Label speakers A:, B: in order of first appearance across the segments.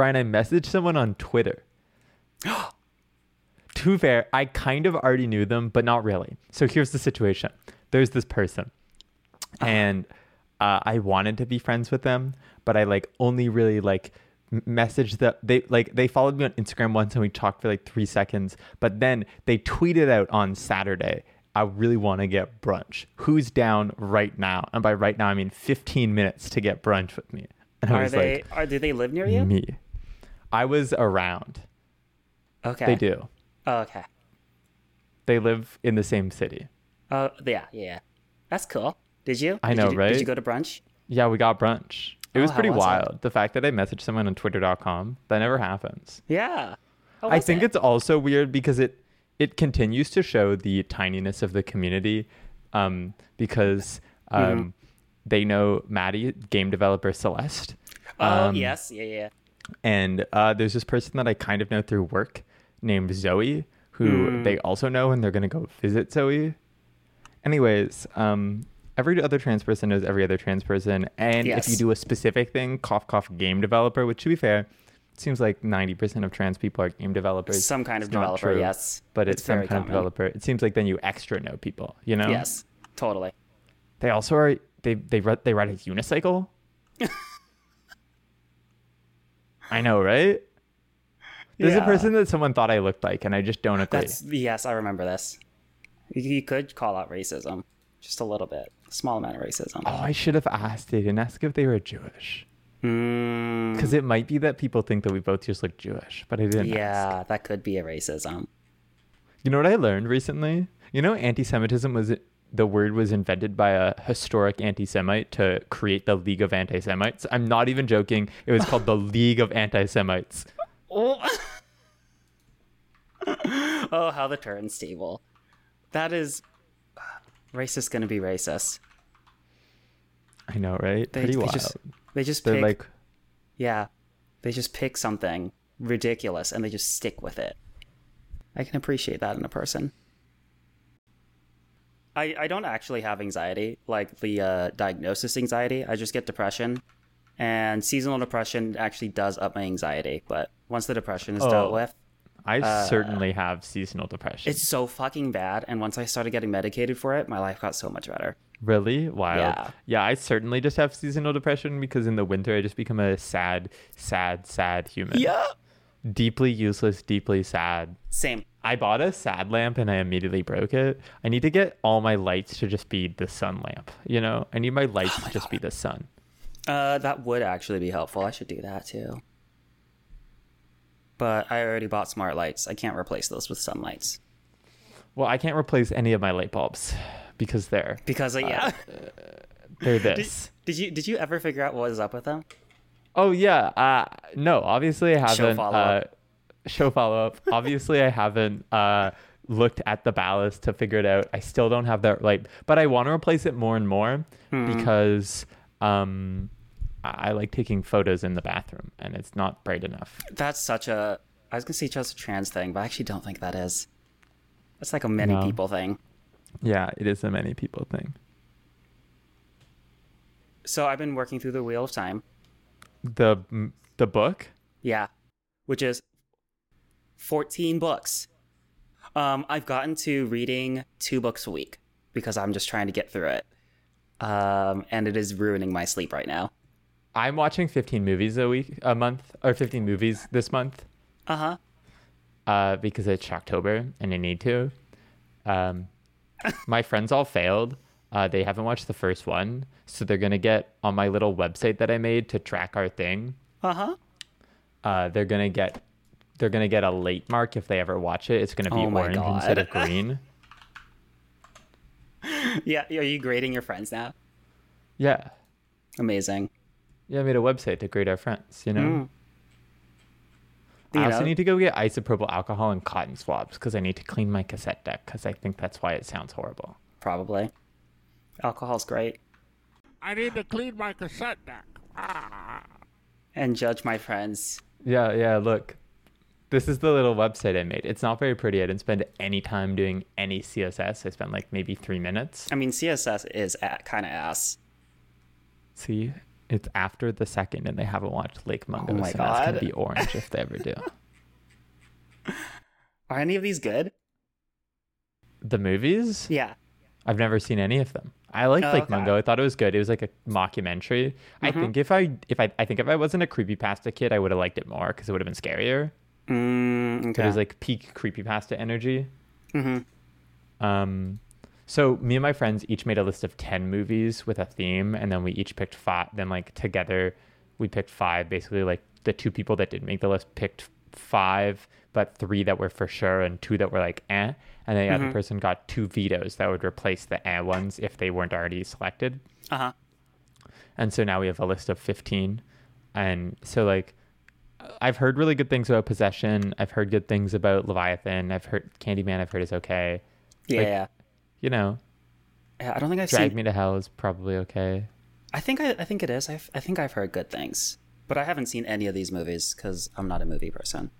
A: Brian, I messaged someone on Twitter. to fair, I kind of already knew them, but not really. So here's the situation there's this person, and uh, I wanted to be friends with them, but I like only really like messaged that they like they followed me on Instagram once and we talked for like three seconds, but then they tweeted out on Saturday. I really want to get brunch. Who's down right now? And by right now, I mean 15 minutes to get brunch with me. And
B: Are they?
A: like,
B: are do they live near you?
A: me. I was around.
B: Okay.
A: They do.
B: Oh, okay.
A: They live in the same city.
B: Oh, yeah, yeah, yeah. That's cool. Did you?
A: I
B: Did
A: know,
B: you, Did you go to brunch?
A: Yeah, we got brunch. It
B: Oh,
A: was pretty
B: was it?
A: wild. The fact that I messaged someone on twitter.com, that never happens.
B: Yeah.
A: I think
B: it?
A: it's also weird because it it continues to show the tininess of the community um, because um,
B: Mm-hmm.
A: they know Maddy, game developer Celeste.
B: Oh,
A: Um,
B: yes, yeah, yeah.
A: And uh, there's this person that I kind of know through work named Zoe, who
B: Hmm.
A: they also know, and they're going to go visit Zoe. Anyways, um, every other trans person knows every other trans person. And if you do a specific thing, cough, cough, game developer, which to be fair, seems like 90% of trans people are game developers.
B: Some kind of
A: It's
B: developer,
A: true,
B: yes.
A: But it's,
B: It's
A: some kind of developer. It seems like then you extra know people, you know?
B: Yes, totally.
A: They also are, they, they, they ride a unicycle. I know, right? There's a person that someone thought I looked like, and I just don't agree.
B: That's yes, I remember this. You, could call out racism, just a little bit, a small amount of racism.
A: Oh, I should have asked. I didn't ask if they were Jewish.
B: Mm,
A: Because it might be that people think that we both just look Jewish, but I didn't ask.
B: yeah, that could be a racism.
A: You know what I learned recently? You know, anti Semitism was the word was invented by a historic anti Semite to create the League of Anti Semites. I'm not even joking. It was called the League of Anti Semites.
B: Oh. oh, how the turnstable. That is racist to be racist.
A: I know, right?
B: They,
A: Pretty
B: they
A: wild.
B: just they just
A: They're
B: pick
A: like,
B: yeah, they just pick something ridiculous and they just stick with it. I can appreciate that in a person. I I don't actually have anxiety like the uh, diagnosis anxiety. I just get depression, and seasonal depression actually does up my anxiety. But once the depression is dealt
A: Oh.
B: with,
A: I certainly have seasonal depression.
B: it's so fucking bad. And once I started getting medicated for it, my life got so much better.
A: Really wild.
B: Yeah.
A: Yeah. I certainly just have seasonal depression because in the winter I just become a sad, sad, sad human.
B: Yeah.
A: Deeply useless, deeply sad.
B: Same.
A: I bought a sad lamp and I immediately broke it. I need to get all my lights to just be the sun lamp. You know, I need my lights to just be the sun.
B: Uh, that would actually be helpful. I should do that too. But I already bought smart lights. I can't replace those with sunlights
A: Well, I can't replace any of my light bulbs because they're
B: because uh, yeah.
A: they're this.
B: did you did you ever figure out what was up with them?
A: Oh yeah. Uh no, obviously I haven't uh
B: follow-up.
A: Show follow up. obviously I haven't uh looked at the ballast to figure it out. I still don't have that like but I want to replace it more and more
B: Hmm.
A: because um I I like taking photos in the bathroom and it's not bright enough.
B: That's such a I was gonna say just a trans thing, but I actually don't think that is. That's like a many
A: No.
B: people thing.
A: Yeah, it is a many people thing.
B: So I've been working through the Wheel of Time.
A: The the book?
B: Yeah, which is 14 books. Um, I've gotten to reading two books a week because I'm just trying to get through it. Um, and it is ruining my sleep right now.
A: I'm watching 15 movies a week, a month, or 15 movies this month,
B: Uh huh.
A: uh, because it's October and I need to. Um, my friends all failed. Uh, they haven't watched the first one, so they're gonna get on my little website that I made to track our thing.
B: Uh huh.
A: Uh, they're gonna get, they're gonna get a late mark if they ever watch it. It's gonna be
B: Oh my
A: orange instead of green.
B: Yeah. Are you grading your friends now?
A: yeah,
B: Amazing.
A: yeah. I made a website to grade our friends. You know.
B: Mm.
A: I
B: You
A: also
B: know?
A: need to go get isopropyl alcohol and cotton swabs because I need to clean my cassette deck because I think that's why it sounds horrible.
B: Probably. Alcohol's great.
C: I need to clean my cassette deck. Ah.
B: And judge my friends.
A: Yeah, yeah, look. This is the little website I made. It's not very pretty. I didn't spend any time doing any CSS. I spent like maybe three minutes.
B: I mean, CSS is kind of ass.
A: See, It's after the second, and they haven't watched Lake Mungo,
B: Oh my
A: so that's gonna be orange if they ever do.
B: Are any of these good?
A: the movies?
B: Yeah.
A: I've never seen any of them. I liked
B: Oh,
A: Lake
B: okay.
A: Mungo. I thought it was good. It was like a mockumentary. I
B: Mhm.
A: think if I if I I think if I wasn't a creepypasta kid, I would have liked it more because it would have been scarier.
B: Mm, okay.
A: It was like peak creepypasta energy.
B: hmm
A: Um, so me and my friends each made a list of ten movies with a theme, and then we each picked five. Then like together, we picked five. Basically, like the two people that didn't make the list picked five, but three that were for sure, and two that were like eh. And then the other
B: Mhm.
A: person got two vetoes that would replace the eh ones if they weren't already selected.
B: Uh huh.
A: And so now we have a list of fifteen, and so like. I've heard really good things about Possession. I've heard good things about Leviathan. I've heard Candyman. I've heard is okay.
B: Yeah.
A: Like,
B: yeah.
A: You know,
B: I don't think I've
A: Drag
B: seen.
A: Me to Hell is probably okay.
B: I think I, I think it is. I've, I think I've heard good things, but I haven't seen any of these movies because I'm not a movie person.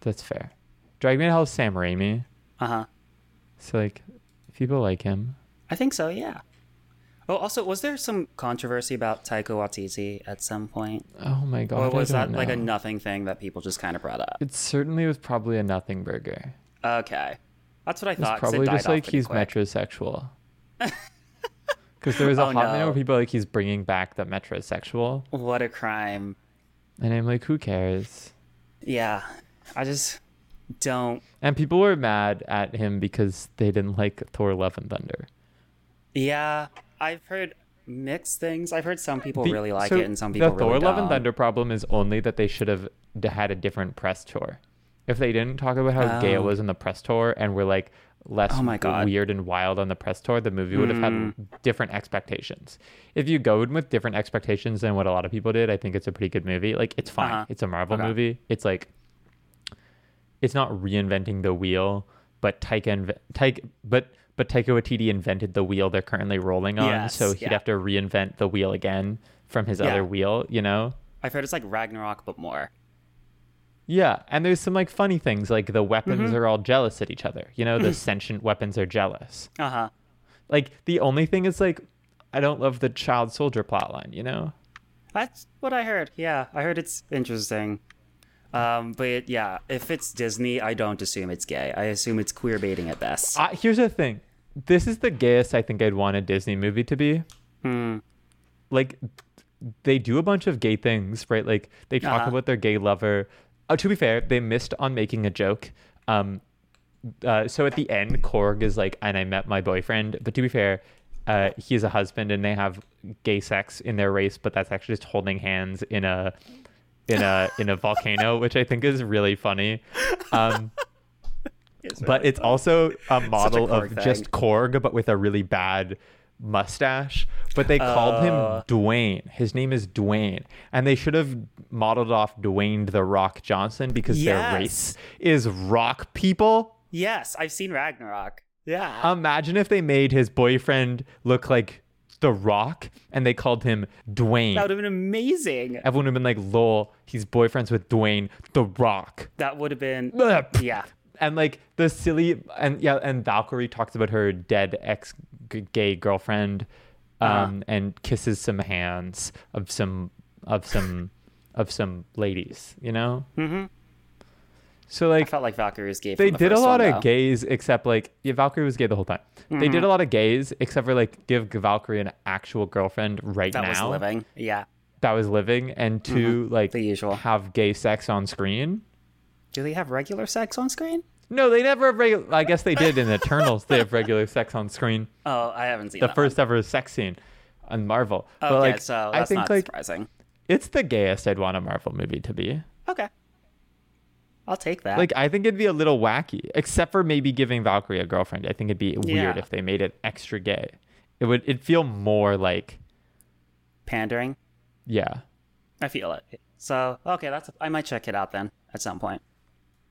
A: That's fair. Drag Me to Hell is Sam Raimi.
B: Uh huh.
A: So like people like him.
B: I think so. Yeah. Oh, also, was there some controversy about Taika Waititi at some point,
A: Oh my god.
B: or was that
A: don't
B: like a nothing thing that people just kind of brought up?
A: It certainly was probably a nothing burger.
B: Okay, that's what I
A: It
B: thought. 'cause it
A: probably
B: died
A: just like he's
B: quick.
A: metrosexual. Because there was a
B: Oh,
A: hot minute where people like he's bringing back the metrosexual,
B: What a crime!
A: and I'm like, who cares?
B: Yeah, I just don't.
A: And people were mad at him because they didn't like Thor: Love and Thunder.
B: Yeah, I've heard mixed things. I've heard some people
A: The-
B: really like
A: so
B: it, and some people really don't.
A: the
B: really
A: Thor: Love and
B: don't.
A: Thunder problem is only that they should have had a different press tour. If they didn't talk about how gay it
B: Oh.
A: was in the press tour and were like less
B: Oh my God.
A: weird and wild on the press tour, the movie would have
B: Mm.
A: had different expectations. If you go in with different expectations than what a lot of people did, I think it's a pretty good movie. Like it's fine.
B: Uh-huh.
A: It's a Marvel
B: Okay.
A: movie. It's like it's not reinventing the wheel, but Taika Taika but but Taika Waititi invented the wheel they're currently rolling on,
B: Yes,
A: so he'd
B: yeah.
A: have to reinvent the wheel again from his
B: Yeah.
A: other wheel, you know?
B: I've heard it's like Ragnarok, but more.
A: Yeah, and there's some like funny things like the weapons
B: Mm-hmm.
A: are all jealous at each other. You know, the sentient weapons are jealous.
B: Uh huh.
A: Like the only thing is like I don't love the child soldier plotline, you know?
B: That's what I heard. Yeah, I heard it's interesting. Um, but yeah, if it's Disney, I don't assume it's gay. I assume it's queer baiting at best.
A: Uh, here's the thing. This is the gayest I think I'd want a Disney movie to be.
B: Hmm.
A: Like they do a bunch of gay things, right? Like they talk
B: Uh-huh.
A: about their gay lover. Oh, to be fair, they missed on making a joke. Um, uh, so at the end, Korg is like, and I met my boyfriend. But to be fair, uh, he's a husband, and they have gay sex in their race, but that's actually just holding hands in a in a in a volcano, which I think is really funny. Um, but it's um, also a model
B: Korg
A: of just Korg, but with a really bad mustache. But they called him
B: Oh.
A: Dwayne. His name is Dwayne, and they should have modeled off Dwayne the Rock Johnson because their race is rock people.
B: Yes, I've seen Ragnarok. Yeah.
A: Imagine if they made his boyfriend look like the Rock, and they called him Dwayne.
B: that would have been amazing.
A: Everyone would have been like, "Lol, he's boyfriends with Dwayne the Rock."
B: That would have been. Yeah.
A: And like the silly and yeah and valkyrie talks about her dead ex-gay girlfriend um
B: Uh-huh.
A: and kisses some hands of some of some of some ladies you know
B: hmm
A: so
B: I
A: like
B: felt like Valkyrie was gay.
A: they
B: the
A: did a lot
B: one,
A: of gays except like yeah valkyrie was gay the whole time they did a lot of gays except for like give valkyrie an actual girlfriend right now.
B: That
A: now
B: was living. Yeah.
A: that was living and to like
B: The usual.
A: have gay sex on screen
B: Do they have regular sex on screen?
A: no they never have regular i guess they did in eternals they have regular sex on screen
B: Oh, I haven't seen
A: the first ever sex scene on Marvel.
B: One.
A: but
B: Okay,
A: like,
B: so
A: I
B: that's
A: think
B: not
A: like
B: surprising.
A: it's the gayest I'd want a Marvel movie to be.
B: Okay. I'll take that.
A: Like, I think it'd be a little wacky, except for maybe giving Valkyrie a girlfriend. I think it'd be weird
B: Yeah.
A: if they made it extra gay. It would. It'd feel more like,
B: pandering.
A: yeah,
B: I feel it. So okay, that's I might check it out then at some point.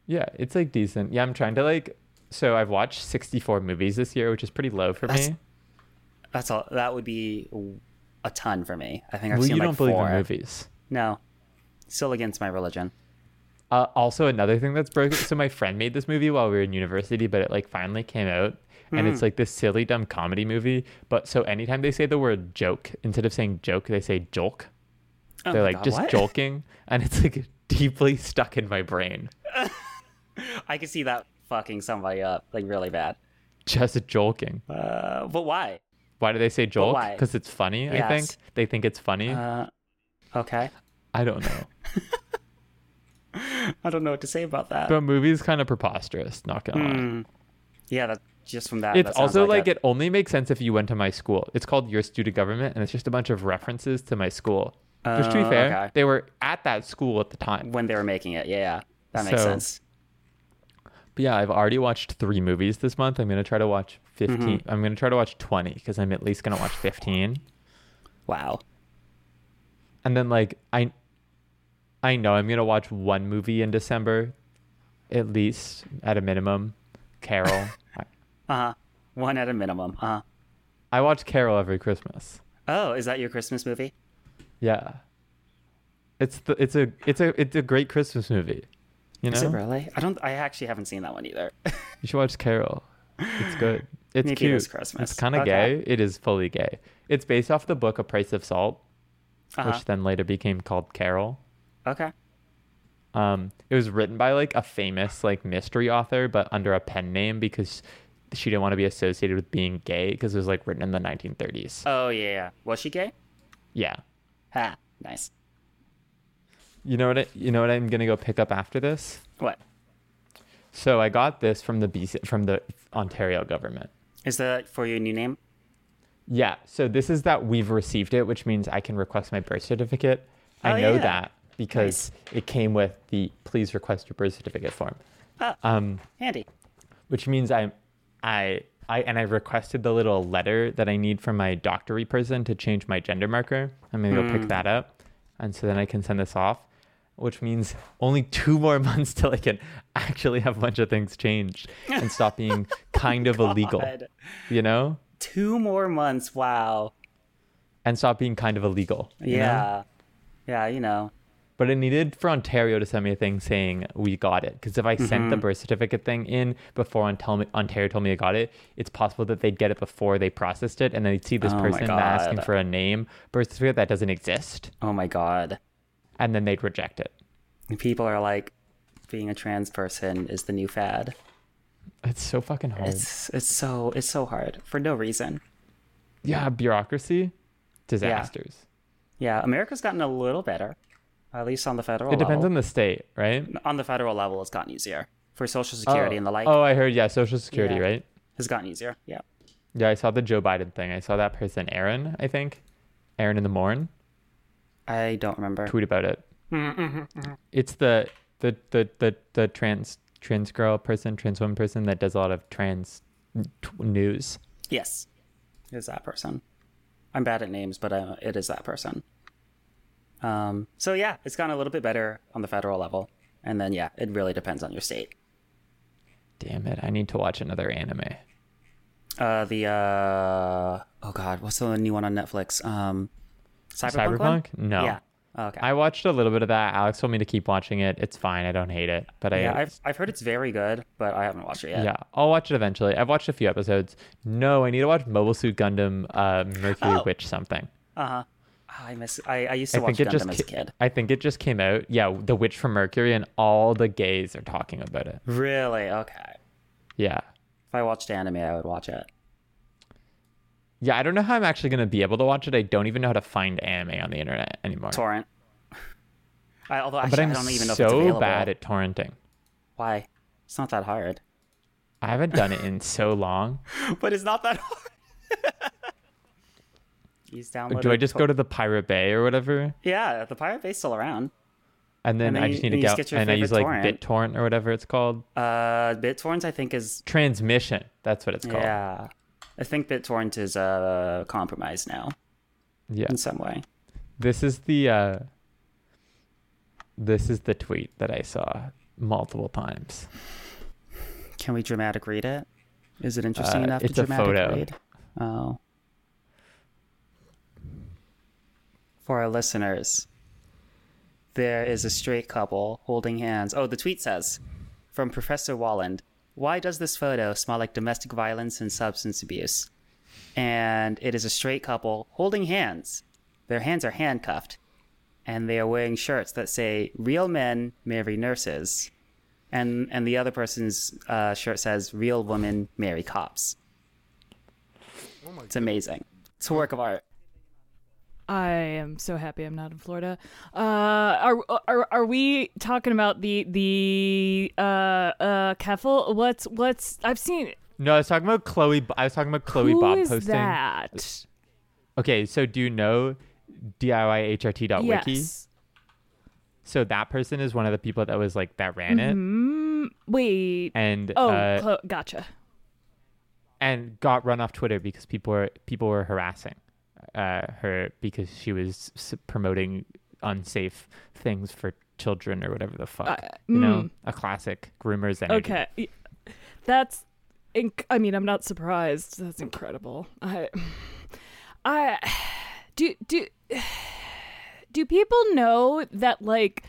A: Yeah. It's like decent. Yeah, I'm trying to like. So I've watched 64 movies this year, which is pretty low for
B: That's-
A: me.
B: That's all. That would be a ton for me. I think I've
A: Well,
B: seen
A: you
B: like
A: don't believe
B: four.
A: in movies.
B: No, still against my religion.
A: Uh, also, another thing that's broken. So my friend made this movie while we were in university, but it like finally came out, and
B: Hmm.
A: it's like this silly dumb comedy movie. But so anytime they say the word joke, instead of saying joke, they say jolk.
B: Oh
A: They're like
B: God,
A: just
B: what?
A: joking, and it's like deeply stuck in my brain.
B: I can see that fucking somebody up like really bad.
A: Just joking.
B: Uh, but why?
A: Why do they say joke? Because it's funny. I think they think it's funny.
B: Uh, okay.
A: I don't know.
B: I don't know what to say about that.
A: the movie's kind of preposterous. Not gonna lie.
B: Mm. Yeah, that just from that.
A: It's
B: that
A: also like
B: it.
A: it only makes sense if you went to my school. It's called Your Student Government, and it's just a bunch of references to my school. Just to be
B: Oh,
A: fair,
B: okay.
A: they were at that school at the time.
B: when they were making it. Yeah, that makes
A: So-
B: sense.
A: But yeah, I've already watched three movies this month. I'm gonna try to watch 15
B: Mm-hmm.
A: I'm gonna try to watch twenty because I'm at least gonna watch fifteen.
B: Wow.
A: And then like I, I know I'm gonna watch one movie in December, at least at a minimum. Carol.
B: Uh huh. One at a minimum. Uh huh.
A: I watch Carol every Christmas.
B: Oh, is that your Christmas movie?
A: Yeah. It's the it's a it's a it's a great Christmas movie. You know,
B: Is it really? I don't. I actually haven't seen that one either.
A: you should watch Carol. It's good. It's
B: Maybe
A: cute.
B: this Christmas.
A: It's kind of
B: Okay.
A: gay. It is fully gay. It's based off the book A Price of Salt,
B: Uh-huh.
A: which then later became called Carol.
B: Okay.
A: Um, it was written by like a famous like mystery author, but under a pen name because she didn't want to be associated with being gay because it was like written in the 1930s.
B: Oh yeah. yeah. Was she gay?
A: yeah.
B: Ha. Nice.
A: You know what? I, you know what I'm gonna go pick up after this.
B: What
A: So I got this from the BC, from the Ontario government.
B: is that for your new name?
A: Yeah. So this is that we've received it, which means I can request my birth certificate. I
B: Oh,
A: know
B: yeah.
A: that because it came with the please request your birth certificate form.
B: Ah.
A: Um,
B: Handy.
A: which means I'm, I, I, and I requested the little letter that I need from my doctory person to change my gender marker. I'm gonna go pick that up, and so then I can send this off. Which means only two more months till I can actually have a bunch of things changed and stop being oh kind of illegal, you know,
B: Two more months. Wow.
A: and stop being kind of illegal. you know?
B: Yeah. Yeah. You know.
A: But I needed for Ontario to send me a thing saying we got it. Because if I sent the mm-hmm. birth certificate thing in before Ontario told me I got it, it's possible that they'd get it before they processed it, and then they'd see this
B: Oh
A: person asking for a name birth certificate that doesn't exist,
B: Oh my God.
A: And then they'd reject it.
B: People are like, being a trans person is the new fad.
A: It's so fucking hard.
B: It's it's so it's so hard for no reason.
A: yeah, bureaucracy, disasters.
B: Yeah, America's gotten a little better, at least on the federal. Level.
A: It depends
B: level.
A: on the state, right?
B: on the federal level. It's gotten easier for Social Security
A: oh.
B: and the like.
A: Oh, I heard. Yeah, Social Security,
B: Yeah.
A: right?
B: Has gotten easier. Yeah.
A: Yeah, I saw the Joe Biden thing. I saw that person, Erin. I think, Erin in the morn.
B: I don't remember.
A: tweet about it. It's the the the the the trans trans girl person, trans woman person that does a lot of trans t- news.
B: Yes, is that person? I'm bad at names, but uh, it is that person. Um. So yeah, it's gotten a little bit better on the federal level, and then yeah, it really depends on your state.
A: Damn it! I need to watch another anime.
B: Uh, the uh, oh god, what's the new one on Netflix? Um, Cyberpunk.
A: Cyberpunk? No.
B: Yeah. Oh, okay.
A: I watched a little bit of that. Alex told me to keep watching it. It's fine. I don't hate it, but I
B: yeah, I've I've heard it's very good, but I haven't watched it yet.
A: yeah, I'll watch it eventually. I've watched a few episodes. No, I need to watch Mobile Suit Gundam uh, Mercury
B: Oh.
A: Witch something.
B: Uh huh. I miss. I, I used to
A: I
B: watch
A: think it
B: Gundam
A: just
B: as a kid.
A: I think it just came out. Yeah, The Witch from Mercury and all the gays are talking about it.
B: Really? Okay.
A: Yeah.
B: If I watched anime, I would watch it.
A: Yeah, I don't know how I'm actually going to be able to watch it. I don't even know how to find anime on the internet anymore.
B: Torrent. I, although actually,
A: but I'm
B: I don't even know if it's
A: so
B: available.
A: bad at torrenting.
B: Why? It's not that hard.
A: I haven't done it in so long.
B: but it's not that hard. you just download.
A: Do I just go to the Pirate Bay or whatever?
B: Yeah, the Pirate Bay's still around.
A: And then
B: And then
A: I
B: you-
A: just need to go
B: get
A: and I use like
B: torrent.
A: BitTorrent or whatever it's called.
B: Uh, BitTorrent, I think is
A: Transmission. That's what it's called.
B: yeah. I think BitTorrent is uh compromised now
A: Yeah.
B: in some way.
A: This is the uh this is the tweet that I saw multiple times.
B: Can we dramatic read it? Is it interesting
A: Uh,
B: enough
A: it's
B: to
A: a photo.
B: read? Oh. For our listeners, there is a straight couple holding hands. Oh, the tweet says from Professor Walland Why does this photo smell like domestic violence and substance abuse? And it is a straight couple holding hands. Their hands are handcuffed. and they are wearing shirts that say "Real men marry nurses," and and the other person's uh, shirt says "Real women marry cops." it's amazing. It's a work of art.
D: I am so happy I'm not in Florida. Uh, are are are we talking about the the uh uh Keffel? What's what's I've seen.
A: No, I was talking about Chloe. I was talking about Chloe
D: Who
A: Bob
D: is
A: posting.
D: that?
A: Okay, so do you know DIYHRT.wiki?
D: Yes.
A: So that person is one of the people that was like that ran it
D: Mm, wait.
A: and
D: Oh,
A: uh,
D: Chlo- gotcha.
A: and got run off Twitter because people were people were harassing uh, her because she was s- promoting unsafe things for children or whatever the fuck.
D: Uh,
A: you know,
D: mm.
A: a classic groomers energy.
D: Okay. That's inc- I mean, I'm not surprised. That's incredible. I I do do do people know that like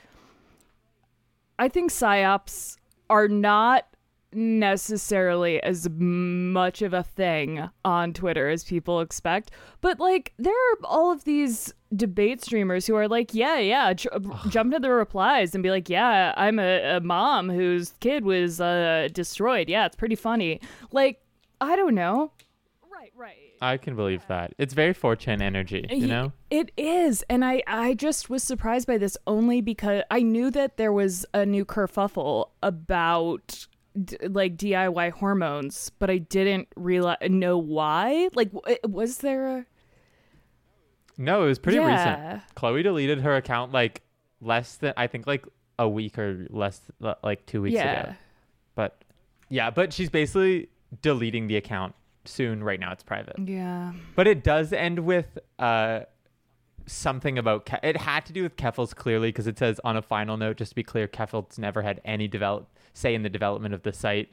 D: I think psyops are not necessarily as much of a thing on Twitter as people expect. But like there are all of these debate streamers who are like, yeah, yeah, j- jump into the replies and be like, yeah, I'm a, a mom whose kid was uh, destroyed. Yeah, it's pretty funny. Like, I don't know. Right, right.
A: I can believe that. It's very fortune energy, you know?
D: It is. And I, I just was surprised by this only because I knew that there was a new kerfuffle about d- like DIY hormones, but I didn't realize know why. Like, w- was there a.
A: No, it was pretty
D: Yeah.
A: recent. Chloe deleted her account like less than I think like a week or less like 2 weeks
D: Yeah.
A: ago. But yeah, but she's basically deleting the account soon. Right now it's private.
D: Yeah.
A: But it does end with uh something about Ke- it had to do with Keffals clearly because it says on a final note just to be clear Keffals never had any develop say in the development of the site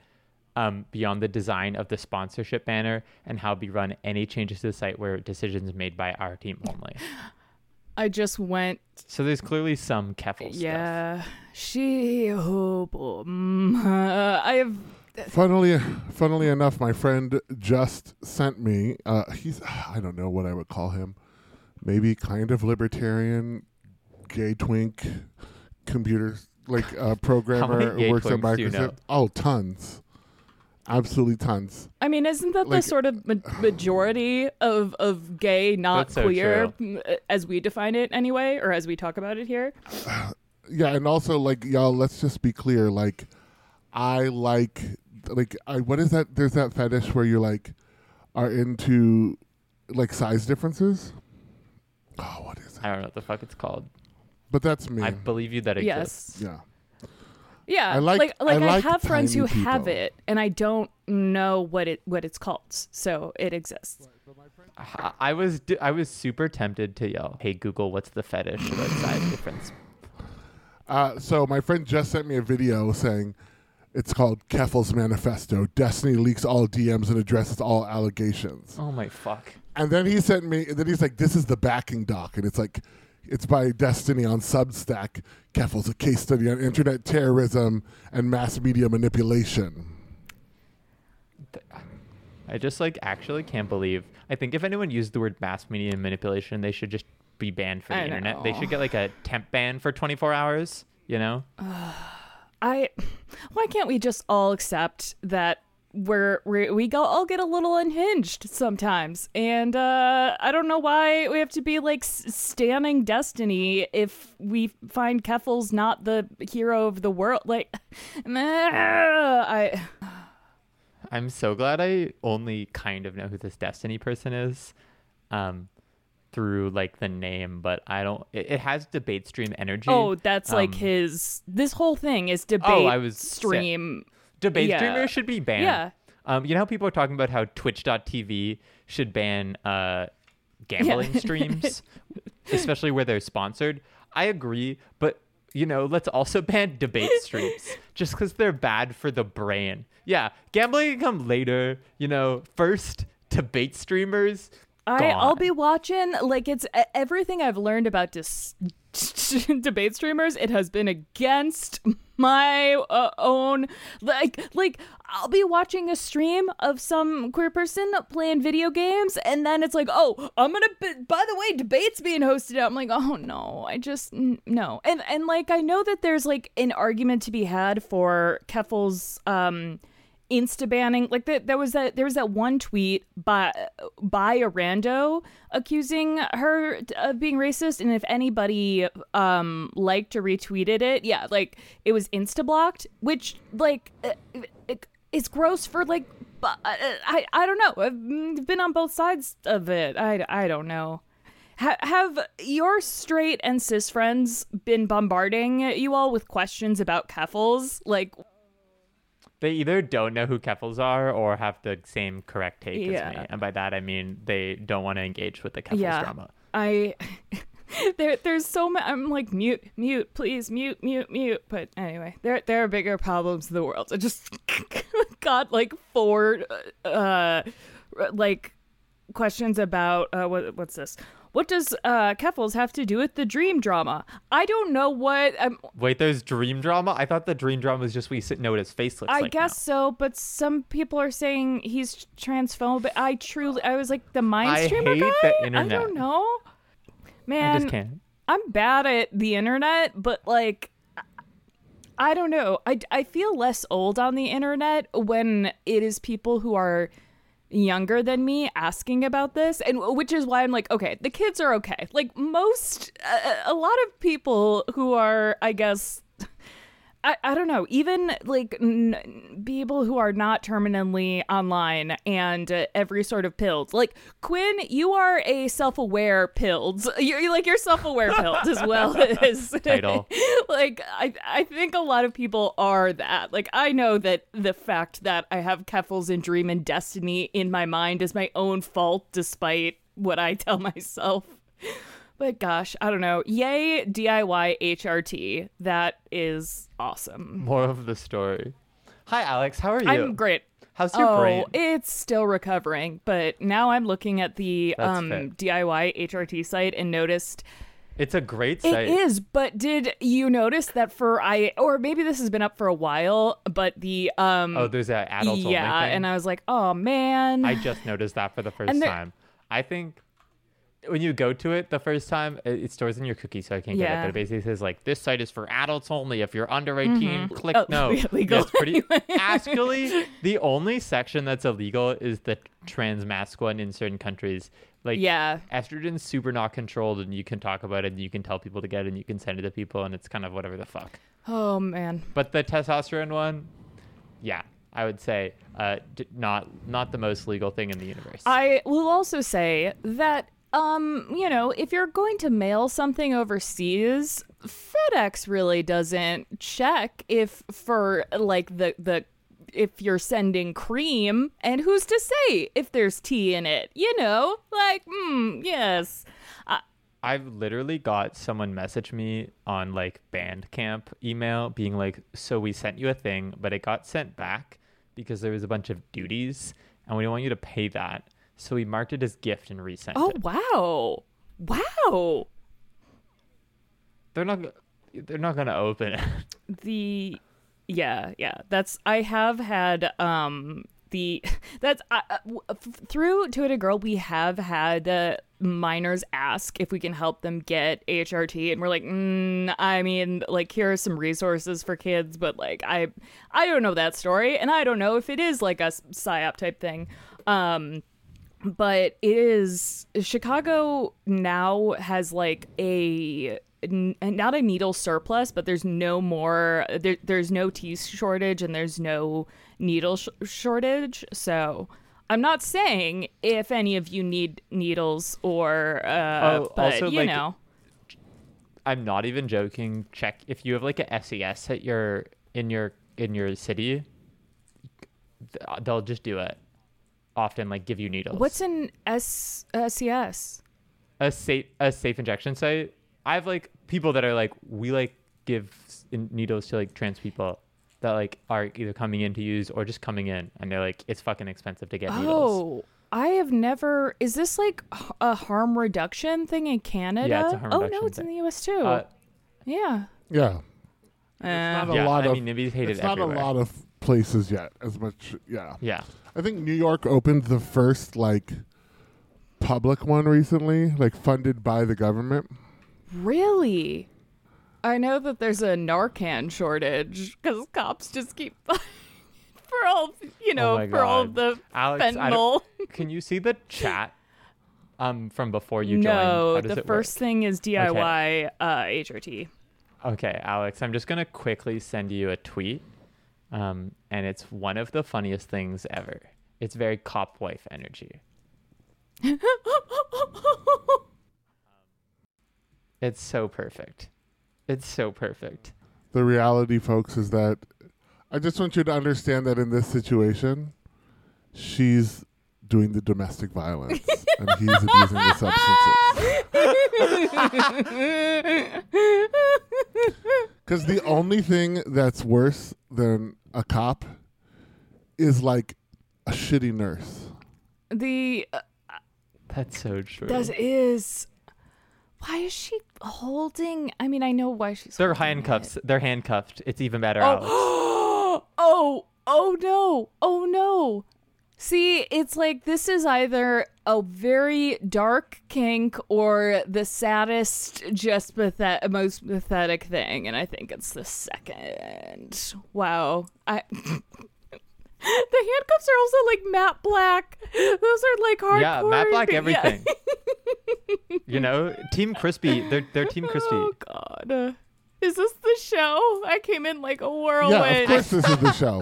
A: um, beyond the design of the sponsorship banner and how we run any changes to the site where decisions made by our team only.
D: I just went
A: So there's clearly some Keffals stuff.
D: Yeah, she. Oh, boy. Mm, uh, I have.
E: Funnily, funnily enough, my friend just sent me. Uh, he's I don't know what I would call him. Maybe kind of libertarian, gay twink, computer like uh, programmer
A: gay
E: who works at
A: twinks do you
E: Microsoft.
A: know?
E: Oh, tons, absolutely tons.
D: I mean, isn't that the sort of ma- majority of of gay, not
A: That's so
D: queer, m- as we define it anyway, or as we talk about it here?
E: Yeah, and also like y'all, let's just be clear. Like, I like like I what is that? There's that fetish where you like are into like size differences. Oh, what is it?
A: I don't know what the fuck it's called.
E: But that's me.
A: I believe you that it exists.
D: Yes.
E: yeah.
D: Yeah,
E: I like-
D: like
E: I
D: like I,
E: like
D: have friends who
E: tiny
D: have it, and I don't know what it what it's called. So it exists.
A: I- I was I was super tempted to yell, "Hey Google, what's the fetish about size difference?"
E: Uh, so my friend just sent me a video saying it's called Keffal's Manifesto. Destiny leaks all DMs and addresses all allegations.
A: Oh my fuck.
E: And then he sent me, and then he's like, "This is the backing doc," and it's like, it's by Destiny on Substack. Keffal's a case study on internet terrorism and mass media manipulation.
A: I just like actually can't believe. I think if anyone used the word mass media manipulation, they should just be banned from the
D: I
A: internet. They should get like a temp ban for 24 hours. You know?
D: I why can't we just all accept that we're, we're we go all get a little unhinged sometimes and uh I don't know why we have to be like s- standing destiny if we find Keffal's not the hero of the world like I
A: I'm so glad I only kind of know who this Destiny person is, um, through like the name, but I don't. It, it has debate stream energy.
D: Oh, that's like
A: Um,
D: his this whole thing is debate
A: Oh, I was sick. Debate
D: yeah.
A: streamers should be banned.
D: Yeah.
A: Um, you know how people are talking about how Twitch.tv should ban uh, gambling
D: Yeah.
A: streams, especially where they're sponsored. I agree, but you know, let's also ban debate streams just because they're bad for the brain. Yeah, gambling can come later. You know, first debate streamers
D: I I'll be watching like it's everything I've learned about dis- debate streamers. It has been against my uh, own like like I'll be watching a stream of some queer person playing video games, and then it's like, oh, I'm gonna. Be- by the way, debates being hosted. I'm like, oh no, I just n- no, and and like I know that there's like an argument to be had for Keffal's um insta banning like that there was that there was that one tweet by by a rando accusing her of being racist and if anybody um liked or retweeted it yeah like it was insta blocked which like uh, it, it's gross for like bu- I I don't know I've been on both sides of it I I don't know. Ha- have your straight and cis friends been bombarding you all with questions about keffals? Like
A: They either don't know who Keffals are or have the same correct take as me. And by that, I mean they don't want to engage with the Keffals
D: yeah,
A: drama.
D: I there there's so many. I'm like mute, mute, please, mute, mute, mute. But anyway, there there are bigger problems in the world. I just got like four uh like questions about uh what what's this? What does uh Keffals have to do with the dream drama? I don't know what um,
A: Wait, there's dream drama? I thought the dream drama was just we sit know what his face looks like.
D: I
A: like.
D: guess so, but some people are saying he's transphobic. I truly, I was like the mind
A: I
D: streamer
A: hate
D: guy.
A: the
D: I don't know, man.
A: I just can't.
D: I'm bad at the internet, but like I don't know. I, I feel less old on the internet when it is people who are younger than me asking about this and which is why I'm like okay the kids are okay. Like most uh, a lot of people who are I guess I, I don't know. Even like n- people who are not terminally online and uh, every sort of pilled like quinn you are a self-aware pilled you're, you're like you're self-aware pilled as well as
A: Title.
D: like I, I think a lot of people are that. Like i know that the fact that i have keffals and dream and destiny in my mind is my own fault despite what i tell myself but gosh, I don't know. Yay, DIY HRT. That is awesome.
A: More of the story. Hi, Alex. How are you?
D: I'm great.
A: How's your
D: oh,
A: brain?
D: it's still recovering, but now I'm looking at the um. DIY HRT site and noticed
A: It's a great
D: it
A: site.
D: is. But did you notice that for I or maybe this has been up for a while, but the um
A: Oh, there's that adult
D: yeah, and I was like, oh man,
A: I just noticed that for the first
D: there-
A: time. I think when you go to it the first time, it, it stores in your cookie, so I can't get it. But it basically says like, "This site is for adults only. If you're under 18, click
D: Oh,
A: no."
D: yeah, legal.
A: pretty. Actually, the only section that's illegal is the trans mask one in certain countries. Like,
D: yeah.
A: estrogen's super not controlled, and you can talk about it, and you can tell people to get it, and you can send it to people, and it's kind of whatever the fuck.
D: Oh man.
A: But the testosterone one, yeah, I would say uh, not not the most legal thing in the universe.
D: I will also say that um, you know, if you're going to mail something overseas, FedEx really doesn't check if for like the the if you're sending cream and who's to say if there's tea in it, you know? Like, hmm, yes.
A: I've literally got someone message me on like Bandcamp email being like, "So we sent you a thing, but it got sent back because there was a bunch of duties, and we don't want you to pay that. So we marked it as gift and resent
D: oh
A: it.
D: wow. Wow.
A: They're not. They're not gonna open it.
D: the yeah yeah that's i have had um the that's uh, through to it a girl we have had uh, minors ask if we can help them get hrt and we're like mm, i mean like here are some resources for kids but like i i don't know that story and i don't know if it is like a psyop type thing um but it is Chicago now has like a n- not a needle surplus, but there's no more. There, there's no tea shortage and there's no needle sh- shortage. So I'm not saying if any of you need needles or, uh,
A: Oh,
D: but
A: also,
D: you
A: like,
D: know,
A: I'm not even joking. Check if you have like a SES at your in your in your city. They'll just do it. Often, like give you needles.
D: what's an S SES?
A: a safe a safe injection site. I have like people that are like we like give needles to like trans people that like are either coming in to use or just coming in, and they're like it's fucking expensive to get needles.
D: Oh, I have never. Is this like a harm reduction thing in Canada?
A: Yeah, it's a harm
D: oh no,
A: reduction
D: it's in the U.S. too.
A: Uh,
D: yeah.
E: Yeah,
D: Eh.
E: not a
A: yeah,
E: lot
A: I
E: of.
A: mean, maybe hated
E: it's not
A: everywhere.
E: a lot of places yet. As much, yeah.
A: Yeah.
E: I think New York opened the first like public one recently, like funded by the government.
D: Really? I know that there's a Narcan shortage because cops just keep for all you know
A: oh my
D: for all the
A: Alex,
D: fentanyl.
A: can you see the chat um from before you joined?
D: no, the
A: it
D: first
A: work?
D: thing is DIY uh, HRT.
A: Okay, Alex, I'm just gonna quickly send you a tweet, um, and it's one of the funniest things ever. It's very cop wife energy. It's so perfect. It's so perfect.
E: The reality, folks, is that I just want you to understand that in this situation, she's doing the domestic violence and he's abusing the substances. Because the only thing that's worse than a cop is like a shitty nurse.
D: the uh,
A: That's so true.
D: that is. Why is she holding? I mean, I know why she's.
A: They're
D: holding
A: handcuffs. They're handcuffed. It's even better,
D: Oh,
A: Alex.
D: oh, oh no, oh no. See, it's like this is either a very dark kink or the saddest, just pathet- most pathetic thing, and I think it's the second. Wow, I. the handcuffs are also like matte black. Those are like hardcore.
A: Yeah, matte black
D: yeah.
A: everything. you know, Team Crispy. They're they're Team Crispy.
D: Oh God. Is this the show? I came in like a whirlwind.
E: Yeah, of course this is the show.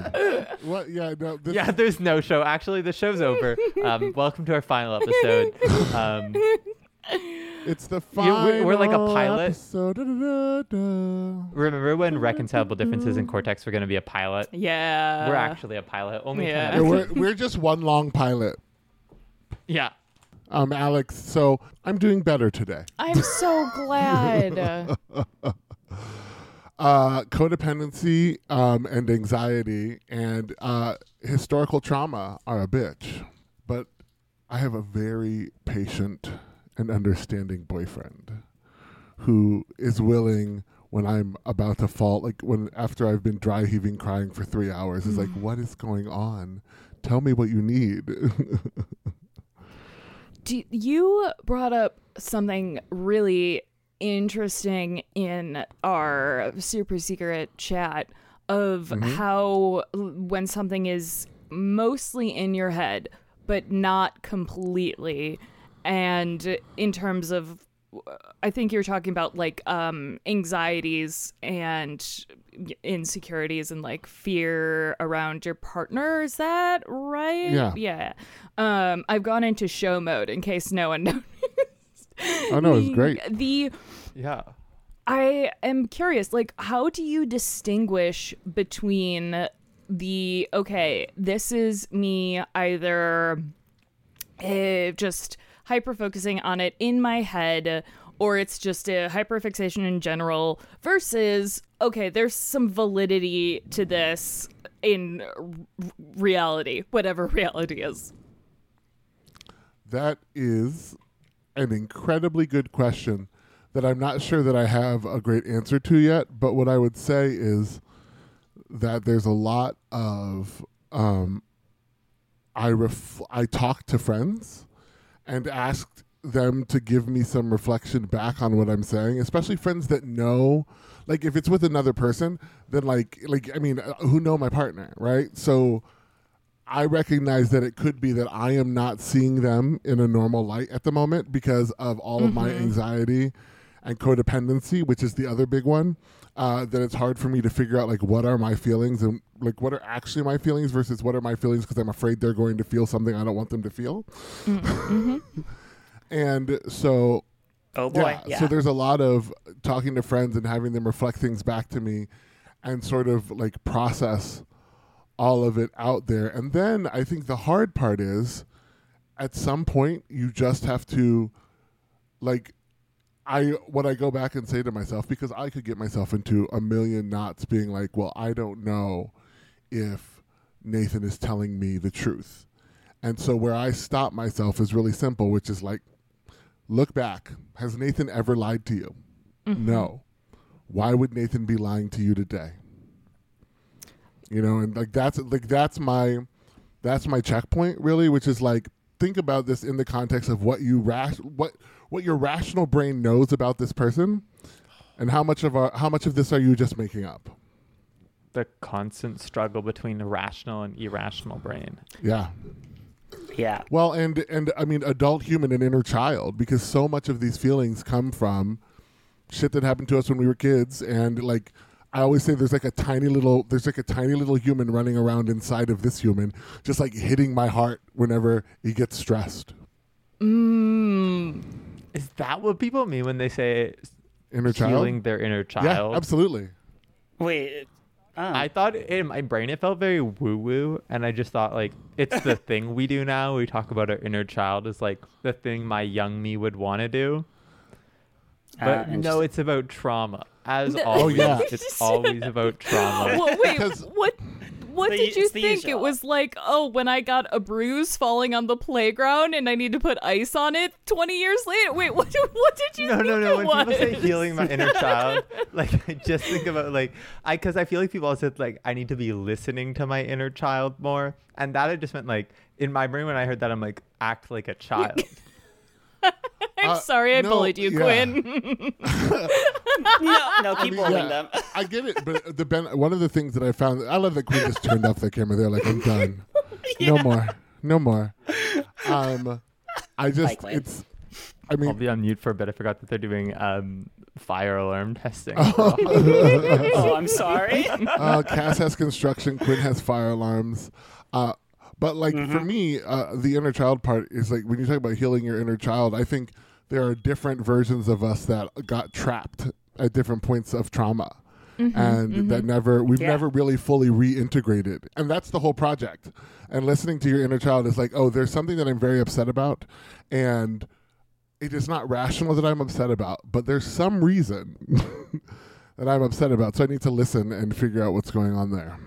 E: what? Yeah, no. This,
A: Yeah, there's no show. Actually, the show's over. Um, welcome to our final episode. Um,
E: It's the
A: Yeah,
E: final
A: we're- we're like a pilot.
E: episode. Da-da-da-da.
A: remember when reconcilable differences in Cortex were going to be a pilot?
D: Yeah.
A: We're actually a pilot. Only
D: yeah.
E: Yeah, we're, we're just one long pilot.
A: yeah.
E: Um, Alex, so I'm doing better today.
D: I'm so glad.
E: Uh, codependency um, and anxiety and uh, historical trauma are a bitch, but I have a very patient and understanding boyfriend who is willing when I'm about to fall, like when after I've been dry heaving, crying for three hours, is like, "What is going on? Tell me what you need."
D: Do you brought up something really interesting in our super secret chat of how when something is mostly in your head but not completely. And in terms of I think you're talking about like um anxieties and insecurities and like fear around your partner. Is that right?
E: Yeah.
D: yeah. Um I've gone into show mode in case no one noticed
E: oh no, it's great.
D: the
A: Yeah.
D: I am curious, like, how do you distinguish between the okay, this is me either uh, just hyper focusing on it in my head, or it's just a hyperfixation in general, versus okay, there's some validity to this in r- reality, whatever reality is.
E: That is an incredibly good question that I'm not sure that I have a great answer to yet. But what I would say is that there's a lot of um, I ref- I talk to friends and asked them to give me some reflection back on what I'm saying, especially friends that know like if it's with another person, then like like I mean, uh, who know my partner, right? So I recognize that it could be that I am not seeing them in a normal light at the moment because of all of my anxiety and codependency, which is the other big one. Uh, that it's hard for me to figure out like what are my feelings and like what are actually my feelings versus what are my feelings because I'm afraid they're going to feel something I don't want them to feel. and so
B: Oh boy,
E: yeah,
B: yeah.
E: So there's a lot of talking to friends and having them reflect things back to me and sort of like process all of it out there. And then I think the hard part is at some point you just have to like I what I go back and say to myself because I could get myself into a million knots being like, well, I don't know if Nathan is telling me the truth. And so where I stop myself is really simple, which is like, look back. Has Nathan ever lied to you? Mm-hmm. No. Why would Nathan be lying to you today? You know, and like that's like that's my that's my checkpoint really, which is like think about this in the context of what you rash what what your rational brain knows about this person and how much of our how much of this are you just making up?
A: The constant struggle between the rational and irrational brain.
E: Yeah.
B: Yeah.
E: Well, and and I mean adult human and inner child because so much of these feelings come from shit that happened to us when we were kids and like I always say there's like a tiny little there's like a tiny little human running around inside of this human just like hitting my heart whenever he gets stressed.
D: Mm.
A: Is that what people mean when they say
E: Inner child.
A: healing their inner child?
E: Yeah, absolutely.
B: Wait. Oh.
A: I thought in my brain it felt very woo woo, and I just thought like it's the thing we do now. We talk about our inner child as like the thing my young me would want to do.
B: Uh,
A: But no, it's about trauma. As
D: No.
A: Oh, always,
E: yeah.
A: it's always about trauma.
D: Well, wait, what? What
B: The-
D: did you
B: it's the
D: think? It was like, oh, when I got a bruise falling on the playground and I need to put ice on it. Twenty years later, wait, what? What did you
A: No,
D: think
A: no, no.
D: it
A: When people say healing my inner child, like I just think about like I because I feel like people also said like I need to be listening to my inner child more, and that I just meant like in my brain when I heard that I'm like act like a child.
D: I'm
E: Uh,
D: sorry, I
E: no,
D: bullied you,
E: yeah.
D: Quinn.
B: no, no, keep
E: mean,
B: bullying
E: yeah.
B: them.
E: I get it, but the ben- one of the things that I found, I love that Quinn just turned off the camera. They're like, I'm done. No more, no more. Um, I just,
B: Like Queen.
E: it's. I
A: I'll be on mute for a bit. I forgot that they're doing um, fire alarm testing.
B: oh, I'm sorry.
E: uh, Cass has construction. Quinn has fire alarms. Uh, but like for mm-hmm. me, uh, the inner child part is like when you talk about healing your inner child. I think there are different versions of us that got trapped at different points of trauma. Mm-hmm. and that mm-hmm. never we've
B: Yeah.
E: never really fully reintegrated and that's the whole project and listening to your inner child is like oh there's something that i'm very upset about and it is not rational that i'm upset about but there's some reason that i'm upset about so i need to listen and figure out what's going on there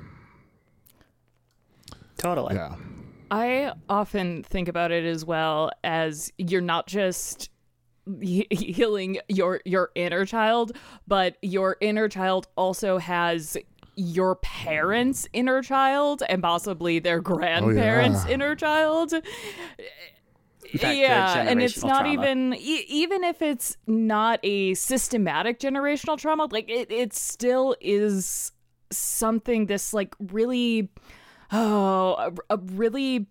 B: totally.
E: yeah
D: I often think about it as well as you're not just healing your your inner child, but your inner child also has your parents' inner child and possibly their oh, grandparents'
E: yeah.
D: inner child.
B: That
D: yeah, and it's not
B: trauma.
D: even e- even if it's not a systematic generational trauma, like it it still is something this like really oh a, a really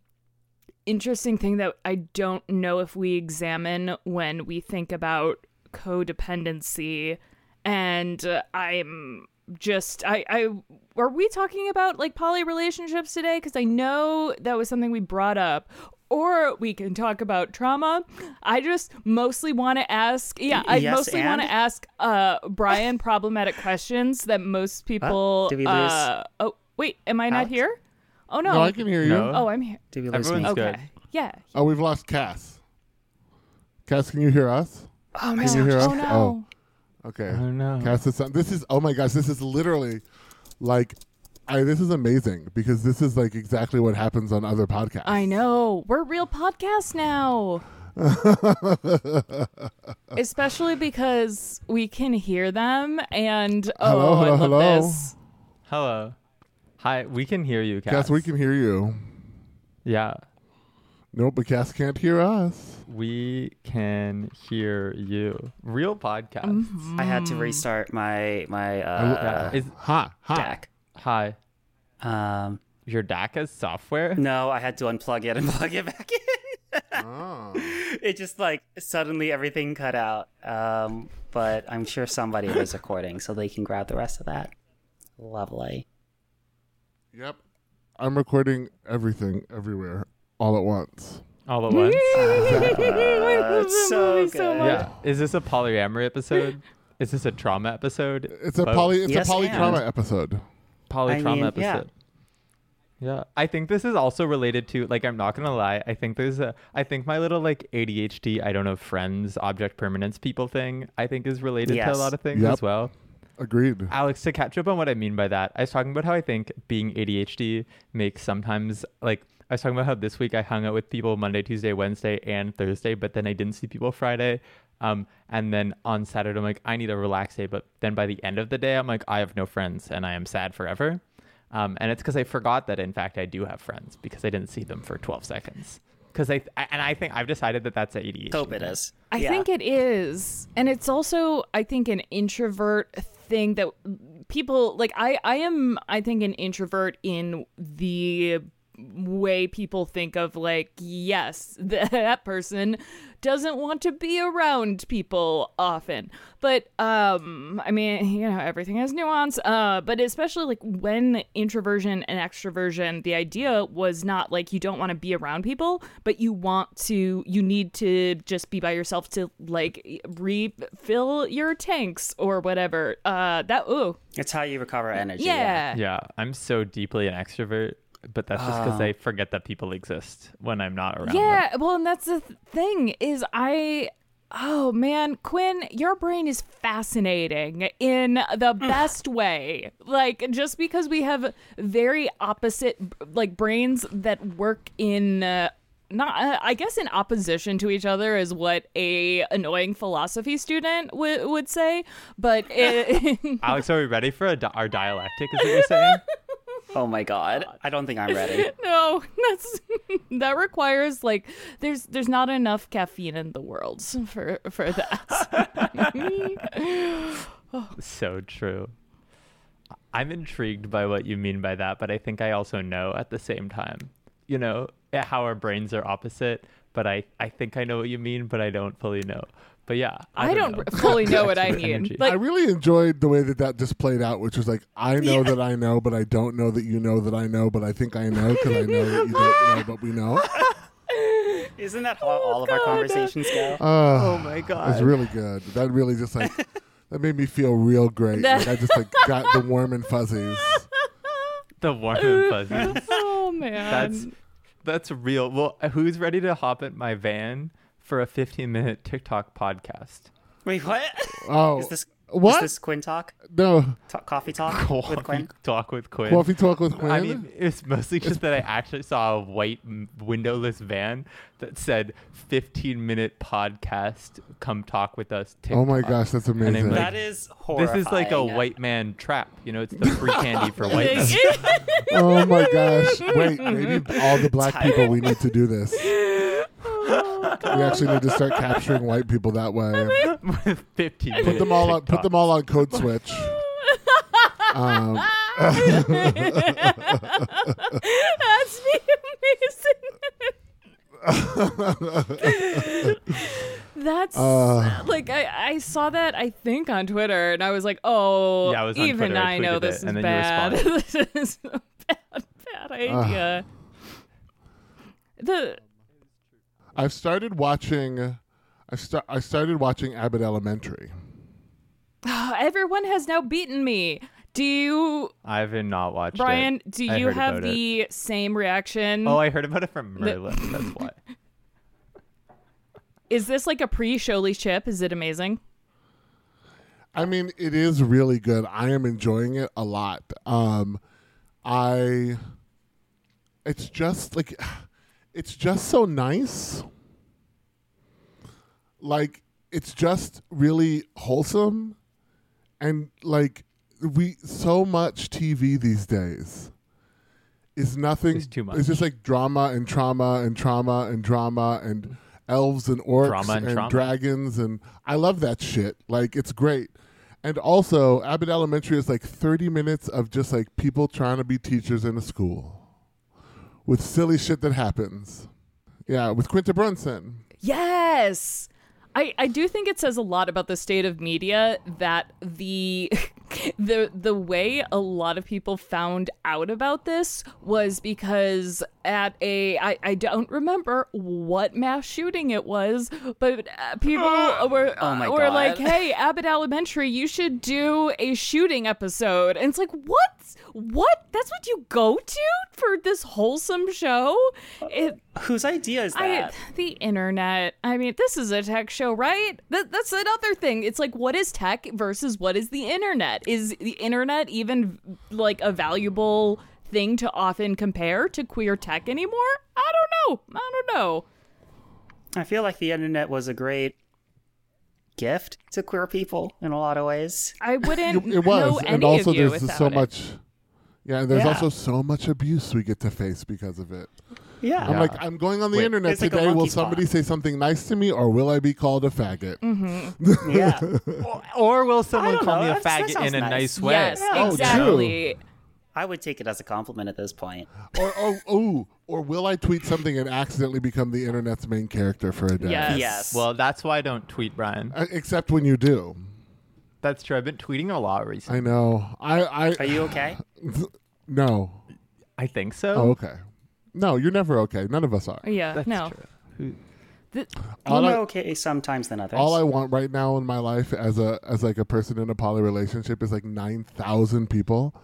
D: interesting thing that I don't know if we examine when we think about codependency and uh, I'm just I I are we talking about like poly relationships today cuz I know that was something we brought up or we can talk about trauma. I just mostly want to ask yeah, I
B: Yes,
D: mostly want to ask uh Brian problematic questions that most people
B: we lose
D: uh Oh, wait, am I not
B: Alex?
D: here? Oh no.
E: no i can hear you
A: No.
D: Oh, I'm here.
B: Did we lose
A: Everyone's
B: me?
A: good.
D: Okay. Yeah.
E: oh we've lost cass cass can you hear us
D: Oh no.
E: you hear us?
D: Oh no.
E: Oh. okay
A: Oh no.
E: Cass is this is oh my gosh, this is literally like I this is amazing because this is like exactly what happens on other podcasts.
D: I know. We're real podcasts now. Especially because we can hear them and oh,
E: Hello,
D: I love
E: hello.
D: this.
A: Hello. Hi. We can hear you, Cass.
E: Cass, we can hear you.
A: Yeah.
E: Nope, but Cass can't hear us.
A: We can hear you. Real podcast.
D: Mm-hmm.
B: I had to restart my my
E: I
B: uh,
E: w-
A: Is
E: ha, ha.
B: DAC.
A: hi.
B: Um,
A: Your DAC has software?
B: no, I had to unplug it and plug it back in.
E: Oh.
B: it just like suddenly everything cut out. Um, but I'm sure somebody was recording, so they can grab the rest of that. Lovely.
E: Yep. I'm recording everything everywhere all at once.
A: All at once?
D: I love
B: it's so
D: movie so much.
A: yeah. Is this a polyamory episode? Is this a trauma episode?
E: It's a
A: Both.
E: poly it's
B: Yes,
E: a poly trauma episode.
A: polytrauma
B: I mean,
A: episode.
B: yeah.
A: Yeah, I think this is also related to like I'm not gonna lie. I think there's a I think my little like ADHD I don't know friends object permanence people thing I think is related to
B: Yes.
A: a lot of things
E: Yep.
A: as well.
E: Agreed.
A: Alex, to catch up on what I mean by that, I was talking about how I think being ADHD makes sometimes like I was talking about how this week I hung out with people Monday, Tuesday, Wednesday, and Thursday, but then I didn't see people Friday. Um, and then on Saturday, I'm like, I need a relax day. But then by the end of the day, I'm like, I have no friends and I am sad forever. Um, and it's because I forgot that in fact I do have friends because I didn't see them for 12 seconds. Because I, I and I think I've decided that that's ADHD.
B: Hope it is.
D: I
B: Yeah.
D: think it is. And it's also I think an introvert thing that people like I I am I think an introvert in the way people think of like yes that person doesn't want to be around people often. But um i mean you know everything has nuance. Uh but especially like when introversion and extroversion the idea was not like you don't want to be around people but you want to you need to just be by yourself to like refill your tanks or whatever. Uh that ooh.
B: It's how you recover energy.
D: yeah.
A: Yeah, I'm so deeply an extrovert, but that's just because
B: Ah.
A: I forget that people exist when I'm not around. them.
D: Yeah, well, and that's the th- thing is I oh man, Quinn, your brain is fascinating in the best way. Like just because we have very opposite like brains that work in uh, not uh, I guess in opposition to each other is what a annoying philosophy student would would say, but it,
A: Alex, are we ready for a di- our dialectic? Is what you're saying?
B: Oh my god. I don't think I'm ready.
D: no, that's that requires like there's there's not enough caffeine in the world for for that.
A: so true. I'm intrigued by what you mean by that, but I think I also know at the same time. You know, how our brains are opposite, but I, I think I know what you mean, but I don't fully know. But yeah, I,
D: I don't
A: know.
D: fully know what I mean. Like
E: I really enjoyed the way that that just played out, which was like, I know that I know, but I don't know that you know that I know, but I think I know because I know that you don't know, but we know.
B: Isn't that how all of our oh, conversations go?
E: Oh,
A: oh my God, It's
E: really good. That really just like that made me feel real great. Like I just like got the warm and fuzzies.
A: the warm and fuzzies.
D: oh man.
A: That's that's real. Well, who's ready to hop in my van for a 15 minute TikTok podcast?
B: Wait, what?
E: Oh,
B: Is this
E: what?
B: Is this Quinn talk?
E: no.
B: Ta- coffee talk with Quinn?
A: talk with Quinn.
E: Coffee talk with Quinn.
A: I mean, it's mostly just that I actually saw a white m- windowless van that said 15 minute podcast. Come talk with us.
E: oh my gosh, that's
A: I'm
E: amazing.
A: like,
B: That is horrifying.
A: This is like a white man trap. You know, it's the free candy for white men.
E: oh my gosh. Wait, maybe all the black people we need to do this. We actually need to start capturing white people that way.
A: with 15
E: Put
A: minute
E: them all on. Put them all on code switch. Um,
D: That's amazing. That's
E: Uh.
D: like I, I saw that I think on Twitter and I was like, oh,
A: Yeah, I was
D: even
A: Twitter. I
D: I know this
A: it,
D: is
A: and then you
D: bad. this is a bad, bad idea. the
E: I've started watching. I start. I started watching Abbott Elementary.
D: everyone has now beaten me. Do you,
A: I've not watched
D: Brian?
A: it.
D: Do
A: I
D: you
A: heard
D: have
A: about it.
D: the same reaction?
A: Oh, I heard about it from Merlin. That's why.
D: is this like a pre-Showly chip? Is it amazing?
E: I mean, it is really good. I am enjoying it a lot. Um, I. It's just like, it's just so nice. Like it's just really wholesome, and like we so much TV these days is nothing.
A: It's too much.
E: It's just like drama and trauma and trauma and drama and elves and orcs
A: and trauma.
E: dragons and I love that shit. Like it's great. And also, Abbott Elementary is like 30 minutes of just like people trying to be teachers in a school with silly shit that happens. Yeah, with Quinta Brunson.
D: Yes. I, I do think it says a lot about the state of media that the the the way a lot of people found out about this was because at a I, I don't remember what mass shooting it was, but uh, people were
B: Oh my
D: were like, "Hey, Abbott Elementary, you should do a shooting episode." And it's like, "What? What? That's what you go to for this wholesome show?" It
B: Whose idea is
D: I,
B: that?
D: the internet. I mean, this is a tech show, right? That, that's another thing. It's like, what is tech versus what is the internet? Is the internet even like a valuable thing to often compare to queer tech anymore. I don't know. I don't know.
B: I feel like the internet was a great gift to queer people in a lot of ways.
D: I wouldn't
E: It was,
D: know
E: and
D: any
E: also there's
D: without
E: so
D: it.
E: much. Yeah, and there's
B: Yeah.
E: also so much abuse we get to face because of it.
B: Yeah.
E: I'm like, I'm going on the
A: Wait.
E: internet
B: It's like a
E: today. will
B: monkey
E: somebody
B: paw.
E: say something nice to me, or will I be called a faggot?
D: Mm-hmm.
B: yeah.
A: Or will someone
B: don't
A: call
B: know,
A: me a
B: that's- that
A: faggot
B: sounds
A: in a
B: nice.
A: nice way?
D: Yes,
E: Oh,
D: exactly.
B: I would take it as a compliment at this point.
E: or oh, oh, or will I tweet something and accidentally become the internet's main character for a day?
D: Yes.
B: Yes.
A: Well, that's why I don't tweet, Brian.
E: Uh, Except when you do.
A: That's true. I've been tweeting a lot recently.
E: I know. I. I
B: Are you okay?
E: no.
A: I think so.
E: Oh, okay. No, you're never okay. None of us are.
D: Yeah,
A: That's
D: no.
A: true.
D: Th-
E: All
B: More
E: I-
B: okay sometimes than others.
E: All I want right now in my life as a as like a person in a poly relationship is like nine thousand people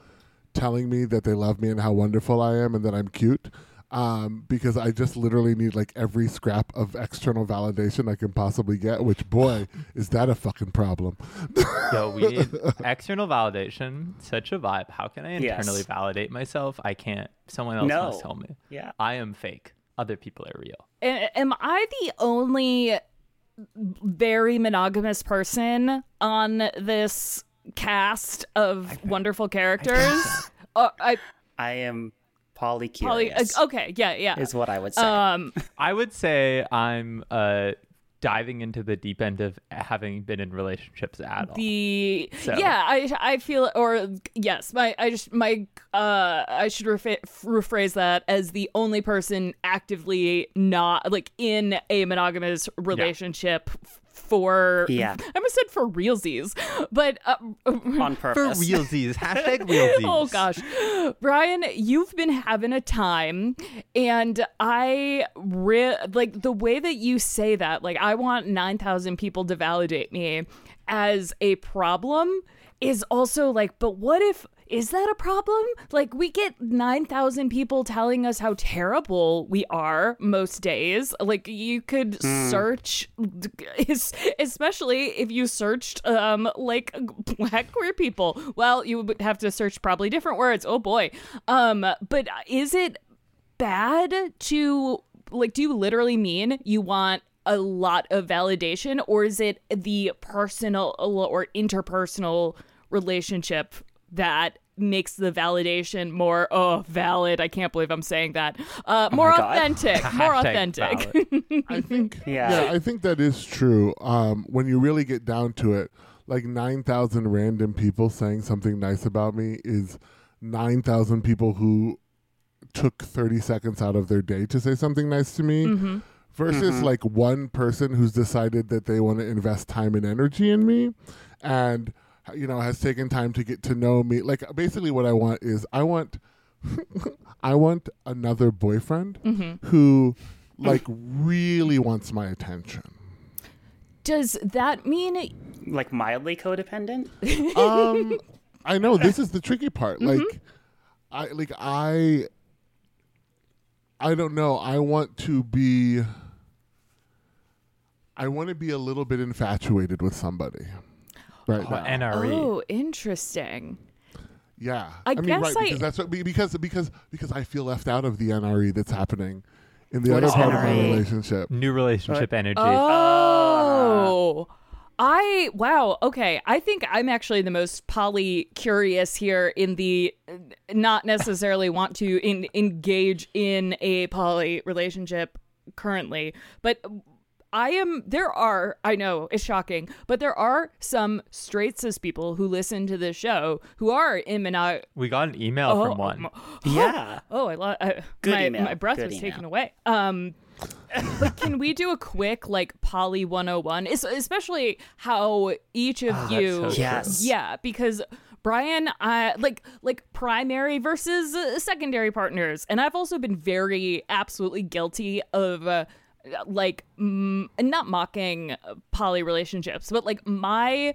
E: telling me that they love me and how wonderful I am and that I'm cute. Um, because I just literally need like every scrap of external validation I can possibly get, which boy, is that a fucking problem.
A: Yo, we need external validation. Such a vibe. How can I
B: Yes.
A: internally validate myself? I can't. Someone else
B: No.
A: must tell me.
B: Yeah.
A: I am fake. Other people are real.
D: A- am I the only very monogamous person on this cast of wonderful characters? Uh, I
B: I am poly
D: uh, okay. Yeah, yeah.
B: Is what I would say.
D: Um,
A: I would say I'm uh, diving into the deep end of having been in relationships at all.
D: the
A: So-
D: yeah i i feel or yes my i just my uh i should refa- rephrase that as the only person actively not like in a monogamous relationship f- for
B: Yeah.
D: i almost said for realsies but uh,
B: On
A: For
B: purpose.
A: realsies. Hashtag realsies.
D: Oh gosh. Brian, you've been having a time and I re- like the way that you say that, like I want 9,000 people to validate me as a problem is also like, but what if is that a problem? Like we get 9,000 people telling us how terrible we are most days. Like you could search especially if you searched um like black queer people. Well, you would have to search probably different words. Oh boy. Um but is it bad to like do you literally mean you want a lot of validation or is it the personal or interpersonal relationship that makes the validation more oh valid i can't believe i'm saying that uh more
B: my
D: authentic more authentic.
E: I think
B: Yeah.
E: I think that is true. Um, when you really get down to it, like nine thousand random people saying something nice about me is nine thousand people who took thirty seconds out of their day to say something nice to me. Versus like one person who's decided that they want to invest time and energy in me and you know has taken time to get to know me. Like basically what i want is i want i want another boyfriend who like really wants my attention.
D: Does that mean
B: like mildly codependent.
E: um i know. This is the tricky part. Like i like i i don't know. I want to be i want to be a little bit infatuated with somebody right
A: Oh,
E: now.
A: NRE.
D: oh interesting
E: Yeah,
D: I
E: mean,
D: guess
E: right,
D: I-
E: because that's what because because because I feel left out of the NRE that's happening in the
B: What
E: other
B: is
E: part of my
B: NRE?
E: relationship.
A: New relationship energy.
D: Oh. I wow, okay. I think I'm actually the most poly curious here in the uh, not necessarily want to in, engage in a poly relationship currently, but I am there are I know it's shocking, but there are some straight cis people who listen to this show who are in monog
A: we got an email
D: Oh,
A: from one.
B: Yeah.
D: Oh, I, lo- I
B: Good
D: my
B: email.
D: my breath
B: Good
D: was
B: email.
D: taken away. Um, but can we do a quick like poly 101 Es- especially how each of
A: that's
D: you
A: so.
B: Yes.
D: yeah because brian i like like primary versus uh, secondary partners and i've also been very absolutely guilty of uh, like mm, not mocking poly relationships but like my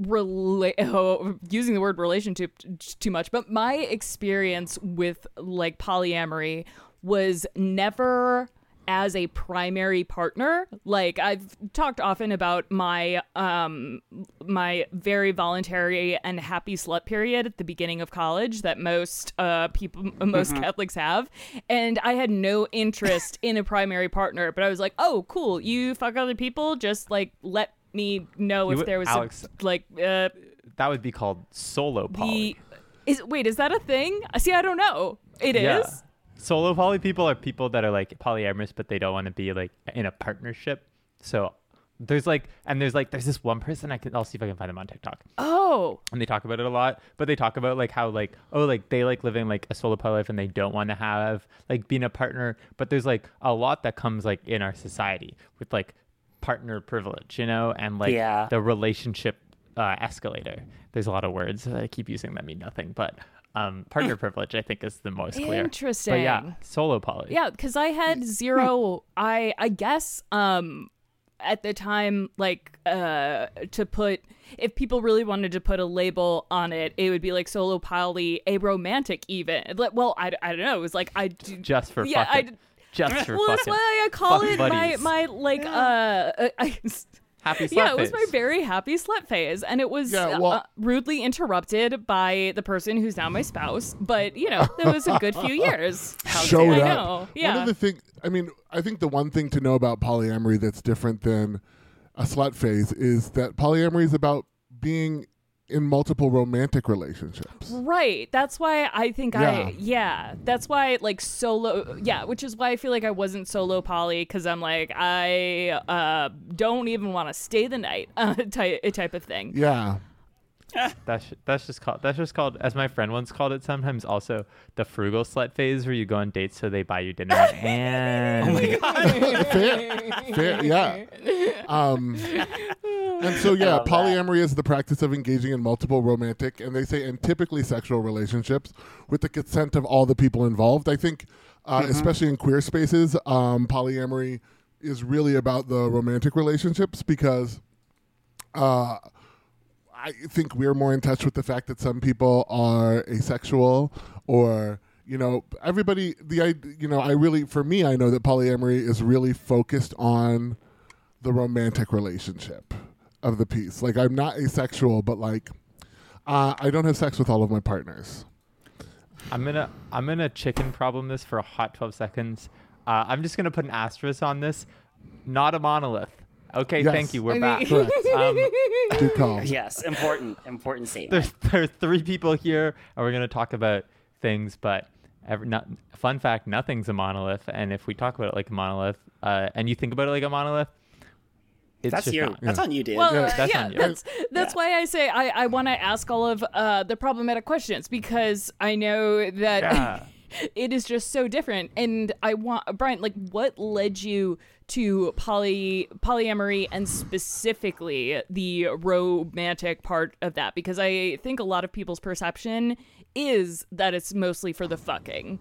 D: rela- oh, using the word relationship too much but my experience with like polyamory was never as a primary partner. Like I've talked often about my um my very voluntary and happy slut period at the beginning of college that most uh people most Catholics have. And I had no interest in a primary partner, but I was like, "Oh, cool. You fuck other people, just like let me know
A: You
D: if
A: would-
D: there was
A: Alex-
D: like uh
A: That would be called solo poly.
D: the is wait, is that a thing? See, I don't know. It is.
A: Solo poly people are people that are like polyamorous, but they don't want to be like in a partnership. So there's like, and there's like, there's this one person I can, I'll see if I can find them on TikTok,
D: Oh.
A: and they talk about it a lot. But they talk about like how like, oh, like they like living like a solo poly life, and they don't want to have like being a partner. But there's like a lot that comes like in our society with like partner privilege, you know, and like
B: Yeah.
A: the relationship uh, escalator. There's a lot of words I keep using that mean nothing, but um, partner privilege I think is the most clear.
D: Interesting.
A: But yeah, solo poly.
D: Yeah, because I had zero. I I guess um at the time like uh to put if people really wanted to put a label on it, it would be like solo poly, a romantic even. Like, well, I, I don't know. It was like I do,
A: just for
D: yeah,
A: fucking.
D: I
A: just for
D: well, that's
A: fucking.
D: why I call it my
A: buddies.
D: my like uh, uh I,
A: Happy slut
D: yeah, it was my very happy slut phase, and it was
E: Yeah,
D: uh,
E: well-
D: uh, rudely interrupted by the person who's now my spouse. But you know, it was a good few years.
E: Showed
D: I
E: up.
D: know,
E: One of the thing, I mean, I think the one thing to know about polyamory that's different than a slut phase is that polyamory is about being in multiple romantic relationships.
D: Right. That's why I think
E: Yeah.
D: I yeah. That's why like solo yeah, which is why I feel like I wasn't solo poly cuz I'm like I uh don't even want to stay the night uh, type type of thing.
E: Yeah.
A: That's that's just called that's just called as my friend once called it sometimes also the frugal slut phase where you go on dates so they buy you dinner and
B: Oh my god.
E: fair, fair, yeah. Um, and so, yeah, polyamory is the practice of engaging in multiple romantic and they say and typically sexual relationships with the consent of all the people involved. I think, uh, especially in queer spaces, um, polyamory is really about the romantic relationships because. Uh, I think we're more in touch with the fact that some people are asexual or you know everybody the I you know I really for me I know that polyamory is really focused on the romantic relationship of the piece like I'm not asexual but like uh, I don't have sex with all of my partners
A: I'm gonna I'm gonna chicken problem this for a hot 12 seconds. Uh, I'm just gonna put an asterisk on this. Not a monolith. Okay,
E: Yes.
A: thank you. We're back.
E: correct
A: Um,
E: good call
B: yes, important, important statement.
A: there's there are three people here, and we're gonna talk about things. But every, not, fun fact: nothing's a monolith. And if we talk about it like a monolith, uh, and you think about it like a monolith, it's
B: That's
A: just
B: you.
A: not.
B: That's on you, dude.
D: Well,
E: Yeah,
A: that's
D: yeah,
A: on you.
D: that's that's
B: Yeah.
D: why I say I, I want to ask all of uh, the problematic questions because I know that
A: Yeah.
D: It is just so different. And I want Brian, like, what led you to poly polyamory and specifically the romantic part of that? Because I think a lot of people's perception is that it's mostly for the fucking.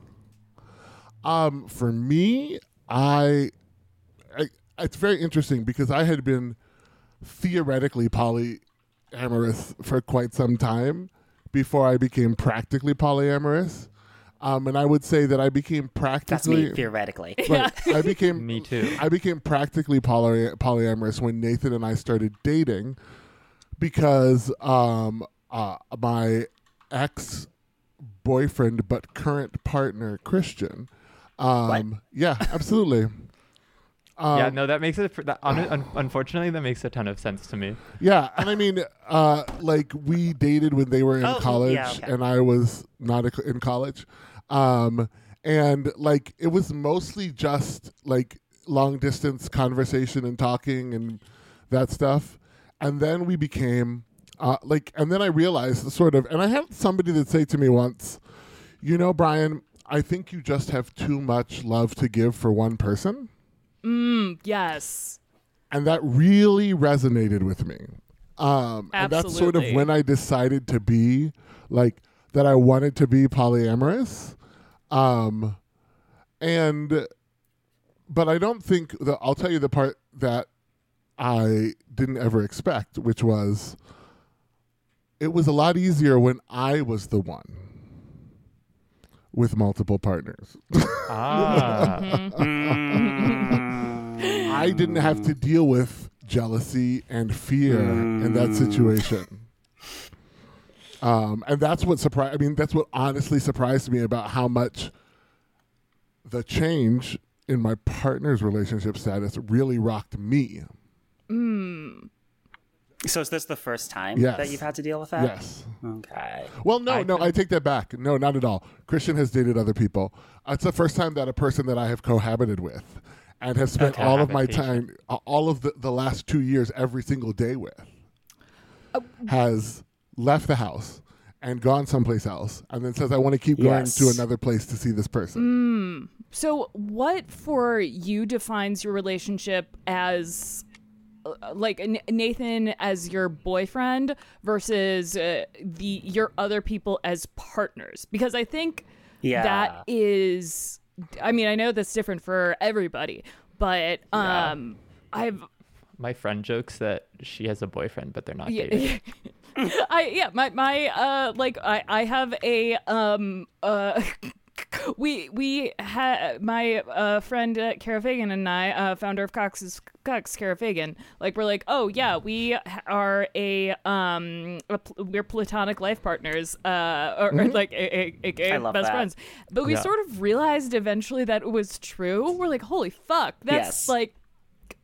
E: Um, for me, I, I, it's very interesting because I had been theoretically polyamorous for quite some time before I became practically polyamorous. Um, and I would say that I became
B: That's
E: practically.
B: me theoretically.
E: Right, I became
A: Me too.
E: I became practically poly- polyamorous when Nathan and I started dating because um, uh, my ex boyfriend but current partner Christian. Um, yeah, absolutely. Um,
A: yeah, no, that makes it. That, un, un, unfortunately, that makes a ton of sense to me.
E: Yeah, and I mean, uh, like we dated when they were in
B: Oh,
E: college,
B: yeah, okay.
E: and I was not a- in college, um, and like it was mostly just like long distance conversation and talking and that stuff, and then we became uh, like, and then I realized sort of, and I had somebody that say to me once, you know, Brian, I think you just have too much love to give for one person
D: Yes.
E: and that really resonated with me. Um, and that's sort of when I decided to be like that. I wanted to be polyamorous, um, and but I don't think that I'll tell you the part that I didn't ever expect, which was it was a lot easier when I was the one. with multiple partners.
A: Ah.
B: Mm.
E: I didn't have to deal with jealousy and fear in that situation. Um, and that's what surprised. I mean, that's what honestly surprised me about how much the change in my partner's relationship status really rocked me.
B: So is this the first time
E: Yes.
B: that you've had to deal with that?
E: Yes.
B: Okay.
E: Well, no,
A: I
E: no, I take that back. No, not at all. Christian has dated other people. It's the first time that a person that I have cohabited with and have spent
A: Okay.
E: all of my time, all of the, the last two years, every single day with, has left the house and gone someplace else and then says, I want to keep
B: Yes.
E: going to another place to see this person.
D: So, what for you defines your relationship as uh, like Nathan as your boyfriend versus uh, the your other people as partners? Because I think
B: Yeah.
D: that is. I mean, I know that's different for everybody, but um, I've
A: My friend jokes that she has a boyfriend, but they're not
D: yeah,
A: dating.
D: I yeah my my uh like I I have a um uh we we had my uh friend uh, Kara Fagan and I uh founder of Cox's Cox Kara Fagan like we're like oh yeah we are a um a pl- we're platonic life partners uh or, or like a, a, a, a
B: I love
D: best
B: that.
D: friends but we
A: Yeah.
D: sort of realized eventually that it was true we're like holy fuck that's
B: Yes.
D: like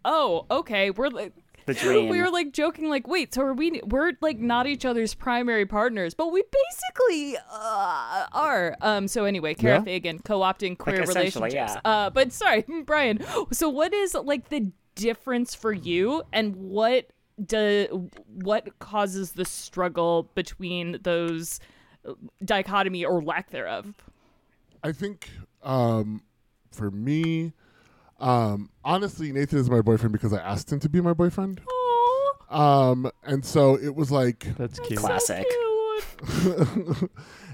D: oh okay we're like
B: The dream.
D: we were like joking like wait so are we we're like not each other's primary partners but we basically uh, are um so anyway Kara
E: Yeah.
D: Fagan co-opting queer
B: essentially,
D: relationships
B: yeah.
D: uh but sorry Brian so what is like the difference for you and what do what causes the struggle between those uh, dichotomy or lack thereof
E: I think um, for me, um, honestly, Nathan is my boyfriend because I asked him to be my boyfriend.
D: oh
E: Um, and so it was like,
A: That's cute.
B: Classic.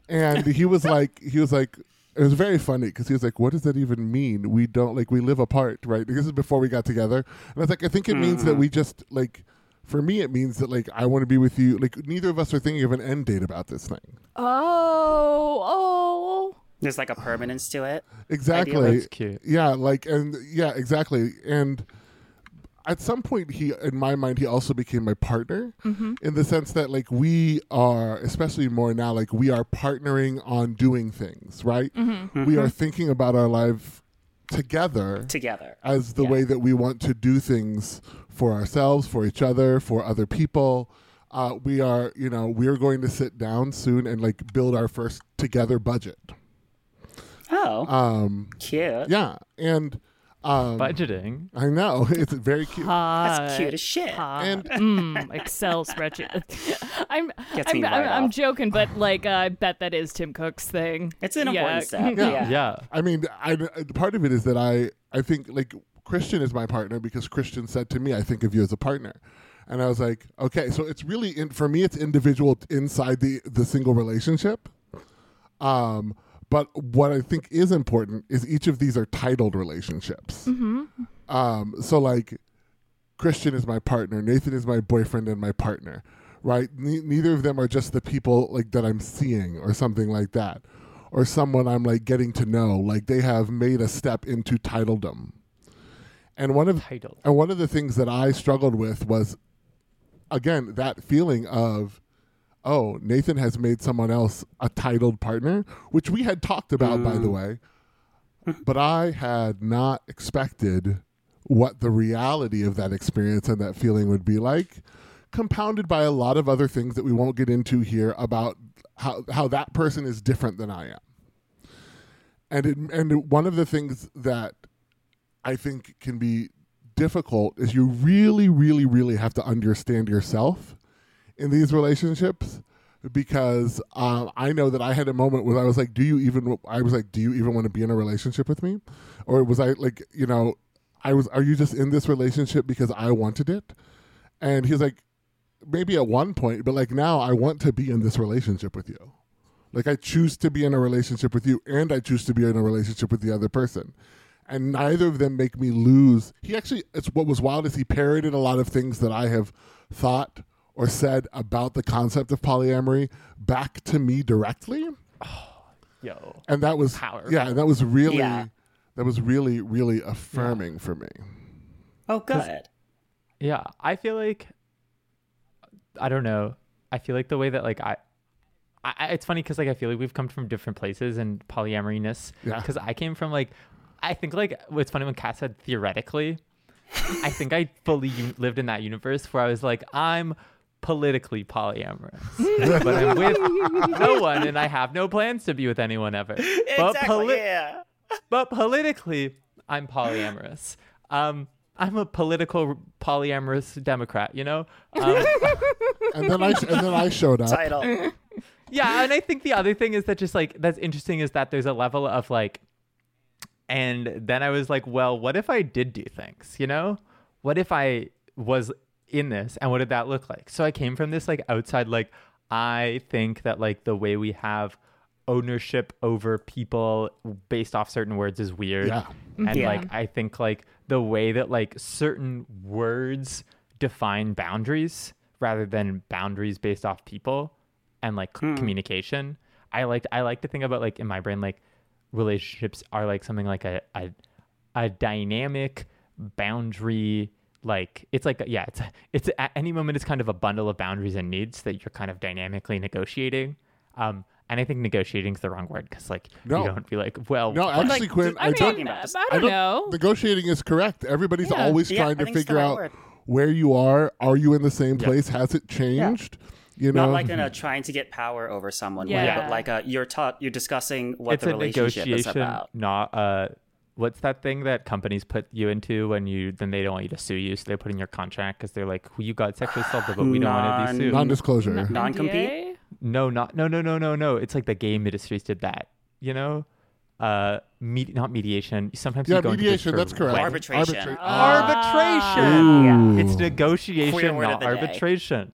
E: and he was like, he was like, it was very funny because he was like, "What does that even mean? We don't like we live apart, right?" This is before we got together, and I was like, "I think it means that we just like." For me, it means that like I want to be with you. Like neither of us are thinking of an end date about this thing.
D: oh oh
B: There's like a permanence to it.
E: Exactly.
A: That's cute.
E: Yeah, like and yeah, exactly. And at some point he in my mind he also became my partner mm-hmm. in the sense that like we are especially more now like we are partnering on doing things, right? Mm-hmm. Mm-hmm. We are thinking about our life together
B: Together.
E: as the
B: Yeah.
E: way that we want to do things for ourselves, for each other, for other people. Uh, we are, you know, we're going to sit down soon and like build our first together budget.
B: Oh,
E: Um,
B: cute.
E: yeah, and um,
A: Budgeting.
E: I know it's very cute.
B: That's cute as shit.
E: And
D: mm, Excel spreadsheet. I'm
B: Gets
D: I'm,
B: me
D: I'm,
B: right
D: I'm joking, but like uh, I bet that is Tim Cook's thing.
B: It's an
D: Yeah.
B: important step.
E: Yeah.
B: Yeah.
A: Yeah.
E: I mean, I, part of it is that I I think like Christian is my partner because Christian said to me, "I think of you as a partner," and I was like, "Okay." So it's really in, for me, it's individual inside the the single relationship. Um, but what I think is important is each of these are titled relationships. Um, so like Christian is my partner, Nathan is my boyfriend and my partner, right? Ne- neither of them are just the people like that I'm seeing or something like that, or someone I'm like getting to know. Like they have made a step into titledom. And one of
A: Title.
E: and one of the things that I struggled with was again that feeling of oh, Nathan has made someone else a titled partner, which we had talked about by the mm. way. But I had not expected what the reality of that experience and that feeling would be like, compounded by a lot of other things that we won't get into here about how how that person is different than I am. And it, and one of the things that I think can be difficult is you really, really, really have to understand yourself in these relationships because um, I know that I had a moment where I was like, "Do you even?" I was like, "Do you even want to be in a relationship with me?" Or was I like, you know, I was, "Are you just in this relationship because I wanted it?" And he's like, "Maybe at one point, but like now, I want to be in this relationship with you." Like I choose to be in a relationship with you, and I choose to be in a relationship with the other person, and neither of them make me lose. He actually, it's what was wild is he parroted a lot of things that I have thought or said about the concept of polyamory back to me directly.
A: Yo.
E: and that was
A: Powerful.
E: yeah, and that was really
B: Yeah.
E: that was really really affirming for me.
B: Oh, good.
A: Yeah, I feel like I don't know. I feel like the way that like I, I I- it's funny because like I feel like we've come from different places and polyamoriness.
E: Yeah.
A: Because I came from like, I think like what's funny when Kat said theoretically, I think I fully u- lived in that universe where I was like I'm politically polyamorous, but I'm with no one and I have no plans to be with anyone ever. But poli-
B: yeah.
A: but politically, I'm polyamorous. Um, I'm a political polyamorous Democrat, you know. Um,
E: And then I and then I showed up.
B: Title.
A: yeah, and I think the other thing is that just like that's interesting is that there's a level of like, and then I was like, well, what if I did do things, you know? What if I was in this, and what did that look like? So I came from this like outside, like I think that like the way we have ownership over people based off certain words is weird.
E: Yeah.
A: And
B: Yeah.
A: like I think like the way that like certain words define boundaries rather than boundaries based off people and like c- hmm. communication. I like I like to think about like in my brain like relationships are like something like a a, a dynamic boundary like it's like yeah it's it's at any moment it's kind of a bundle of boundaries and needs that you're kind of dynamically negotiating um and i think negotiating is the wrong word because like
E: No.
A: you don't be like well
E: No,
A: fine.
E: actually, Quinn,
D: I,
E: I,
D: mean,
E: don't.
B: talking about this.
D: I
E: I
D: don't,
E: don't.
D: know.
E: Negotiating is correct. Everybody's
D: Yeah.
E: always
B: Yeah,
E: trying
B: I
E: to
B: think it's the
E: figure
B: right
E: out
B: word.
E: where you are. Are you in the same
A: Yeah.
E: place? Has it changed? You know,
B: Not like in a trying to get power over someone way,
D: Yeah.
B: but like a you're taught you're discussing what
A: it's
B: the
A: a
B: relationship is
A: negotiation
B: about.
A: not uh what's that thing that companies put you into when you then they don't want you to sue you so they put in your contract because they're like you got sexually assaulted but we don't want to be sued
E: non-disclosure.
B: Non-compete?
A: No, not no no no no no. It's like the game industries did that. You know, uh, med- not mediation. Sometimes
E: yeah,
A: you go into this
E: mediation.
A: for
E: That's correct.
A: wedding-
B: Arbitration.
E: Arbitra-
D: Ah.
A: Arbitration.
E: Ooh.
A: It's negotiation,
B: Queer word of
A: not arbitration.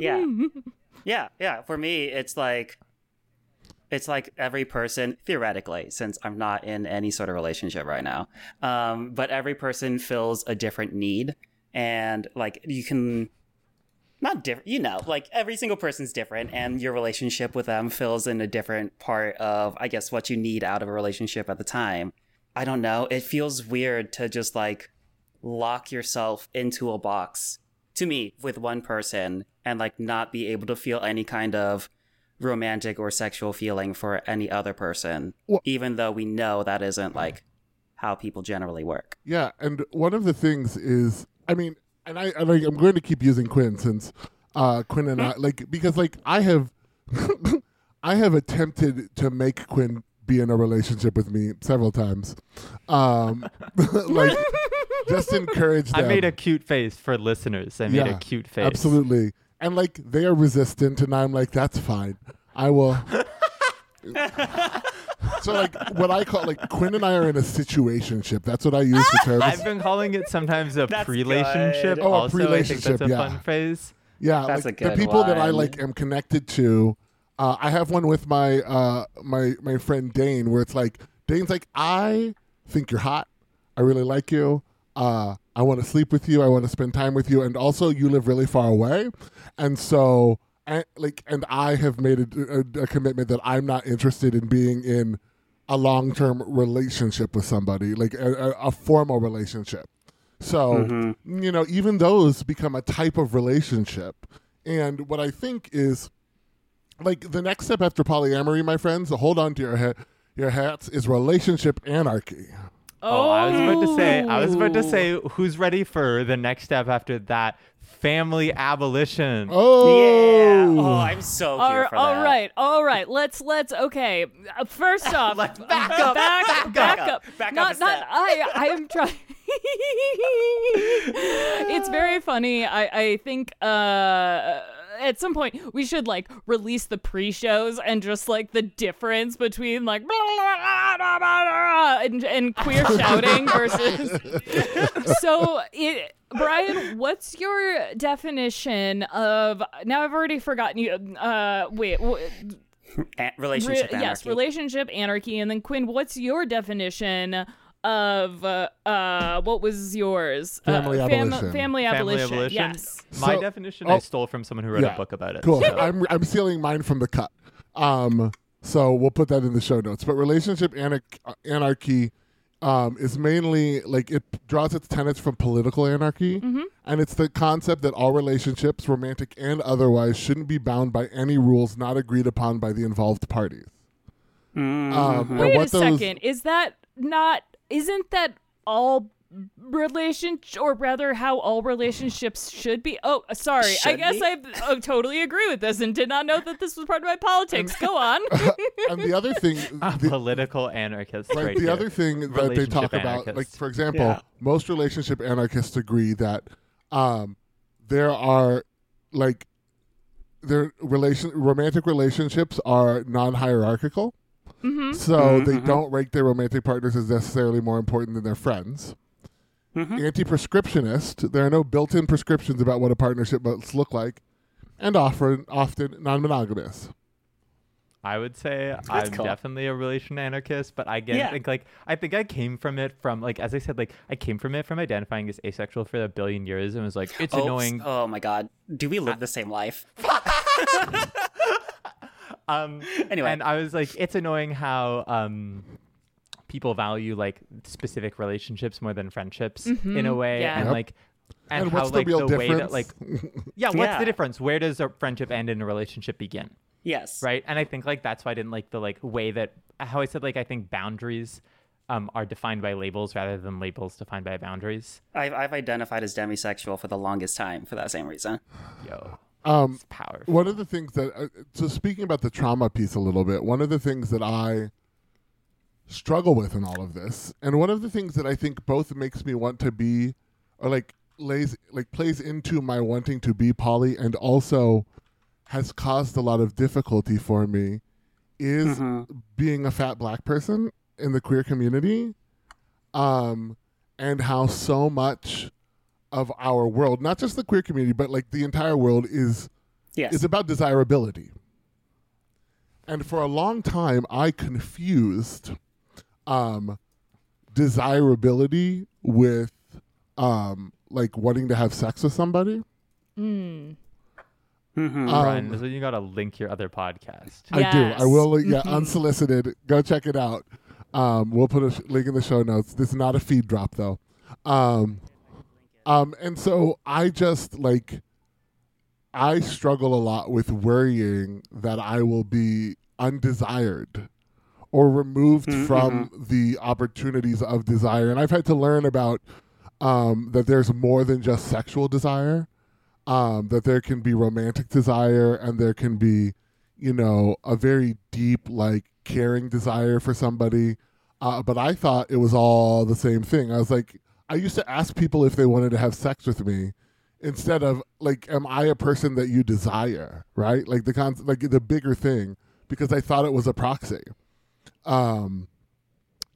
B: yeah yeah yeah for me it's like it's like every person theoretically since i'm not in any sort of relationship right now um, but every person fills a different need. And like you can not different you know like every single person's different and your relationship with them fills in a different part of i guess what you need out of a relationship at the time. I don't know. It feels weird to just like lock yourself into a box to me with one person and like not be able to feel any kind of romantic or sexual feeling for any other person
E: Well-
B: even though we know that isn't like how people generally work
E: Yeah, and one of the things is, I mean, and I, and I I'm going to keep using Quinn since uh, Quinn and I like because like I have, I have attempted to make Quinn be in a relationship with me several times, um, like just encourage them.
A: I made a cute face for listeners. I made
E: Yeah,
A: a cute face.
E: Absolutely. And like they are resistant, and I'm like, that's fine. I will. so like what I call like Quinn and I are in a situationship. That's what I use the term.
A: I've been calling it sometimes a
B: That's
A: pre-relationship.
B: good.
E: Oh, a
A: also, I think that's
E: pre-relationship,
A: a
E: yeah.
A: fun phrase.
E: Yeah,
B: That's
E: like
B: a
E: the
B: good
E: people that I
B: one.
E: like am connected to. Uh, I have one with my uh, my my friend Dane, where it's like Dane's like, I think you're hot. I really like you. Uh, I want to sleep with you. I want to spend time with you, and also you live really far away, and so and, like, and I have made a, a, a commitment that I'm not interested in being in a long term relationship with somebody, like a, a, formal relationship. So, mm-hmm. you know, even those become a type of relationship. And what I think is like the next step after polyamory, my friends, hold on to your ha- your hats, is relationship anarchy.
A: Oh, I was about to say. I was about to
D: Oh.
A: say. Who's ready for the next step after that? Family abolition.
E: Oh,
B: yeah oh i'm so
D: All,
B: here
D: right,
B: for
D: all
B: that
D: right, all right. Let's let's okay. Uh, First off,
B: Let's back up,
D: back,
B: back
D: back
B: up,
D: up,
B: back
D: not,
B: a
D: not. I I am trying. it's very funny. I I think uh at some point we should like release the pre-shows and just like the difference between like and, and queer shouting versus so it Brian, what's your definition of now I've already forgotten you uh wait w-
B: A-
D: Re-
B: relationship
D: yes, relationship anarchy. And then Quinn, what's your definition of uh, uh what was yours?
E: Family
D: uh, fam-
E: abolition.
D: family
A: Family
D: abolition.
A: abolition.
D: Yes.
A: My
E: So-
A: definition
E: oh,
A: I stole from someone who wrote
E: yeah.
A: a book about it.
E: cool.
A: so-
E: I'm I'm stealing mine from the cut. Um, So we'll put that in the show notes. But relationship anarch- anarchy um, is mainly like it draws its tenets from political anarchy, and it's the concept that all relationships, romantic and otherwise, shouldn't be bound by any rules not agreed upon by the involved parties.
B: Mm-hmm.
E: Um, and
D: Wait a
E: those-
D: second. Is that not? Isn't that all relation or rather how all relationships should be oh sorry i guess
B: be?
D: i oh, totally agree with this and did not know that this was part of my politics go on
E: and the other thing,
A: A
E: the,
A: political anarchist.
E: right,
A: right
E: the
A: here.
E: other thing that they
A: Relationship
E: talk about, like for example,
B: Yeah.
E: most relationship anarchists agree that um, there are like their relation romantic relationships are non-hierarchical.
D: Mm-hmm.
E: So mm-hmm, they mm-hmm. don't rank their romantic partners as necessarily more important than their friends. Mm-hmm. Anti-prescriptionist, there are no built-in prescriptions about what a partnership must look like, and often often non-monogamous.
A: I would say I'm
B: cool.
A: definitely a relation anarchist, but I again
B: Yeah.
A: think like I think I came from it from like as I said like I came from it from identifying as asexual for a billion years and was like it's
B: oh,
A: annoying.
B: Oh my god. Do we live the same life?
A: Um
B: Anyway.
A: and I was like it's annoying how um people value like specific relationships more than friendships in a way
D: yeah.
A: and
E: Yep.
A: like and,
E: And
A: how
E: what's the
A: like
E: real
A: way that like yeah what's
B: Yeah.
A: the difference where does a friendship end and a relationship begin
B: Yes.
A: right and i think like that's why i didn't like the like way that how i said like i think boundaries um, are defined by labels rather than labels defined by boundaries
B: I've, I've identified as demisexual for the longest time for that same reason.
A: yo
E: Um,
A: it's powerful.
E: one of the things that uh, so speaking about the trauma piece a little bit one of the things that i struggle with in all of this and one of the things that i think both makes me want to be or like lays like plays into my wanting to be poly and also has caused a lot of difficulty for me is being a fat black person in the queer community um and how so much of our world not just the queer community but like the entire world is
B: Yes.
E: is about desirability. And for a long time, I confused um, desirability with um, like wanting to have sex with somebody.
D: Mm.
B: Mhm.
A: Bryan,
E: Um,
A: this is you gotta link your other podcast
E: I do. I will. Yeah, unsolicited. Go check it out. Um, we'll put a sh- link in the show notes. This is not a feed drop though. Um, um, and so I just like I struggle a lot with worrying that I will be undesired or removed from the opportunities of desire. And I've had to learn about um, that there's more than just sexual desire. Um, that there can be romantic desire and there can be, you know, a very deep, like, caring desire for somebody. Uh, but I thought it was all the same thing. I was like, I used to ask people if they wanted to have sex with me instead of like, am I a person that you desire? Right? Like the con- like the bigger thing because I thought it was a proxy. Um,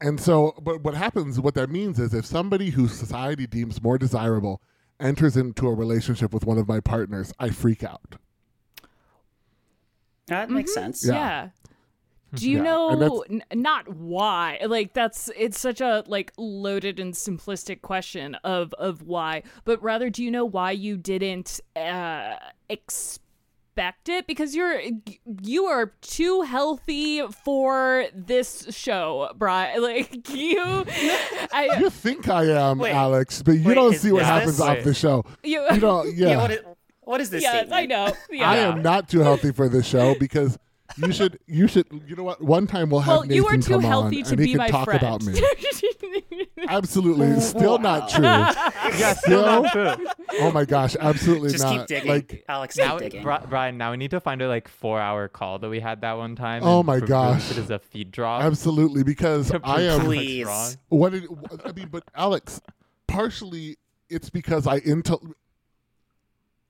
E: and so, but what happens, what that means is if somebody who society deems more desirable enters into a relationship with one of my partners, I freak out.
B: that makes sense.
E: Yeah.
D: Yeah. Do you
E: Yeah,
D: know n- not why? Like that's it's such a like loaded and simplistic question of of why, but rather do you know why you didn't uh expect it because you're you are too healthy for this show, Bryan. Like you I
E: You think I am,
B: Wait.
E: Alex, but you
B: Wait,
E: don't see what happens
B: this-
E: off the show.
D: you,
E: You don't, yeah.
B: Yeah. what, is, what is this
D: Yes,
B: statement?
D: I know. Yeah.
E: I am not too healthy for this show because you should, you should, you know what? One time we'll have
D: well,
E: Nathan
D: you are too
E: come
D: healthy
E: on
D: to
E: and he
D: be
E: can
D: my
E: talk
D: friend.
E: about me. Absolutely, still not true.
A: yeah still not true
E: Oh my gosh, absolutely
B: Just
E: not.
B: keep digging.
E: Like,
B: Alex, keep
A: now,
B: digging.
A: Bri- Bryan, now we need to find a like four hour call that we had that one time.
E: Oh my gosh.
A: It is a feed drop.
E: absolutely, because I am.
B: Please.
A: wrong.
E: What did I mean? But Alex, partially it's because I intel,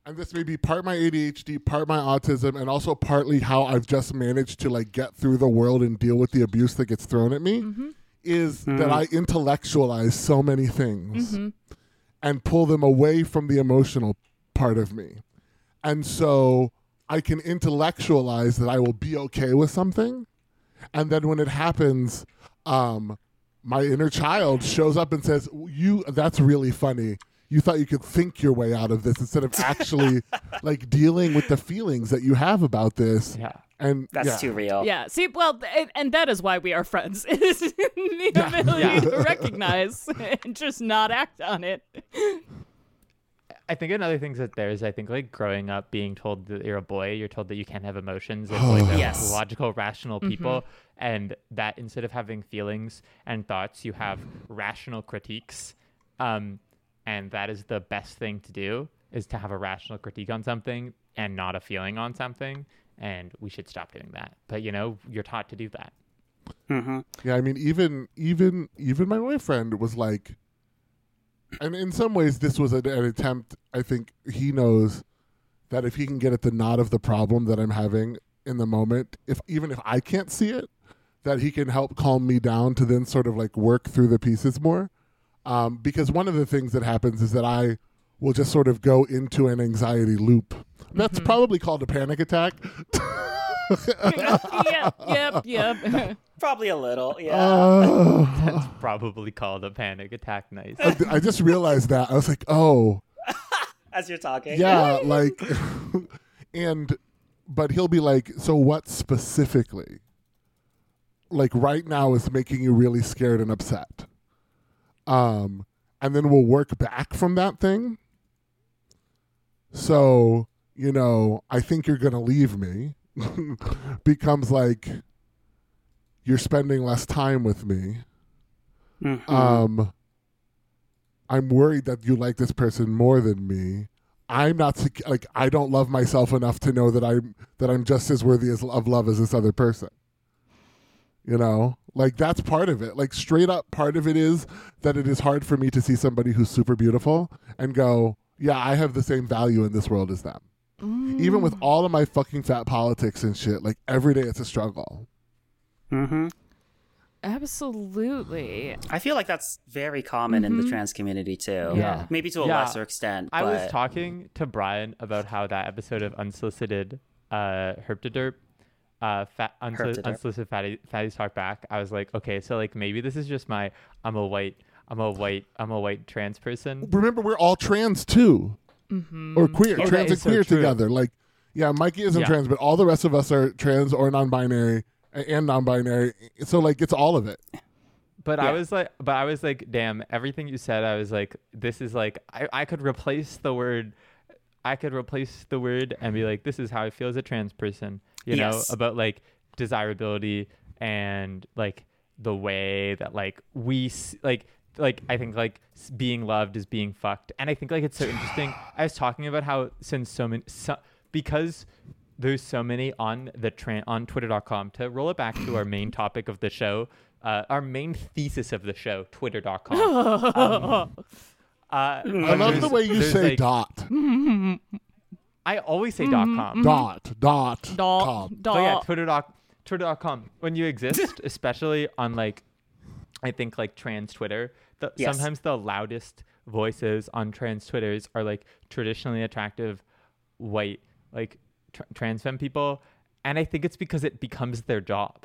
E: and this may be part my ADHD, part my autism, and also partly how I've just managed to like get through the world and deal with the abuse that gets thrown at me. Mm-hmm. Is hmm. that I intellectualize so many things mm-hmm. and pull them away from the emotional part of me, and so I can intellectualize that I will be okay with something and then when it happens um my inner child shows up and says you that's really funny you thought you could think your way out of this instead of actually like dealing with the feelings that you have about this
A: Yeah.
E: And
B: That's
E: yeah.
B: too real.
D: Yeah. See, well, and, and that is why we are friends. Is the ability
A: Yeah.
D: to recognize and just not act on it.
A: I think another thing that there is, I think, like growing up, being told that you're a boy, you're told that you can't have emotions as like a
B: Yes.
A: logical, rational
D: Mm-hmm.
A: people, and that instead of having feelings and thoughts, you have rational critiques, um, and that is the best thing to do is to have a rational critique on something and not a feeling on something, and we should stop doing that. But you know, you're taught to do that.
B: hmm
E: Yeah, I mean, even even even my boyfriend was like, and in some ways, this was an, an attempt. I think he knows that if he can get at the knot of the problem that I'm having in the moment, if even if I can't see it, that he can help calm me down to then sort of like work through the pieces more. Um, because one of the things that happens is that I will just sort of go into an anxiety loop. That's probably called a panic attack.
D: yep, yep, yep.
B: Probably a little. Yeah.
E: Uh,
A: That's probably called a panic attack. Nice.
E: I, I just realized that. I was like, oh,
B: As you're talking.
E: yeah, like, and, but he'll be like, so what specifically, like right now, is making you really scared and upset? Um, and then we'll work back from that thing. So, you know, I think you're going to leave me becomes like, you're spending less time with me.
B: Mhm.
E: um i'm worried that you like this person more than me i'm not sec- like i don't love myself enough to know that i'm that i'm just as worthy as, of love as this other person you know like that's part of it like straight up part of it is that it is hard for me to see somebody who's super beautiful and go yeah i have the same value in this world as them even with all of my fucking fat politics and shit like every day it's a struggle
B: mm-hmm
D: Absolutely.
B: I feel like that's very common in the trans community too.
D: Yeah.
B: Maybe to a
A: Yeah.
B: lesser extent.
A: I was talking to Bryan about how that episode of Unsolicited uh, Herptoderp, uh, fat, unsoli- Unsolicited Fatty, Fatties Talk Back. I was like, okay, so like maybe this is just my I'm a white I'm a white I'm a white trans person.
E: remember we're all trans too. Or queer trans and
A: is so
E: queer together. Like yeah mikey isn't
A: Yeah.
E: trans but all the rest of us are trans or non-binary and non-binary. So like it's all of it.
A: But I was like, but I was like, damn, everything you said, I was like, this is like, I, I could replace the word, I could replace the word and be like, this is how I feel as a trans person, you know, about like desirability and like the way that like we, like, like I think like being loved is being fucked, and I think like it's so interesting. I was talking about how since so many, so, because there's so many on the tran on twitter.com to roll it back to our main topic of the show uh, our main thesis of the show twitter.com um, uh,
E: i love the way you say
A: like-
E: dot
A: i always say mm-hmm, dot com mm-hmm.
E: dot dot
D: Dot,
E: com.
A: but yeah
D: dot.
A: twitter doc twitter.com when you exist especially on like i think like trans twitter the,
B: Yes.
A: sometimes the loudest voices on trans twitters are like traditionally attractive white like tr- trans femme people and i think it's because it becomes their job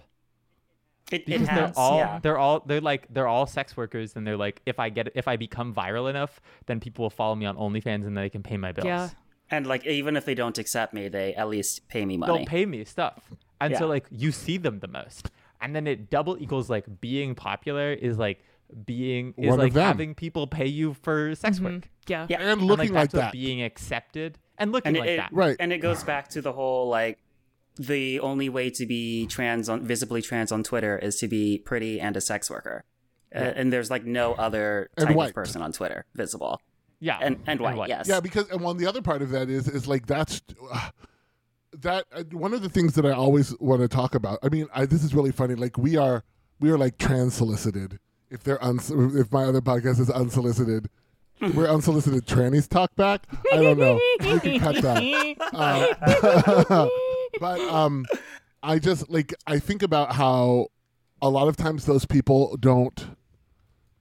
B: It, it
A: because
B: has.
A: they're all
B: yeah.
A: they're all they're like they're all sex workers and they're like if I get if I become viral enough then people will follow me on OnlyFans and then they can pay my bills.
D: Yeah.
B: And like even if they don't accept me, they at least pay me money.
A: They'll pay me stuff. And so like you see them the most. And then it double equals like being popular is like being is
E: One
A: like having people pay you for sex work.
D: Yeah.
B: Yeah.
E: and
A: And,
E: looking
A: like,
E: like that
A: being accepted and looking
B: and it,
A: like
B: it-
A: that.
E: Right.
B: And it goes back to the whole like the only way to be trans on visibly trans on Twitter is to be pretty and a sex worker. Uh, and there's like no other type of person on Twitter visible.
A: Yeah.
B: And and white, yes.
E: Yeah, because and one the other part of that is is like that's uh, that uh, one of the things that I always want to talk about. I mean, I, this is really funny. Like we are we are like trans solicited. If they're uns- if my other podcast is unsolicited, we're unsolicited trannies talk back. I don't know. You can cut that. Um, but um, I just like I think about how a lot of times those people don't.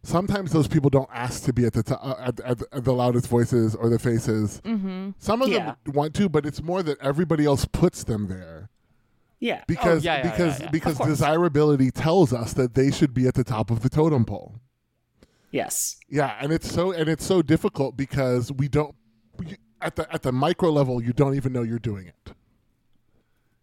E: Sometimes those people don't ask to be at the to- uh, at, at, at the loudest voices or the faces.
D: Mm-hmm.
E: Some of
B: Yeah.
E: them want to, but it's more that everybody else puts them there
B: Yeah.
E: because
A: yeah, yeah,
E: because
A: yeah, yeah.
E: because desirability tells us that they should be at the top of the totem pole.
B: Yes.
E: Yeah, and it's so and it's so difficult because we don't at the at the micro level you don't even know you're doing it.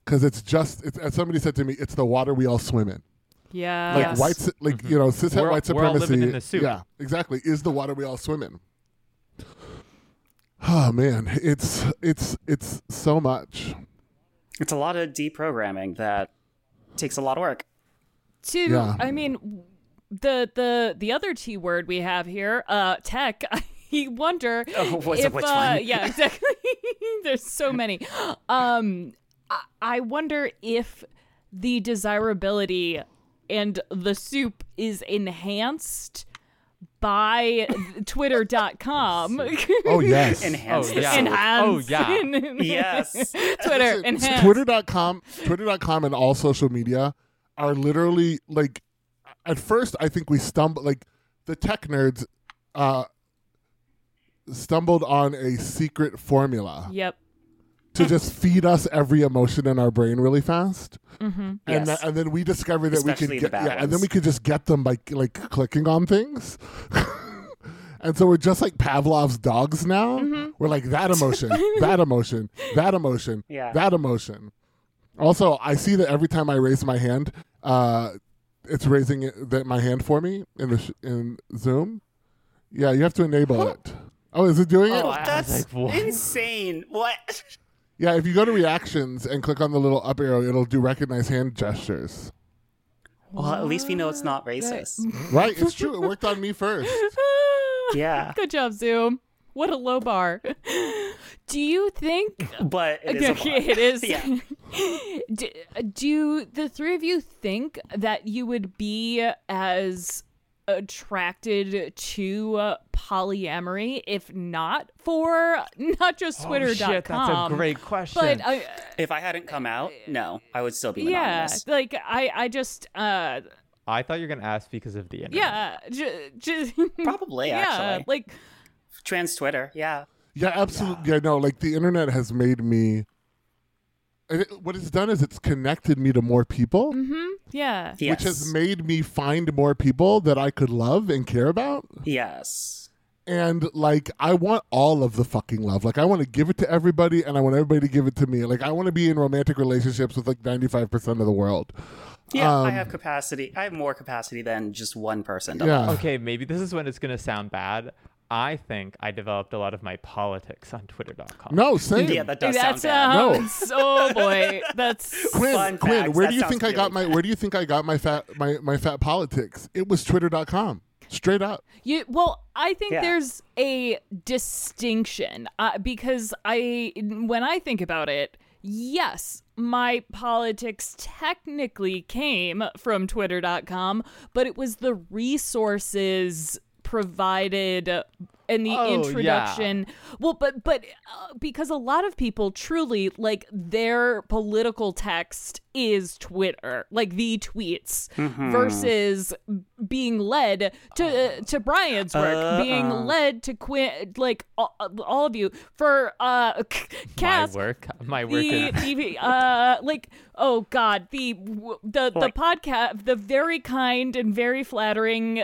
E: because it's just it's, as somebody said to me, it's the water we all swim in.
D: Yeah.
E: Like
B: Yes.
E: white, su- like you know, cishet
A: We're-
E: white
A: we're all
E: supremacy.
A: in the soup.
E: Yeah, exactly. Is the water we all swim in. Oh man, it's it's it's so much.
B: It's a lot of deprogramming that takes a lot of work.
D: to
E: Yeah.
D: I mean the the the other T word we have here, uh tech, I wonder
B: Oh, was it
D: if
B: which
D: uh,
B: one?
D: yeah, exactly. There's so many. Um I, I wonder if the desirability and the soup is enhanced by twitter.com.
E: Oh yes,
B: Enhance
A: Oh,
B: the
A: yeah.
B: soup.
D: Enhanced.
A: Oh, yeah.
B: Yes.
D: Twitter
E: Listen,
D: enhanced.
E: Twitter.com, Twitter.com, and all social media are literally like. At first, I think we stumbled like the tech nerds uh, stumbled on a secret formula
D: Yep.
E: To just feed us every emotion in our brain really fast. And,
B: Yes.
E: that, and then we discovered that we
B: Especially
E: could
B: the
E: get,
B: bad
E: yeah, and then we could just get them by like clicking on things. and so we're just like Pavlov's dogs now.
B: Mm-hmm.
E: We're like that emotion, that emotion, that emotion,
B: Yeah.
E: that emotion. Also, I see that every time I raise my hand, uh, it's raising it, that my hand for me in the sh- in Zoom. Yeah, you have to enable it. Oh, is it doing it?
B: Oh,
A: I was
B: that's
A: like,
B: insane. What?
E: Yeah, if you go to reactions and click on the little up arrow, it'll do recognize hand gestures.
B: Well, at least we know it's not racist.
E: Right, it's true. It worked on me first.
B: Yeah.
D: Good job, Zoom. What a low bar. Do you think
B: But it is a
D: Okay,
B: bar.
D: it is.
B: Yeah.
D: do, do the three of you think that you would be as attracted to uh, polyamory if not for not just
A: Oh,
D: twitter.com
A: shit, that's a great question.
D: but uh,
B: If I hadn't come out, no, I would still be
D: yeah
B: anonymous.
D: like i i just uh
A: I thought you were gonna ask because of the internet.
D: yeah j- j-
B: Probably,
D: yeah
B: actually.
D: like
B: Trans Twitter, yeah.
E: Yeah, absolutely. Yeah, no, like the internet has made me. And it, what it's done is it's connected me to more people,
D: yeah
B: Yes.
E: which has made me find more people that I could love and care about.
B: yes.
E: And like, I want all of the fucking love. Like, I want to give it to everybody, and I want everybody to give it to me. Like, I want to be in romantic relationships with like ninety five percent of the world.
B: Yeah, I
E: Um,
B: have capacity. I have more capacity than just one person.
E: Yeah.
A: Okay, maybe this is when it's gonna sound bad. I think I developed a lot of my politics on Twitter.com.
E: No, same.
B: Yeah, that does
D: that
B: sound bad.
D: sounds oh boy that's
E: Quinn,
B: Fun
E: Quinn,
B: facts,
E: where
B: that
E: do you
B: sounds
E: think I got
B: really
E: my where do you think I got my fat my, my fat politics? It was twitter.com. Straight up.
D: You well, I think
B: Yeah.
D: there's a distinction uh, because I, when I think about it, yes, my politics technically came from Twitter.com, but it was the resources provided in the
A: Oh, yeah.
D: introduction well but but uh, because a lot of people truly like their political text is twitter like the tweets versus being led to to bryan's work being led to quit like all, all of you for uh
A: my work. My work
D: the,
A: is
D: the uh like oh god the the the
B: Like-
D: podcast the very kind and very flattering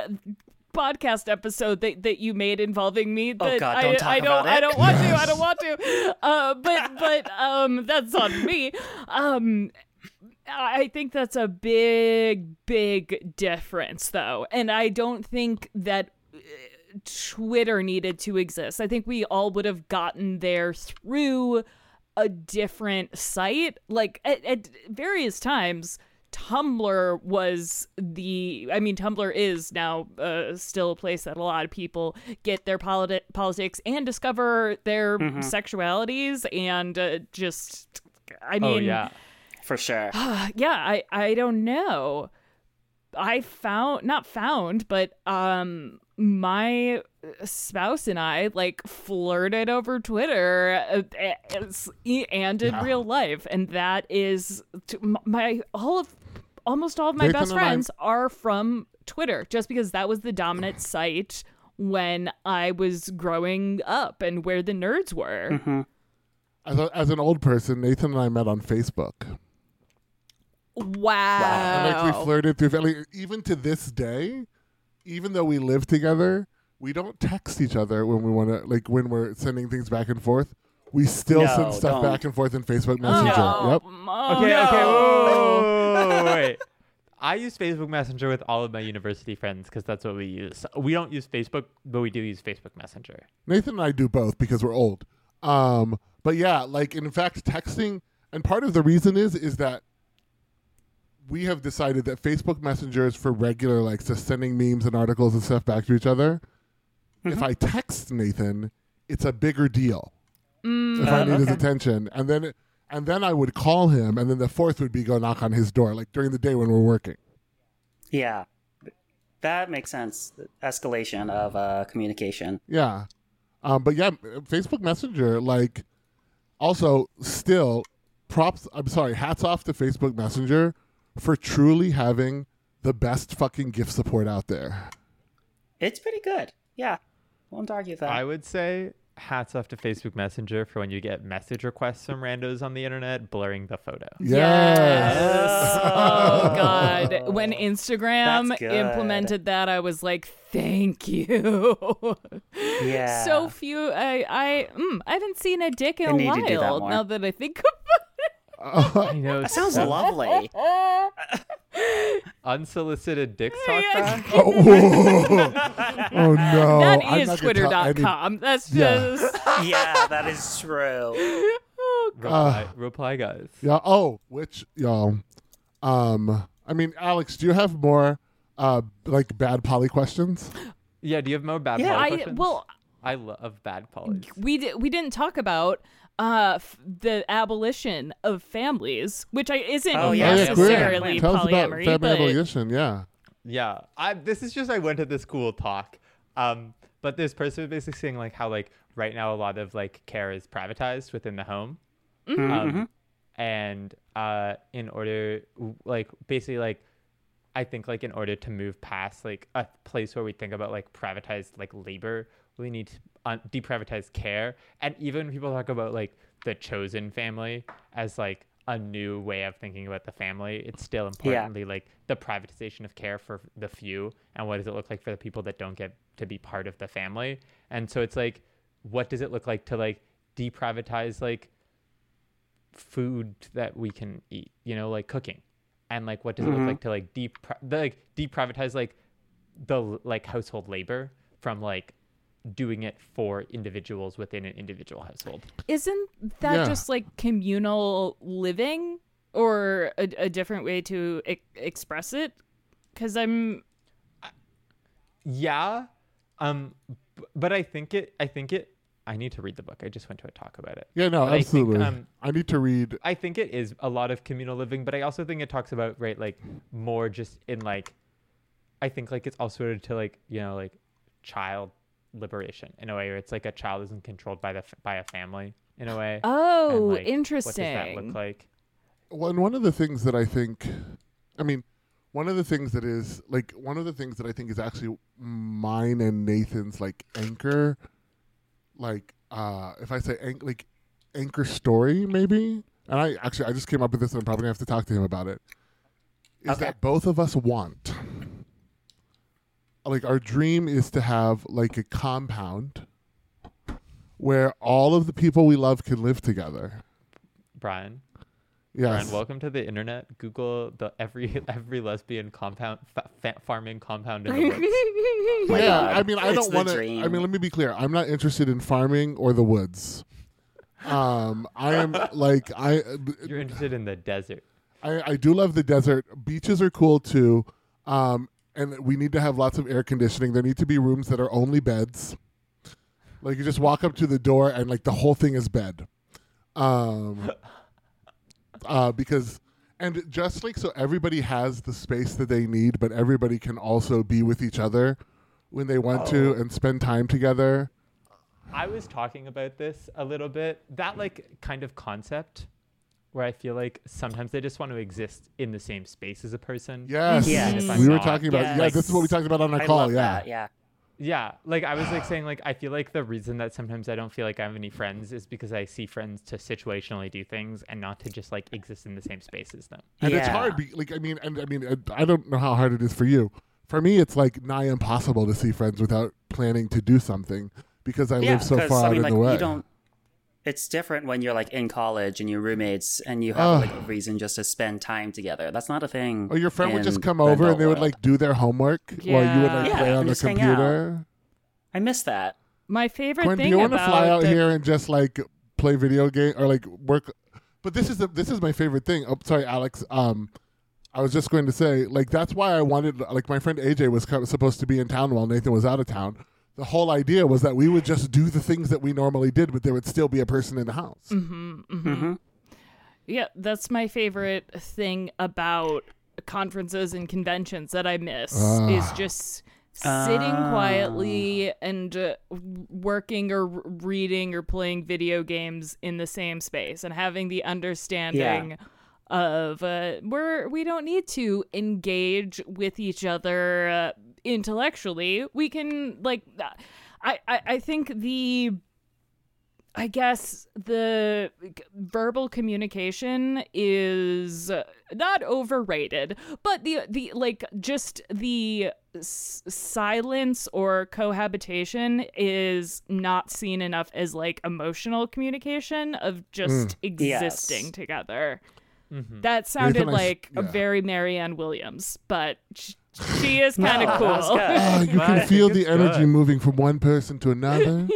D: podcast episode that, that you made involving me that
B: Oh, God,
D: I,
B: don't talk
D: I don't
B: about
D: I
B: it.
D: don't want to I don't want to uh but but um that's on me um I think that's a big big difference though and I don't think that uh, Twitter needed to exist. I think we all would have gotten there through a different site. Like at, at various times, Tumblr was the. I mean, Tumblr is now uh, still a place that a lot of people get their politi- politics and discover their sexualities and uh, just. I mean,
A: oh yeah.
B: For sure.
D: yeah, I I don't know. I found not found, but um my spouse and I like flirted over Twitter uh, and in real life and that is my all of almost all of my
E: Nathan
D: best
E: and I-
D: friends are from Twitter just because that was the dominant site when I was growing up and where the nerds were. Mm-hmm.
E: As, a, as an old person, Nathan and I met on Facebook.
D: Wow.
E: And like we flirted through like, even to this day, even though we live together, we don't text each other when we want to like when we're sending things back and forth. We still
B: No,
E: send stuff
B: don't.
E: back and forth in Facebook oh, Messenger.
D: Oh,
E: Yep.
D: oh,
A: Okay,
B: no.
A: okay, whoa, wait. I use Facebook Messenger with all of my university friends because that's what we use. We don't use Facebook, but we do use Facebook Messenger.
E: Nathan and I do both because we're old. Um, but yeah, like in fact, texting, and part of the reason is is that we have decided that Facebook Messenger is for regular, like just sending memes and articles and stuff back to each other. If I text Nathan, it's a bigger deal. If I
B: Oh,
E: need his attention, and then and then I would call him, and then the fourth would be go knock on his door, like during the day when we're working.
B: Yeah, that makes sense. Escalation of uh, communication.
E: Yeah. Um, but yeah, Facebook Messenger, like, also still props. I'm sorry, hats off to Facebook Messenger for truly having the best fucking gift support out there.
B: It's pretty good. Yeah, won't argue that.
A: I would say hats off to Facebook Messenger for when you get message requests from randos on the internet blurring the photo.
E: Yes.
D: Oh God! When Instagram implemented that, I was like, "Thank you."
B: Yeah.
D: So few. I I mm, I haven't seen a dick in
B: They
D: a
B: need to do that
D: while. Now that I think about
A: I know.
B: that sounds lovely.
A: Unsolicited dick talk back.
E: oh, oh, no.
D: that
E: I'm
D: is
E: not gonna tell any-
D: Twitter.com. That's
E: Yeah.
D: just.
B: yeah, that is true.
D: oh,
A: Reply, reply, guys.
E: Yeah. Oh, which y'all. Um. I mean, Alex, do you have more, uh, like bad poly questions?
A: Yeah, do you have more bad
B: Yeah,
A: poly
D: I
A: questions?
D: well,
A: I love bad polys.
D: we di- we didn't talk about uh f- the abolition of families, which I isn't
B: Oh,
E: Oh,
B: yeah,
E: yeah, cool.
D: necessarily
E: Tell us about
D: polyamory,
E: family
D: but
E: abolition. Yeah.
A: Yeah, I this is just I went to this cool talk, um, but this person was basically saying like how like right now a lot of like care is privatized within the home,
B: Mm-hmm.
A: um, and uh, in order like basically like I think like in order to move past like a place where we think about like privatized like labor, we need to un- deprivatize care, and even people talk about like the chosen family as like a new way of thinking about the family, it's still importantly like the privatization of care for the few, and what does it look like for the people that don't get to be part of the family, and so it's like, what does it look like to like deprivatize like food that we can eat, you know, like cooking. And like what does it look mm-hmm. like to like deep like deprivatize like the like household labor from like doing it for individuals within an individual household.
D: isn't that
E: Yeah.
D: just like communal living or a, a different way to e- express it? Because I'm
A: Yeah. Um b- but I think it I think it I need to read the book. I just went to a talk about it.
E: Yeah. No.
A: But I think,
E: Absolutely.
A: um,
E: I need to read.
A: I think it is a lot of communal living, but I also think it talks about right like more just in like I think like it's also to like you know like child liberation in a way where it's like a child isn't controlled by the by a family in a way.
D: oh
A: And, like,
D: interesting.
A: What does that look like?
E: Well, and one of the things that I think, I mean, one of the things that is like one of the things that I think is actually mine and Nathan's like anchor, like uh if I say anch- like anchor story maybe, and I actually I just came up with this and I'm probably gonna have to talk to him about it. Is
B: Okay.
E: that both of us want like our dream is to have like a compound where all of the people we love can live together.
A: Bryan,
E: Yes.
A: Bryan, welcome to the internet. Google the every every lesbian compound fa- fa- farming compound in the woods.
E: yeah,
B: God.
E: I mean, I
B: It's
E: don't want to. I mean, let me be clear. I'm not interested in farming or the woods. Um, I am like I,
A: You're interested in the desert.
E: I, I do love the desert. Beaches are cool too. Um, and we need to have lots of air conditioning. There need to be rooms that are only beds. Like you just walk up to the door and like the whole thing is bed. Um, uh, because and just like so everybody has the space that they need, but everybody can also be with each other when they want to and spend time together.
A: I was talking about this a little bit. That like kind of concept where I feel like sometimes they just want to exist in the same space as a person.
E: Yes,
B: Yeah.
A: Even if
E: we
A: I'm
E: were
A: not.
E: talking about.
B: Yeah,
E: Yeah,
B: like-
E: this is what we talked about on our
B: I
E: call.
B: love
E: yeah,
B: that. Yeah.
A: Yeah, like I was like saying like I feel like the reason that sometimes I don't feel like I have any friends is because I see friends to situationally do things and not to just like exist in the same space as them.
E: and it's hard. Be, like I mean, and I mean, I don't know how hard it is for you. For me, it's like nigh impossible to see friends without planning to do something because I
B: yeah,
E: live so far
B: I
E: out
B: mean,
E: in the way.
B: You don't. It's different when you're like in college and you're roommates and you have
E: Ugh.
B: like a reason just to spend time together. That's not a thing.
E: Or your friend would just come over and they would
B: world.
E: like do their homework while you would like
D: Yeah.
E: play on the
B: just hang out.
E: computer.
B: I miss that.
D: My favorite
E: Quinn, do you want to fly out
D: the-
E: here and just like play video game or like work? But this is the this is my favorite thing. Oh, sorry, Alex. Um, I was just going to say like that's why I wanted like my friend AJ was kind of supposed to be in town while Nathan was out of town. The whole idea was that we would just do the things that we normally did, but there would still be a person in the house.
B: hmm
D: Yeah, that's my favorite thing about conferences and conventions that I miss
E: Ah.
D: is just sitting
B: Ah.
D: quietly and uh, working or r- reading or playing video games in the same space and having the understanding of uh, we're we don't need to engage with each other uh, intellectually. We can like uh, I, I I think the I guess the verbal communication is not overrated, but the the like just the s- silence or cohabitation is not seen enough as like emotional communication of just existing
B: Yes.
D: together.
A: Mhm.
D: That sounded
E: Nathan, I s-
D: like a
E: yeah.
D: very Marianne Williams, but sh- she is kind of
B: No,
D: cool.
B: that.
E: Ah, you
A: I
E: can feel the energy
A: good.
E: moving from one person to another.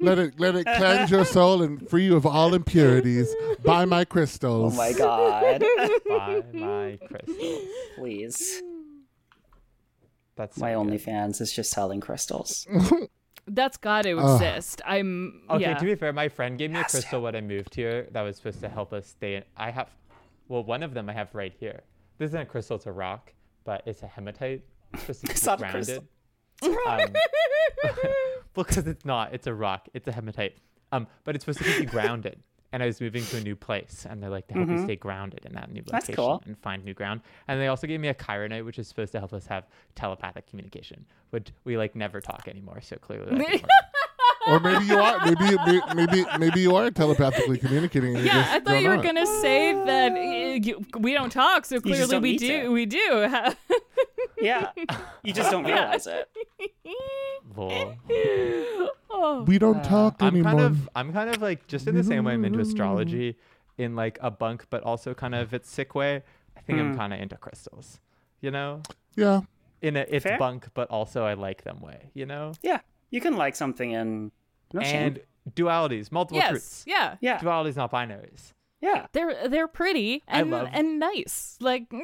E: let it let it cleanse your soul and free you of all impurities. Buy my crystals.
B: Oh my god.
A: Buy my crystals.
B: Please.
A: That's
B: My
A: good.
B: OnlyFans is just selling crystals.
D: That's got to
E: Ugh.
D: exist. I'm
A: Okay,
D: yeah.
A: to be fair, my friend gave me
B: Yes.
A: a crystal when I moved here that was supposed to help us stay. in. I have, well, one of them I have right here. This isn't a crystal; it's a rock, but it's a hematite. It's supposed to keep
B: It's not a
A: grounded. Um, well, because it's not. It's a rock. It's a hematite. Um, but it's supposed to keep you grounded. And I was moving to a new place, and they're like to help you stay grounded in that new
B: Mm-hmm.
A: Location
B: cool.
A: and find new ground. And they also gave me a chironite, which is supposed to help us have telepathic communication, which we like never talk anymore. So clearly, that didn't work.
E: Or maybe you are. Maybe you, maybe maybe you are telepathically communicating.
D: Yeah,
E: just
D: I thought you were
E: know it.
D: gonna say that uh, you, we don't talk, so clearly we do.
B: to.
D: We do.
B: Yeah. You just don't realize it.
D: Oh,
E: We don't talk
A: I'm
E: anymore.
A: kind of I'm kind of like just in the same way I'm into astrology in like a bunk but also kind of its sick way. I think I'm
B: Mm.
A: kind of into crystals. You know?
E: yeah.
A: In a it's
B: Fair.
A: bunk but also I like them way, you know?
B: Yeah. You can like something and no shame.
A: and dualities, multiple
D: yes,
A: truths.
D: yeah.
B: Yeah.
A: Dualities not binaries.
B: Yeah.
D: They're they're pretty
A: I
D: and
A: love-
D: and nice. Like mm,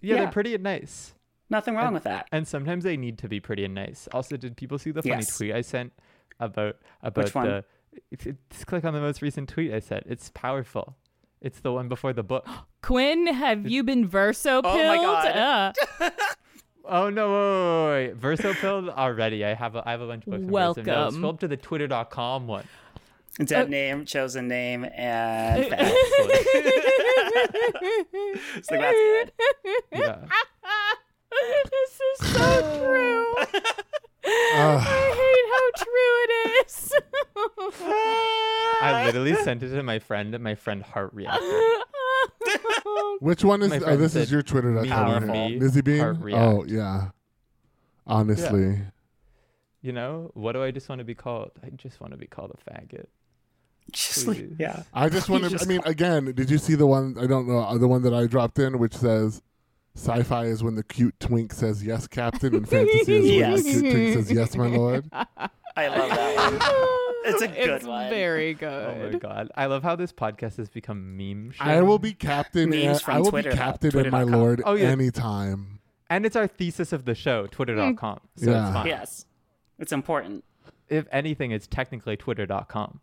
A: Yeah,
B: Yeah.
A: they're pretty and nice.
B: Nothing wrong
A: And-
B: with that.
A: And sometimes they need to be pretty and nice. Also, did people see the funny
B: Yes.
A: tweet I sent about about
B: Which one?
A: the it's, it's, just click on the most recent tweet I said. It's powerful. It's the one before the book.
D: Quinn, have you been verso pilled?
B: Oh my God.
D: Uh,
A: Oh no! Wait, wait, wait. Verso pilled already. I have a I have a bunch of books. on Verso. No,
D: Welcome.
A: scroll up to the Twitter.com one.
B: Dead
D: Uh,
B: name, chosen name, and fact. so that's good.
A: Yeah.
D: this is so true.
E: Ugh.
D: I hate how true it is.
A: I literally sent it to my friend, and my friend heart reacted.
E: Which one is?
A: My
E: Oh,
A: friend
E: this is
A: said,
E: your Twitter
A: "Me
E: account.
A: for
E: right?
A: me,
E: Lizzie Bean.
A: heart
E: Oh yeah. Honestly,
A: You know, what do I just want to be called? I just want to be called a faggot.
B: Just like,
A: Please.
B: yeah.
E: I just want to. I
B: just
E: mean, again, did you see the one? I don't know uh, the one that I dropped in, which says. Sci-fi is when the cute twink says yes, captain, and fantasy is when the cute twink says yes, my lord.
B: I love that one. It's a good
D: it's
B: one.
D: very good.
A: Oh my god! I love how this podcast has become meme.
E: I will be captain.
B: Memes
E: and-
B: from
E: I will
B: Twitter,
E: be
B: though.
E: captain and my lord
A: Oh, yeah.
E: anytime.
A: and it's our thesis of the show, Twitter.com. So
E: Yeah.
A: it's fine.
B: Yes. It's important.
A: If anything, it's technically Twitter.com.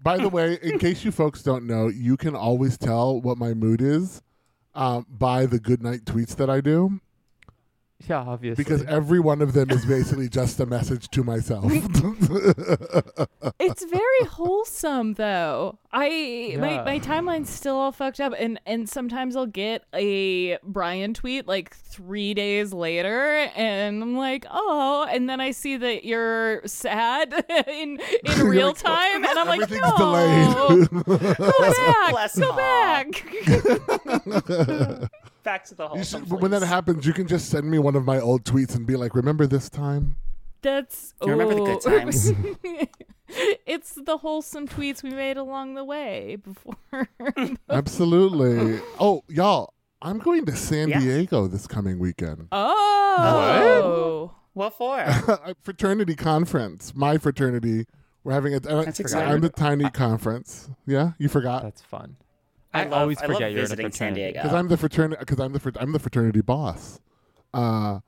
E: By the way, in case you folks don't know, you can always tell what my mood is um, by the good night tweets that I do,
A: Yeah, obviously.
E: because every one of them is basically just a message to myself.
D: It's very wholesome though. I my,
A: Yeah.
D: my timeline's still all fucked up and and sometimes I'll get a Bryan tweet like 3 days later and I'm like, "Oh," and then I see that you're sad in in real
E: like, oh,
D: time and I'm like,
E: Everything's
D: "No.
E: delayed.
D: Go back.
B: Bless
D: Go back."
B: Back to the
E: You should, when that happens, you can just send me one of my old tweets and be like, "Remember this time?"
D: That's
B: You remember the good
D: oh.
B: times?
D: it's the wholesome tweets we made along the way before.
E: Absolutely. Oh, y'all, I'm going to San
B: Yeah.
E: Diego this coming weekend.
D: oh.
B: what what for?
E: A fraternity conference. My fraternity. We're having a. uh,
B: That's
E: I'm the tiny conference. Yeah, you forgot.
A: That's fun.
B: I
A: I,
B: love-
A: always
B: I love
A: forget you're in a
B: visiting San. Diego.
E: Because I'm the fraternity. Because I'm the fr- I'm the fraternity boss. Uh,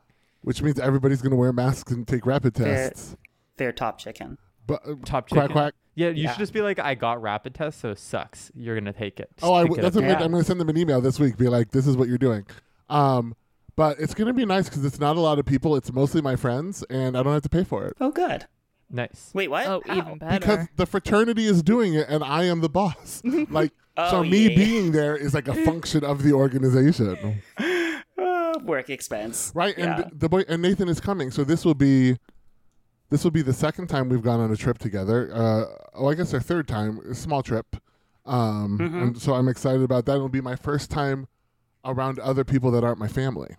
E: which means everybody's going to wear masks and take rapid
B: They're-
E: tests.
B: They're top chicken.
E: But uh,
A: Top
E: quack
A: chicken.
E: quack.
A: Yeah, you
B: Yeah.
A: should just be like, I got rapid test, so it sucks. You're gonna take it. Just
E: Oh, I
A: pick
E: w-
A: it
E: that's
A: up.
E: what I'm,
B: Yeah.
E: I'm going to send them an email this week. Be like, this is what you're doing. Um, but it's going to be nice because it's not a lot of people. It's mostly my friends, and I don't have to pay for it
B: Oh, good.
A: nice.
B: Wait, what?
D: Oh,
B: How?
D: even better.
E: because the fraternity is doing it, and I am the boss. like, so
B: Oh,
E: me
B: yeah.
E: being there is like a function of the organization,
B: Uh, work expense.
E: right?
B: Yeah.
E: And the boy and Nathan is coming, so this will be. This will be the second time we've gone on a trip together. Uh, oh, I guess our third time, a small trip. Um,
B: Mhm.
E: and so I'm excited about that. It'll be my first time around other people that aren't my family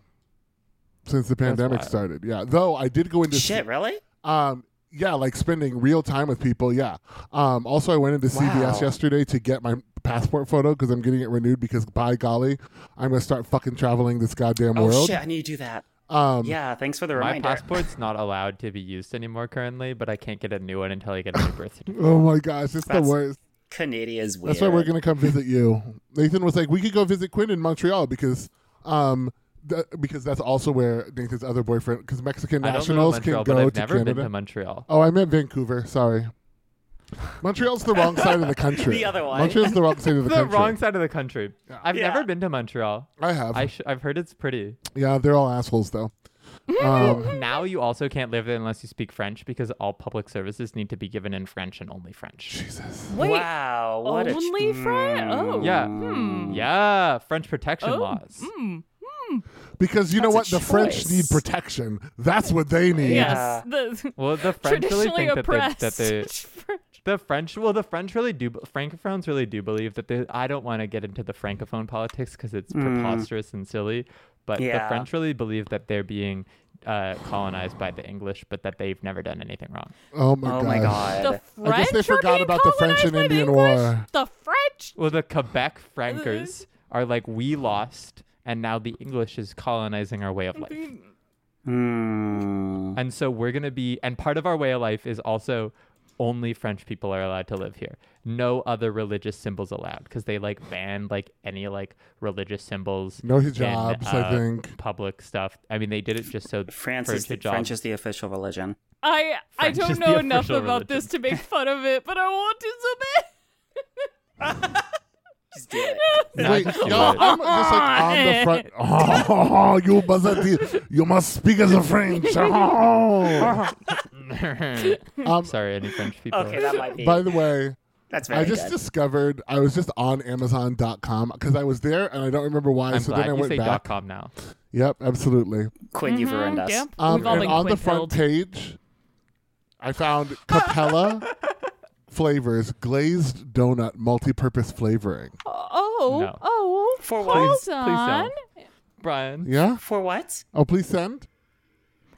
E: since the pandemic started. Yeah, though I did go into
B: Shit, really?
E: Um, yeah, like spending real time with people. Yeah. Um, also, I went into CVS yesterday to get my passport photo because I'm getting it renewed. Because by golly, I'm gonna start fucking traveling this goddamn
B: Oh
E: world.
B: shit, I need to do that.
E: Um,
B: Yeah, thanks for the reminder.
A: My passport's not allowed to be used anymore currently, but I can't get a new one until I get a new birth certificate.
E: Oh my gosh, it's the worst.
B: Canada's weird.
E: That's why we're gonna come visit you. Nathan was like, we could go visit Quinn in Montreal because, um, th- because that's also where Nathan's other boyfriend. Because Mexican
A: I don't live in
E: nationals
A: Montreal,
E: can
A: but
E: go
A: I've
E: to
A: never
E: Canada.
A: been to Montreal.
E: Oh, I meant Vancouver. Sorry. Montreal's the wrong side of the country.
B: The other one.
E: Montreal's the wrong side of the, country.
A: The
E: country.
A: wrong side of the country. I've
B: Yeah.
A: never been to Montreal.
E: I have.
A: I sh- I've heard it's pretty.
E: yeah, they're all assholes though. Um,
A: Now you also can't live there unless you speak French because all public services need to be given in French and only French.
E: Jesus.
D: Wait,
B: wow, what
D: only
B: a
D: Fran- oh.
A: Yeah.
D: Hmm.
A: Yeah, French protection
D: Oh,
A: laws.
D: hmm.
E: Because you know what? The French
B: choice.
E: need protection. That's what they need.
B: Yeah.
D: Yes, the
A: Well, the French really
D: traditionally
A: think that they,
D: oppressed.
A: that they the French well the French really do francophones really do believe that they I don't want to get into the francophone politics because it's
B: Mm.
A: preposterous and silly, but the
B: Yeah.
A: French really believe that they're being uh, colonized by the English, but that they've never done anything wrong.
E: Oh my
B: Oh my god.
D: the French
E: I guess they
D: are
E: forgot
D: being
E: about the French and
D: colonized by the
E: Indian
D: English?
E: War.
D: The French.
A: Well, the Quebec Frankers are like we lost, and now the English is colonizing our way of life.
B: Hmm.
A: And so we're going to be, and part of our way of life is also only French people are allowed to live here. No other religious symbols allowed because they like ban like any like religious symbols.
E: No
A: in,
E: hijabs, I
A: uh,
E: think.
A: Public stuff. I mean, they did it just so
B: France is, the,
A: hijab.
B: French is the official religion.
D: I I don't know enough about
A: religion.
D: this to make fun of it, but I want to submit.
B: Just do it.
A: No,
E: Wait,
A: just do
E: no. I'm just like on the front. Oh, you must, you must speak as a French. Oh. Um,
A: Sorry, any French people.
B: Okay, that might be.
E: by the way,
B: That's very
E: I just
B: good.
E: discovered I was just on Amazon.com because I was there and I don't remember why.
A: I'm
E: so
A: glad
E: then I
A: you
E: went
A: say
E: back.
A: dot .com now.
E: Yep, absolutely.
B: Quinn, you've ruined us.
D: Yep.
E: Um,
D: We've all
E: and
D: been
E: on the front
D: pilled.
E: page, I found Capella flavors glazed donut multi-purpose flavoring.
D: Oh,
A: No.
D: oh,
B: For
D: hold
B: what?
A: Please- please
D: on.
A: don't. Bryan.
E: Yeah.
B: For what?
E: Oh, please send.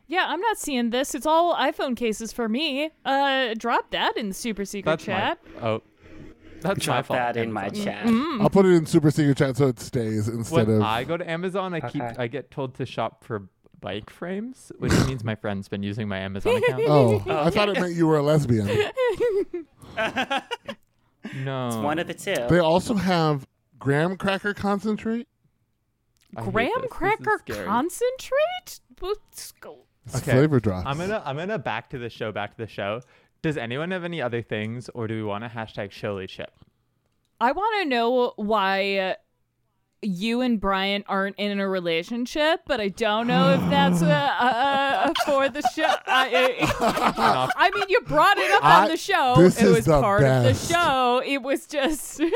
D: Yeah, I'm not seeing this. It's all iPhone cases for me. Uh, drop that in the super secret
A: That's
D: chat.
A: my. Oh, that's my
B: Drop
A: fault.
B: that in my
A: Amazon.
B: chat.
D: Mm.
E: I'll put it in super secret chat so it stays instead
A: When
E: of.
A: I go to Amazon, I keep
B: Okay.
A: I get told to shop for bike frames, which means my friend's been using my Amazon account.
E: Oh, I thought it meant you were a lesbian.
A: no,
B: It's one of the two.
E: They also have graham cracker concentrate.
A: I hate
D: Graham
A: this. This is
D: cracker
A: scary.
D: concentrate? Let's go.
E: It's
A: Okay,
E: flavor drops.
A: I'm gonna I'm gonna back to the show. Back to the show. Does anyone have any other things, or do we want to hashtag Showly Chip?
D: I want to know why uh, you and Bryan aren't in a relationship, but I don't know if that's uh, uh, uh, for the show. I, I, I mean, you brought it up
E: I-
D: on the show.
E: this
D: it
E: is
D: was
E: the
D: part
E: best.
D: of the show. It was just.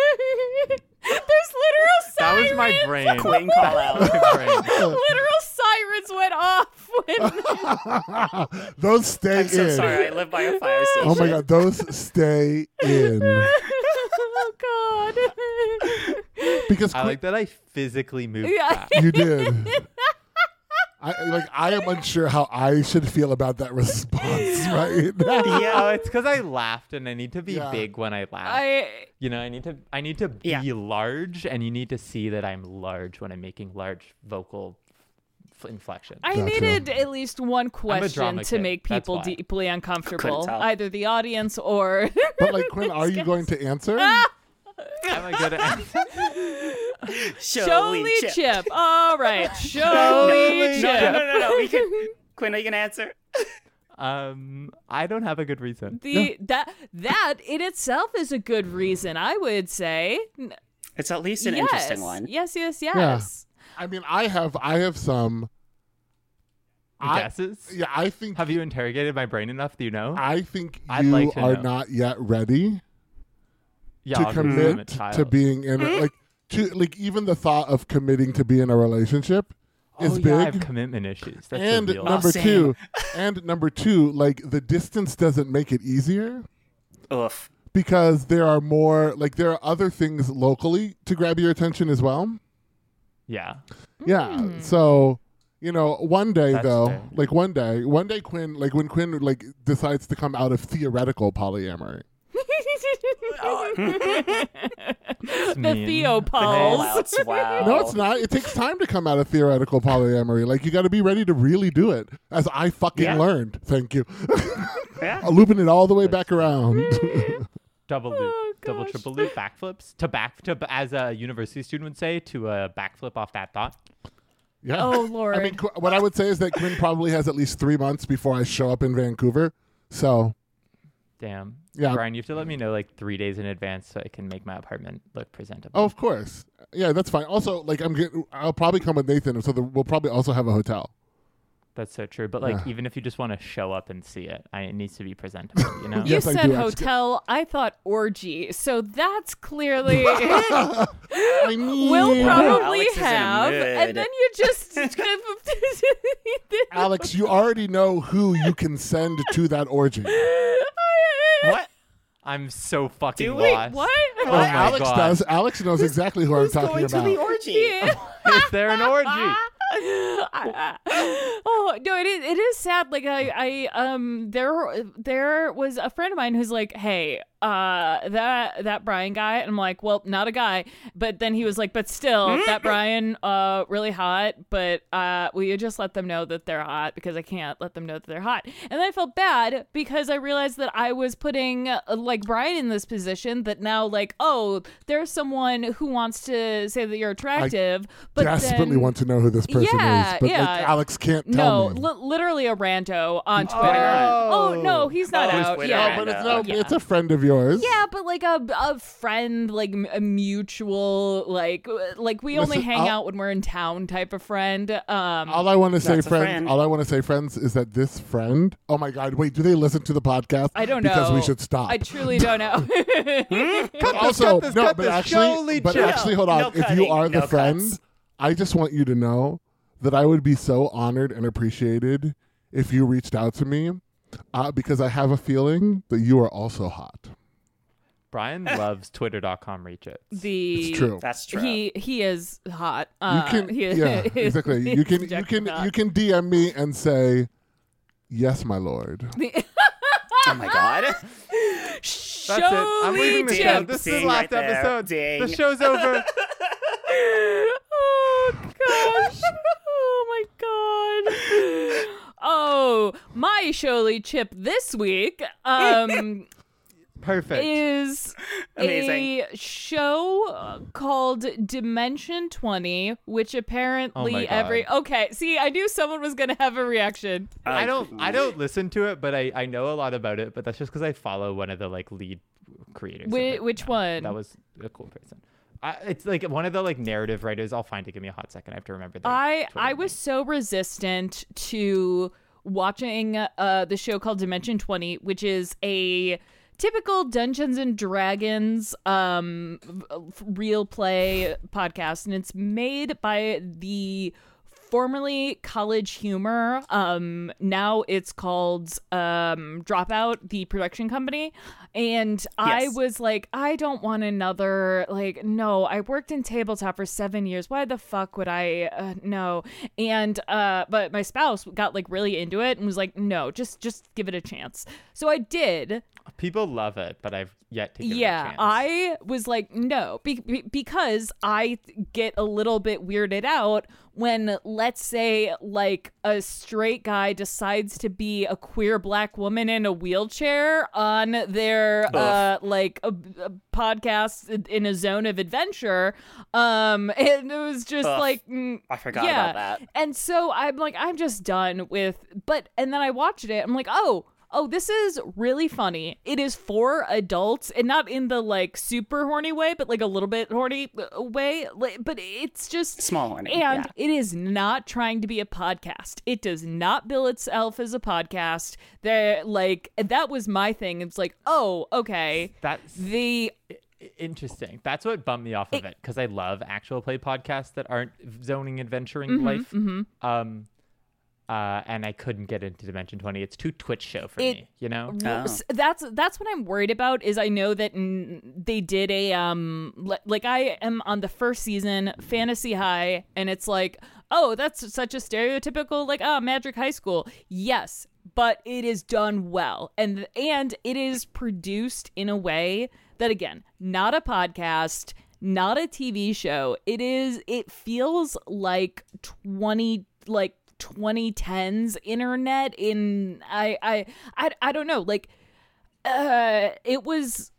D: There's literal sirens.
A: That was my brain.
B: Quinn call out.
A: My brain.
D: Literal sirens went off when.
E: those stay
B: I'm so
E: in.
B: sorry. I live by a fire station.
E: Oh my god, those stay in
D: oh God.
E: because
A: I like that I physically moved
D: Yeah.
A: back.
E: you did. I like I am unsure how I should feel about that response right now.
B: Yeah.
A: it's because I laughed, and I need to be
E: Yeah.
A: big when I laugh.
D: I
A: you know, I need to. I need to be
B: Yeah.
A: large, and you need to see that I'm large when I'm making large vocal f- inflection.
D: I
E: Gotcha.
D: needed at least one question to
A: kid,
D: make people deeply uncomfortable, either the audience or.
E: But like Quinn, are you going to answer?
A: Am I good at
D: Showly
B: Chip.
D: chip. All right,
B: No,
D: showy
B: no,
D: chip.
B: no, no, no. We can. Quinn, are you gonna answer?
A: Um, I don't have a good reason.
D: The that that in itself is a good reason, I would say.
B: It's at least an
D: yes.
B: interesting one.
D: Yes, yes, yes.
E: I mean, I have I have some. I-
A: Guesses?
E: Yeah, I think
A: Have you interrogated my brain enough? Do you know?
E: I think
A: I'd
E: you
A: like to
E: are
A: know.
E: not yet ready
A: yeah,
E: to
A: obviously, I'm a
E: commit to being in a, like to like even the thought of committing to be in a relationship oh, is
A: oh,
E: big.
A: Yeah, I have commitment issues. That's
E: and
A: a real.
E: number
B: same.
E: two, and number two, like the distance doesn't make it easier
B: Oof.
E: because there are more like there are other things locally to grab your attention as well.
A: Yeah.
E: Yeah. Hmm. So, you know, one day
A: That's
E: though,
A: fair.
E: like one day, one day Quinn, like when Quinn like decides to come out of theoretical polyamory.
D: The
A: mean.
D: Theopals.
B: wow. Wow.
E: No, it's not. It takes time to come out of theoretical polyamory. Like you got to be ready to really do it, as I fucking
B: Yeah.
E: learned. Thank you.
B: Yeah.
E: Looping it all the way back around.
A: double loop,
D: Oh,
A: double triple loop, backflips to back to as a university student would say to a backflip off that thought.
E: yeah.
D: Oh, Lord.
E: I mean, Qu- what I would say is that Quinn probably has at least three months before I show up in Vancouver. So
A: Damn.
E: Yeah.
A: Bryan, you have to let me know like three days in advance so I can make my apartment look presentable.
E: Oh, of course. Yeah, that's fine. Also, like I'm getting, I'll probably come with Nathan, so the, we'll probably also have a hotel.
A: That's so true. But like,
E: Yeah.
A: even if you just want to show up and see it, I, it needs to be presentable. You know.
D: you
E: Yes,
D: said
E: do, actually.
D: hotel. I thought orgy. So that's clearly
E: I mean,
D: we'll probably
B: Alex is in a
D: have, and then you just
E: Alex, you already know who you can send to that orgy.
B: What?
A: I'm so fucking
B: Do we?
A: lost.
D: What?
A: Oh
E: Well,
A: my
E: Alex
A: God.
E: does. Alex knows exactly who I'm
B: Who's
E: talking
B: going
E: about.
B: to the orgy?
A: Is there an orgy?
D: oh no, it is, it is sad. Like I, I um there there was a friend of mine who's like, hey, uh that that Bryan guy, and I'm like, well, not a guy, but then he was like, but still, that Bryan, uh, really hot, but uh, will you just let them know that they're hot because I can't let them know that they're hot, and then I felt bad because I realized that I was putting uh, like Bryan in this position that now like, oh, there's someone who wants to say that you're attractive, but
E: Desperately
D: then,
E: want to know who this person
D: Yeah,
E: is, but
D: yeah.
E: like Alex can't
D: no,
E: tell me.
D: li- literally a rando on Twitter.
A: Oh.
D: Oh, no, he's not
B: Oh,
D: out.
B: Twitter
D: Yeah,
E: Oh, but it's no,
D: Yeah.
E: it's a friend of yours.
D: Yeah, but like a, a friend, like a mutual, like like we only hang
E: I'll-
D: out when we're in town type of friend. Um,
E: All I want to say, friends.
B: friend.
E: All I want to say, friends, is that this friend. Oh my God! Wait, do they listen to the podcast?
D: I don't know
E: because we should stop.
D: I truly don't know.
E: But also,
A: cut this,
E: no,
A: cut
E: but
A: this.
E: actually,
A: Surely
E: but
A: chill.
E: actually, hold on.
B: No
E: if you are the
B: no
E: friend,
B: cuts.
E: I just want you to know that I would be so honored and appreciated if you reached out to me, uh, because I have a feeling that you are also hot.
A: Bryan loves Twitter.com reach it.
D: the
E: It's true.
B: That's true.
D: He he is hot.
E: You
D: Uh,
E: can,
D: he-
E: yeah,
D: he
E: exactly.
D: he
E: You can, you can,
D: hot.
E: you can DM me and say, "Yes, my lord."
B: oh my god.
A: That's it. I'm leaving the
D: Showy
A: show. This is the last
B: right
A: episode.
B: Ding.
A: The show's over.
D: oh gosh. Oh my god. Oh, my Showly Chip this week um
A: Perfect.
D: is
B: Amazing.
D: a show uh, called Dimension 20, which apparently
A: Oh
D: every Okay, see, I knew someone was going to have a reaction.
A: I don't I don't listen to it, but I, I know a lot about it. But that's just because I follow one of the like lead creators. of
D: Whi-
A: it.
D: which
A: Yeah,
D: one?
A: That was a cool person. I, it's like one of the like narrative writers. I'll find it. Give me a hot second. I have to remember. that.
D: I
A: Twitter
D: I
A: name.
D: was so resistant to watching uh the show called Dimension 20, which is a typical Dungeons and Dragons um real play podcast and it's made by the formerly College Humor. Um, now it's called um, Dropout, the production company. And I
B: Yes.
D: was like, I don't want another. Like, no, I worked in tabletop for seven years. Why the fuck would I? Uh, no. And uh, but my spouse got like really into it and was like, no, just just give it a chance. So I did.
A: People love it, but I've yet to give it a
D: Yeah,
A: chance.
D: I was like, no, be- be- because I get a little bit weirded out when, let's say, like a straight guy decides to be a queer black woman in a wheelchair on their uh like a, a podcast in a zone of adventure, um, and it was just
B: Ugh.
D: like, mm,
B: I forgot
D: yeah.
B: about that.
D: And so I'm like, I'm just done with. But and then I watched it. I'm like, oh, oh, this is really funny. It is for adults, and not in the like super horny way, but like a little bit horny uh, way. Like, but it's just
B: Small horny,
D: and
B: yeah.
D: it is not trying to be a podcast. It does not bill itself as a podcast. There, like that was my thing. It's like, oh, okay.
A: That's
D: The
A: interesting. That's what bumped me off of it because I love actual play podcasts that aren't zoning adventuring
D: Mm-hmm,
A: life. Um, uh, and I couldn't get into Dimension Twenty. It's too Twitch show for
D: It-
A: me. You know.
B: Oh.
D: That's that's what I'm worried about is I know that they did a um li- like I am on the first season Fantasy High and it's like oh that's such a stereotypical like oh Magic High School yes but it is done well and and it is produced in a way that again not a podcast not a TV show it is it feels like 20 like 2010s internet in I I I, I don't know like uh it was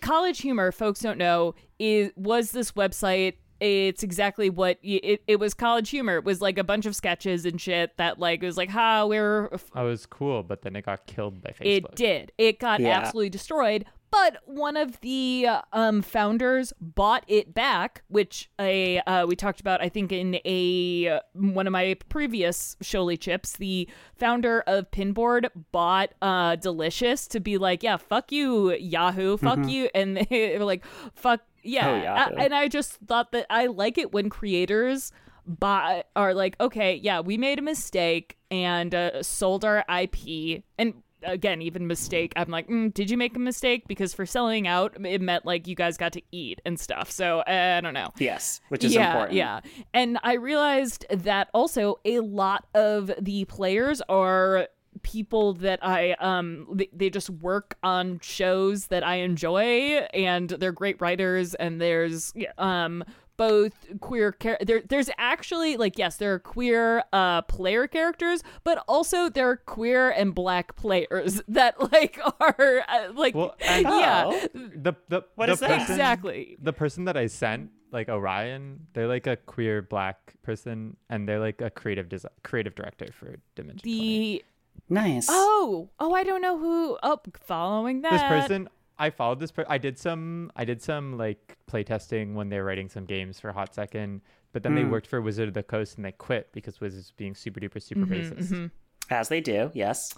D: college humor folks don't know is was this website it's exactly what y- it, it was college humor it was like a bunch of sketches and shit that like it was like ha we're
A: I was cool, but then it got killed by Facebook.
D: it did. It got
B: Yeah.
D: absolutely destroyed. But one of the um, founders bought it back, which a uh, we talked about, I think, in a one of my previous Showly Chips. The founder of Pinboard bought uh, Delicious to be like, yeah, fuck you, Yahoo, fuck you, and they were like, fuck yeah.
B: Oh, Yahoo.
D: A- and I just thought that I like it when creators buy are like, okay, yeah, we made a mistake and uh, sold our IP, and again, even mistake. I'm like, mm, did you make a mistake? Because for selling out, it meant like you guys got to eat and stuff. So uh, I don't know.
B: Yes, which is
D: yeah,
B: important.
D: yeah. And I realized that also a lot of the players are people that I um they, they just work on shows that I enjoy and they're great writers and there's um both queer char- there there's actually like yes there are queer uh player characters but also there are queer and black players that like are uh, like
A: Well,
D: yeah
A: the the
B: What
A: the
B: is that?
D: exactly
A: The person that I sent, like Orion, they're like a queer black person, and they're like a creative design, creative director for Dimension. 20.
D: the
B: Nice.
D: Oh, oh, I don't know who. Oh, following that.
A: this person i followed this per- i did some i did some like playtesting when they were writing some games for hot second but then they
B: Mm.
A: worked for wizard of the coast and they quit because wizards was being super duper super
D: Mm-hmm,
A: racist
B: As they do. Yes.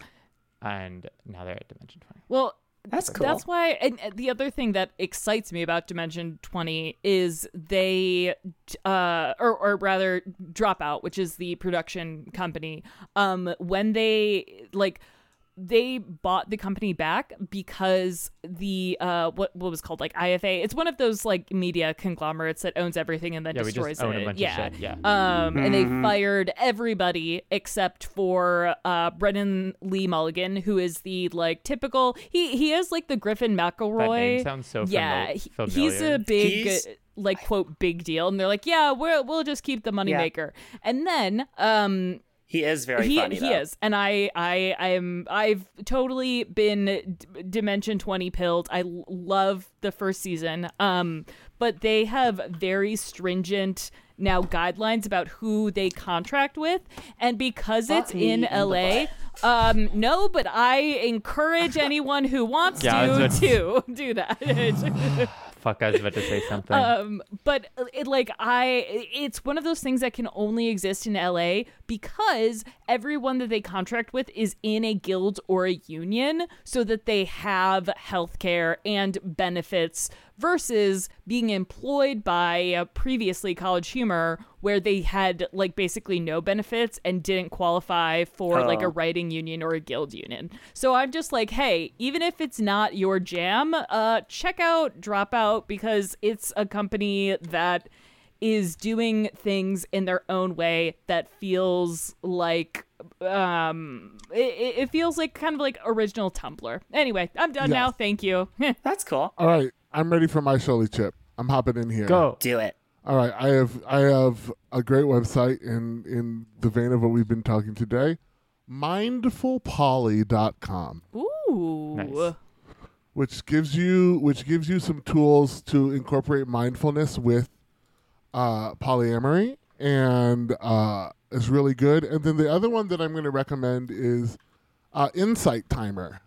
A: and now they're at dimension 20
D: Well,
B: That's cool.
D: That's why. And and the other thing that excites me about Dimension Twenty is they, uh, or or rather, Dropout, which is the production company. Um, when they like. They bought the company back because the uh what what was called like IFA. It's one of those like media conglomerates that owns everything and then
A: yeah we
D: destroys
A: just own
D: it.
A: a bunch
D: yeah.
A: of shit yeah
D: Um, and they
B: Mhm.
D: fired everybody except for uh, Brennan Lee Mulligan, who is the like typical. He he is like the Griffin
A: that
D: McElroy.
A: name sounds so
D: yeah,
A: famil- familiar
D: he's a big.
B: He's-
D: like quote big deal and they're like yeah we're, we'll just keep the moneymaker and then um
B: He is very
D: he,
B: funny.
D: he
B: though.
D: is. And i i i'm i've totally been d- dimension 20 pilled. I l- love the first season. Um but they have very stringent now guidelines about who they contract with. And because
B: Fuck
D: it's in
B: in
D: la um no but i encourage anyone who wants
A: Yeah,
D: to to do that
A: fuck i was about to say something.
D: Um but it like i it's one of those things that can only exist in la because everyone that they contract with is in a guild or a union so that they have health care and benefits versus being employed by uh, previously College Humor, where they had like basically no benefits and didn't qualify for like a
B: Oh.
D: writing union or a guild union. So I'm just like, hey, even if it's not your jam, uh, check out Dropout because it's a company that is doing things in their own way that feels like um it, it feels like kind of like original tumblr anyway i'm done
E: Yes.
D: now thank you
B: That's cool.
E: All right, I'm ready for my Showly Chip. I'm hopping in here.
A: Go.
B: Do it.
E: All right, I have I have a great website in in the vein of what we've been talking today. mindfulpoly.com
D: ooh
A: Nice.
E: which gives you which gives you some tools to incorporate mindfulness with uh, polyamory and uh, is really good. And then the other one that I'm going to recommend is uh, Insight Timer.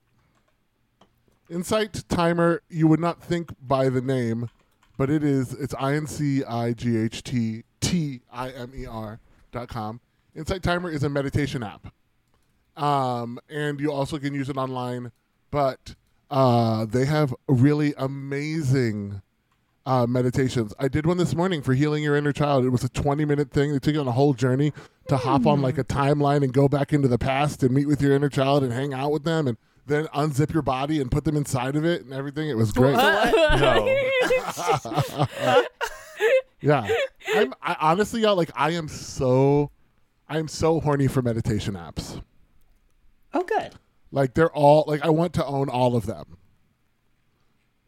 E: Insight Timer, you would not think by the name, but it is it's I N C I G H T T I M E R dot com. Insight Timer is a meditation app um, and you also can use it online. But uh, they have really amazing uh, meditations. I did one this morning for healing your inner child. It was a 20 minute thing. They took you on a whole journey to hop on like a timeline and go back into the past and meet with your inner child and hang out with them and then unzip your body and put them inside of it and everything. It was great.
A: No.
E: Yeah. I'm I, honestly, y'all, like I am so, I am so horny for meditation apps.
B: Oh, good.
E: Like they're all like I want to own all of them.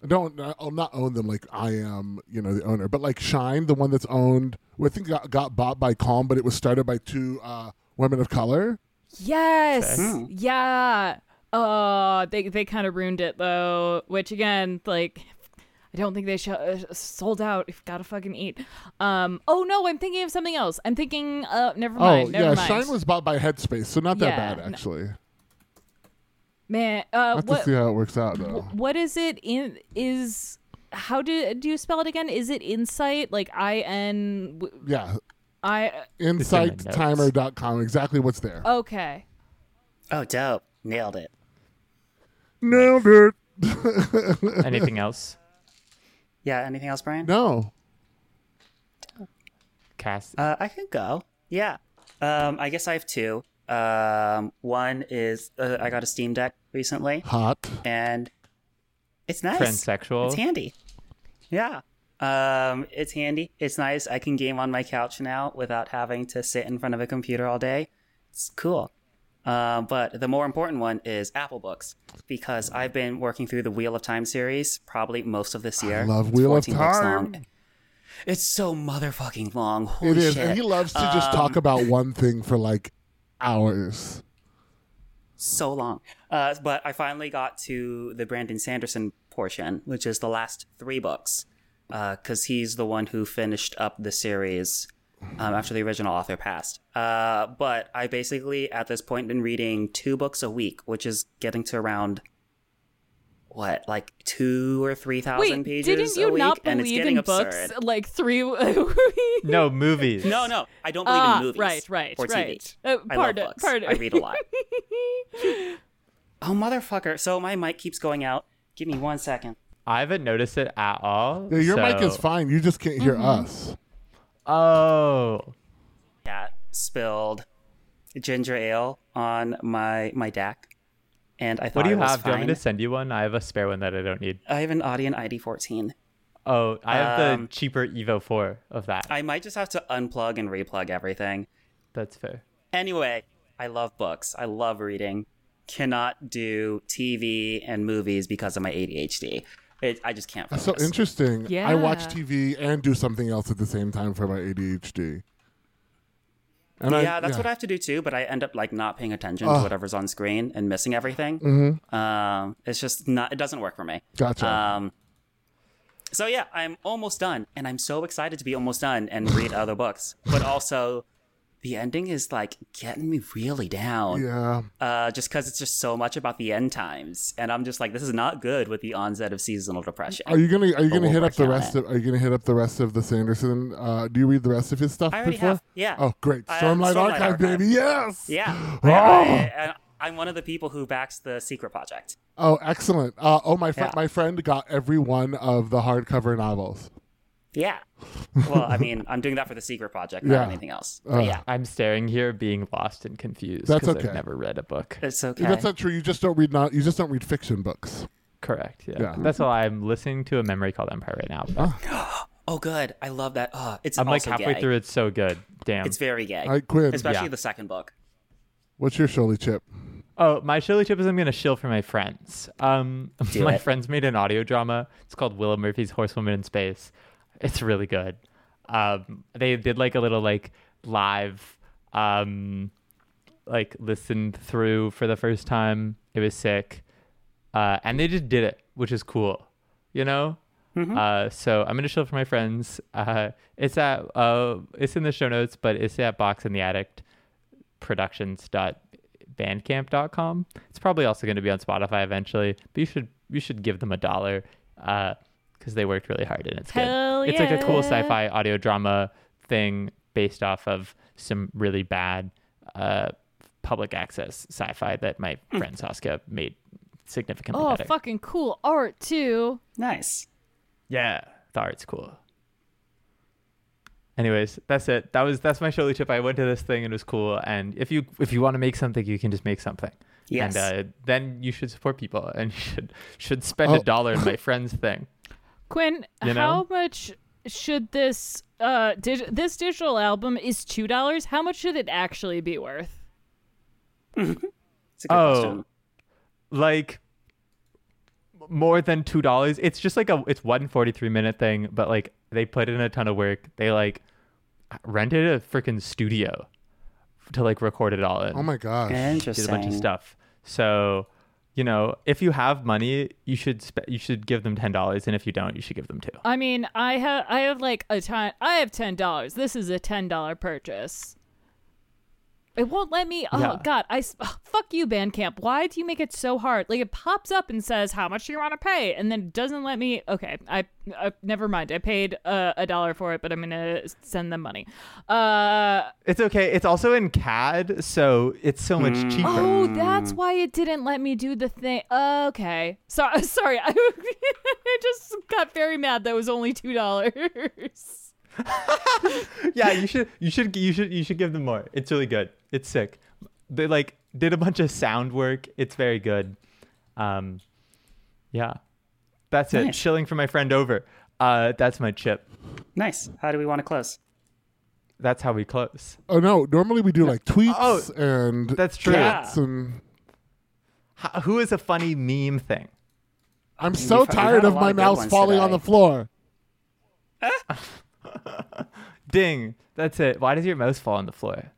E: I don't I'll not own them like I am, you know, the owner. But like Shine, the one that's owned, well, I think got, got bought by Calm, but it was started by two uh, women of color.
D: yes
B: Hmm.
D: yeah uh they they kind of ruined it though which again like I don't think they sh- uh, sold out. You've got to fucking eat. Um. Oh no, I'm thinking of something else. I'm thinking. Uh. Never mind.
E: oh
D: never
E: yeah,
D: mind.
E: Shine was bought by Headspace, so not that
D: Yeah,
E: bad
D: no.
E: actually.
D: Man. Uh.
E: Have to see how it works out though.
D: What is it in? Is how do do you spell it again? Is it insight? Like I N w-
E: Yeah,
D: I.
E: insighttimer.com. Exactly what's there.
D: Okay.
B: Oh, dope. Nailed it.
E: Nailed it.
A: Anything else?
B: Yeah, anything else, Bryan?
E: No.
A: Cass.
B: Uh, I can go. Yeah. Um, I guess I have two. Um, one is uh, I got a Steam Deck recently,
E: Hot.
B: and it's nice.
A: Transsexual.
B: It's handy. Yeah. Um, it's handy. It's nice. I can game on my couch now without having to sit in front of a computer all day. It's cool. Um, but the more important one is Apple Books because I've been working through the Wheel of Time series probably most of this year.
E: love
B: It's
E: Wheel of Time.
B: It's so motherfucking long. Holy
E: It is,
B: shit.
E: and he loves to just
B: Um,
E: talk about one thing for like hours.
B: so long. Uh, but I finally got to the Brandon Sanderson portion, which is the last three books, because he's the one who finished up the series um, after the original author passed. Uh, but I basically, at this point, been reading two books a week, which is getting to around what, like two or three thousand
D: Wait,
B: pages
D: didn't
B: a
D: you
B: week,
D: not
B: and it's
D: believe
B: getting
D: in books like three?
A: No movies.
B: No, no, I don't believe
D: ah,
B: in movies.
D: right, right,
B: or TV.
D: right. Uh,
B: I
D: pardon,
B: love books.
D: pardon.
B: I read a lot. oh, mother!fucker! So my mic keeps going out. Give me one second.
A: I haven't noticed it at all.
E: Yeah, your mic is fine. You just can't hear
D: Mm-hmm.
E: us.
A: Oh.
B: Cat spilled ginger ale on my my deck, and I thought
A: What do you have? Do you want me to send you one? I have a spare one that I don't need.
B: I have an Audion ID14.
A: Oh, I have
B: Um,
A: the cheaper Evo 4 of that.
B: I might just have to unplug and replug everything.
A: That's fair.
B: Anyway, I love books. I love reading. Cannot do TV and movies because of my ADHD. It, I just can't
E: That's
B: focus.
E: so interesting. Yeah. I watch TV and do something else at the same time for my ADHD. And I-
B: yeah, that's what I have to do too. But I end up like not paying attention to whatever's on screen and missing everything.
E: Mhm.
B: Um, it's just not. It doesn't work for me.
E: Gotcha.
B: Um, so yeah, I'm almost done, and I'm so excited to be almost done and read other books. But also, the ending is like getting me really down.
E: yeah.
B: Uh, just because it's just so much about the end times, and I'm just like, this is not good with the onset of seasonal depression.
E: Are you gonna Are you gonna
B: we'll
E: hit up the rest of Are you gonna hit up the rest of the Sanderson? Uh, do you read the rest of his stuff
B: I already
E: before?
B: have. Yeah.
E: Oh, great! Stormlight
B: Stormlight
E: Archive,
B: Archive.
E: baby. Yes.
B: Yeah.
E: Oh.
B: I, I, I'm one of the people who backs the Secret Project.
E: Oh, excellent. Uh, oh, my friend,
B: Yeah.
E: my friend got every one of the hardcover novels.
B: Yeah. Well, I mean, I'm doing that for the Secret Project, not
E: Yeah.
B: anything else.
E: Uh.
B: Yeah,
A: I'm staring here, being lost and confused
E: That's
A: because
E: okay.
A: I've never read a book.
B: it's okay.
E: That's not true. You just don't read not. You just don't read fiction books.
A: Correct. Yeah.
E: Yeah.
A: That's why I'm listening to a memory called Empire right now. but
B: oh, good. I love that. Oh, it's
A: I'm like halfway
B: gay.
A: through. It's so good. Damn.
B: It's very gay,
E: All right, Quinn.
B: especially
A: Yeah.
B: the second book.
E: What's your Showly Chip?
A: Oh, my shilly chip is I'm gonna shill for my friends. Um,
B: Do
A: my
B: it.
A: friends made an audio drama. It's called Willa Murphy's Horsewoman in Space. It's really good. Um, they did like a little like live, um, like listened through for the first time. It was sick, uh, and they just did it, which is cool. You know. Uh, so I'm gonna shill for my friends. Uh, it's at uh, it's in the show notes, but it's at Box in the Addict productions.bandcamp.com. It's probably also going to be on Spotify eventually, but you should you should give them a dollar because they worked really hard and it's
D: Hell
A: good. It's like a cool sci-fi audio drama thing based off of some really bad uh, public access sci-fi that my friend Saskia made significantly
D: Oh,
A: better.
D: fucking cool art too.
B: Nice.
A: Yeah, the art's cool. Anyways, that's it. That was that's my Showly Chip. I went to this thing and it was cool. And if you if you want to make something, you can just make something.
B: Yes.
A: And uh, then you should support people and you should should spend
E: Oh.
A: a dollar in my friend's thing.
D: Quinn,
A: You know?
D: how much should this uh dig- this digital album is two dollars? How much should it actually be worth?
B: It's a good
A: Oh.
B: question.
A: Like more than two dollars. It's just like a it's one forty three minute thing, but like they put in a ton of work. They like rented a freaking studio to like record it all in.
E: Oh my gosh.
B: Interesting.
A: did a bunch of stuff. So, you know, if you have money, you should spe- you should give them ten dollars, and if you don't, you should give them two.
D: I mean, I have I have like a ton. I have ten dollars. This is a ten dollar purchase. It won't let me. Oh
A: Yeah.
D: God! I s- ugh, fuck you, Bandcamp. Why do you make it so hard? Like it pops up and says how much do you want to pay, and then doesn't let me. Okay, I, I never mind. I paid uh, a dollar for it, but I'm gonna send them money. Uh
A: It's okay. It's also in CAD, so it's so much cheaper.
D: oh, that's why it didn't let me do the thing. Okay, sorry, sorry. I, I just got very mad that it was only two dollars.
A: yeah, you should you should you should you should give them more. It's really good. It's sick. They like did a bunch of sound work. It's very good. Um, yeah, that's it.
B: Nice.
A: Shilling for my friend over. Uh, that's my chip.
B: Nice. How do we want to close?
A: That's how we close.
E: Oh no! Normally we do like tweets
A: Oh,
E: and
A: That's true.
E: chats and.
A: H- who is a funny meme thing?
E: I'm so tired of my mouse
B: ones
E: falling on the floor.
A: Ding. That's it. Why does your mouse fall on the floor?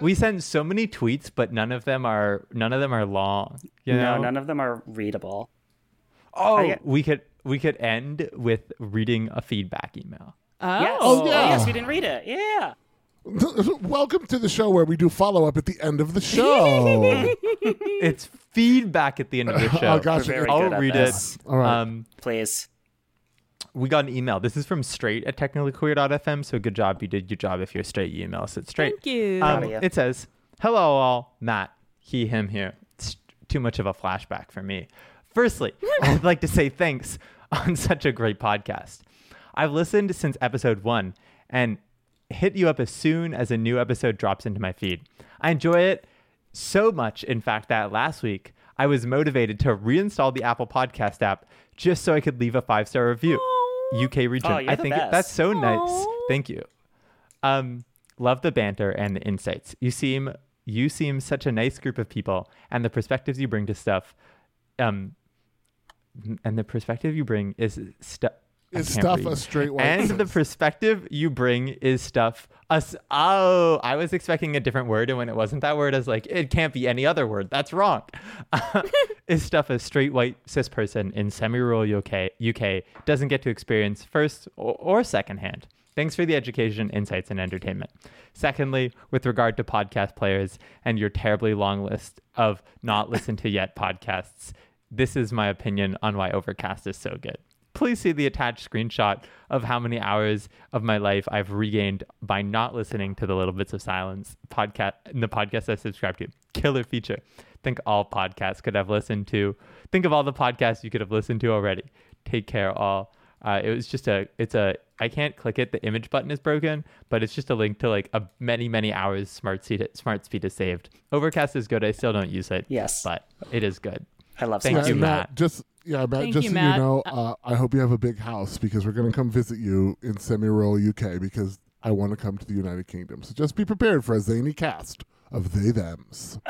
A: We send so many tweets, but none of them are none of them are long. You know?
B: No, none of them are readable.
A: oh,
B: I-
A: we could we could end with reading a feedback email.
B: Yes.
E: Oh, yeah.
B: yes, we didn't read it. Yeah.
E: Welcome to the show where we do follow up at the end of the show.
A: It's feedback at the end of the show.
E: Oh, gosh.
A: I'll read
B: this.
A: it.
E: All right.
A: Um,
B: Please.
A: We got an email. This is from straight at technicallyqueer.fm. So good job. You did your job. If you're straight, you email us at straight.
D: Thank you.
A: Um,
B: you.
A: it says, "Hello, all. Matt, he, him here. It's too much of a flashback for me. Firstly, I'd like to say thanks on such a great podcast. I've listened since episode one and hit you up as soon as a new episode drops into my feed. I enjoy it so much, in fact, that last week I was motivated to reinstall the Apple Podcast app just so I could leave a five star review. UK region.
B: Oh,
A: I think it- that's so nice. Thank you. Um, love the banter and the insights. You seem you seem such a nice group of people, and the perspectives you bring to stuff, um, and the perspective you bring is stuff.
E: Is stuff a straight white
A: And the perspective you bring is stuff. Us. Oh, I was expecting a different word, and when it wasn't that word, I was like, it can't be any other word. That's wrong. is stuff a straight white cis person in semi-rural UK UK doesn't get to experience first or, or secondhand. Thanks for the education, insights, and entertainment. Secondly, with regard to podcast players and your terribly long list of not listened to yet podcasts, this is my opinion on why Overcast is so good. Please see the attached screenshot of how many hours of my life I've regained by not listening to the Little Bits of Silence podcast, in the podcast I subscribe to. killer feature. Think all podcasts could have listened to. Think of all the podcasts you could have listened to already. Take care, all. Uh, it was just a. It's a. I can't click it. The image button is broken, but it's just a link to like a many many hours smart speed. Smart speed is saved. Overcast is good. I still don't use it.
B: Yes.
A: but it is good.
B: I love
A: Thank
B: Smart
A: you,
B: Speed.
A: Matt.
E: Just yeah, Matt.
D: Thank
E: just
D: you,
E: so
D: Matt.
E: you know, uh, I hope you have a big house because we're gonna come visit you in semi-rural UK because I want to come to the United Kingdom. So just be prepared for a zany cast of they them's.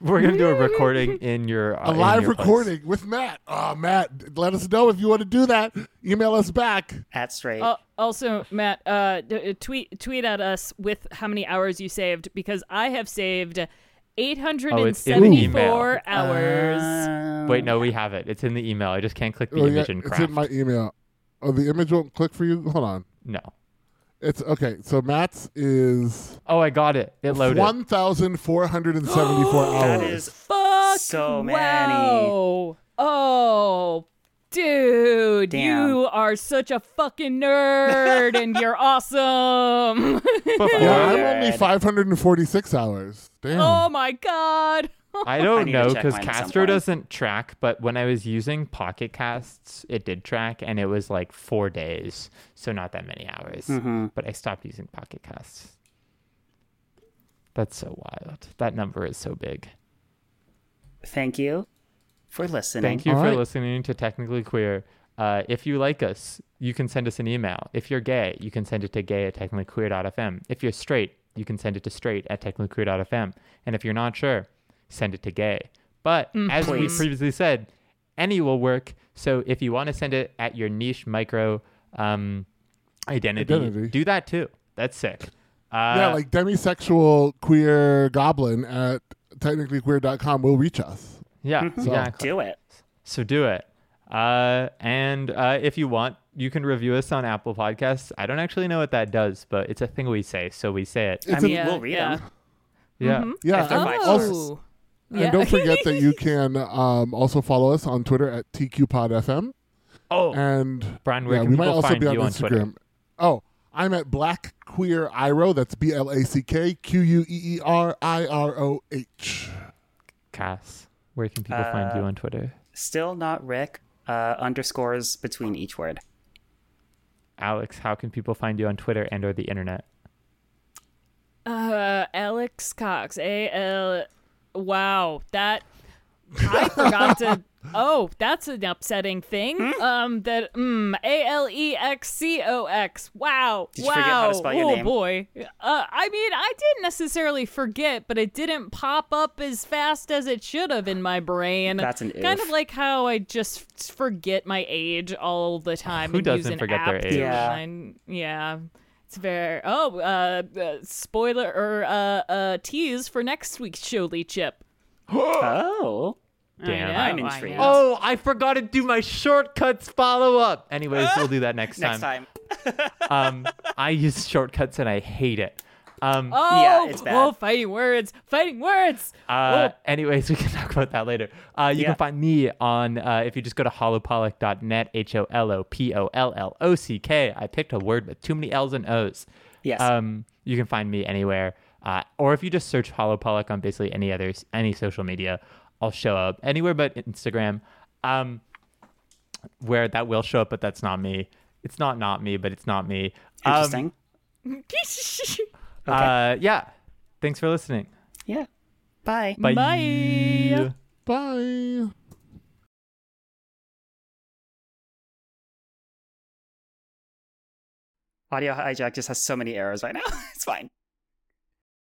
A: We're gonna do a recording in your uh,
E: a live
A: your place.
E: recording with Matt. Oh, Matt, let us know if you want to do that. Email us back.
B: At straight.
D: Uh, also, Matt, uh, d- uh, tweet tweet at us with how many hours you saved because I have saved eight hundred
A: Oh,
D: and
A: it's in the email.
D: seventy-four hours.
B: Um,
A: Wait, no, we have it. It's in the email. I just can't click the
E: Oh, yeah,
A: image in
E: it's in my email. Oh, the image won't click for you. Hold on.
A: no.
E: It's okay. So Matt's is
A: Oh, I got it. It loaded.
E: one thousand four hundred and seventy-four hours.
B: That is
D: Fuck!
B: So many.
D: Oh, dude,
B: Damn.
D: you are such a fucking nerd, and you're awesome.
A: Before-
E: Yeah, I'm only 546 hours. Damn.
D: oh my god.
A: I
B: I
A: don't
B: need to
A: know because
B: mine at some
A: Castro doesn't track, but when I was using Pocket Casts, it did track, and it was like four days, so not that many hours.
B: Mhm.
A: But I stopped using Pocket Casts. That's so wild. That number is so big.
B: Thank you for listening.
A: Thank you
E: All
A: for
E: right.
A: listening to Technically Queer. Uh, if you like us, you can send us an email. If you're gay, you can send it to gay at technicallyqueer.fm. If you're straight, you can send it to straight at technicallyqueer.fm. And if you're not sure, send it to gay. But as we previously said, any will work. So if you want to send it at your niche micro um, identity,
E: Identity.
A: do that too. That's sick. Uh,
E: yeah, like demisexual queer goblin at technicallyqueer.com will reach us.
A: Yeah,
B: Mm-hmm.
A: exactly.
B: Do it.
A: So do it. Uh, and uh, if you want, you can review us on Apple Podcasts. I don't actually know what that does, but it's a thing we say, so we say it.
B: I mean,
E: a-
D: Yeah,
B: we'll read
D: yeah.
B: them.
A: Yeah.
E: Yeah,
B: If they're
E: and also,
D: Oh.
E: and don't forget that you can um, also follow us on Twitter at TQPodFM.
A: Oh,
E: And
A: Bryan, where
E: yeah,
A: can
E: we might also
A: find
E: be on
A: on
E: Instagram.
A: Twitter?
E: Oh, I'm at Black Queer Iroh. That's B L A C K Q U E E R I R O H.
A: Cass, where can people find you
B: Uh,
A: on Twitter?
B: Still not Rick. Uh, underscores between each word.
A: Alex, how can people find you on Twitter and or the internet?
D: Uh, Alex Cox. A L. Wow, that I forgot to. Oh, that's an upsetting thing.
B: Hmm?
D: Um, that mm, A L E X C O X. Wow,
B: Did you
D: wow.
B: forget how to spell your
D: oh
B: name?
D: boy. Uh, I mean, I didn't necessarily forget, but it didn't pop up as fast as it should have in my brain.
B: That's an
D: kind
B: oof.
D: of like how I just forget my age all the time.
A: Who
D: and
A: doesn't
D: an
A: forget
D: app
A: their age?
B: Yeah.
D: yeah. It's very oh uh, uh spoiler or uh uh tease for next week's Showly Chip.
B: Oh.
A: Damn.
D: I know,
B: I'm intrigued.
D: know.
A: Oh, I forgot to do my shortcuts follow up. Anyways, we'll do that next time.
B: Next time.
A: Um, I use shortcuts and I hate it. Um,
D: Oh,
B: Yeah, it's bad.
D: oh, fighting words, fighting words.
A: Uh,
D: Oh.
A: anyways, we can talk about that later. Uh, you
B: Yeah.
A: can find me on uh, if you just go to holopollock.net, H O L O P O L L O C K. I picked a word with too many L's and O's.
B: Yes.
A: Um, you can find me anywhere, uh, or if you just search Hollow Pollock on basically any other any social media, I'll show up anywhere but Instagram. Um, where that will show up, but that's not me. It's not not me, but it's not me. Um,
B: Interesting.
A: Uh, yeah. Thanks for listening.
B: yeah. Bye.
A: Bye.
D: Bye.
E: Bye.
B: Audio hijack just has so many errors right now. it's fine.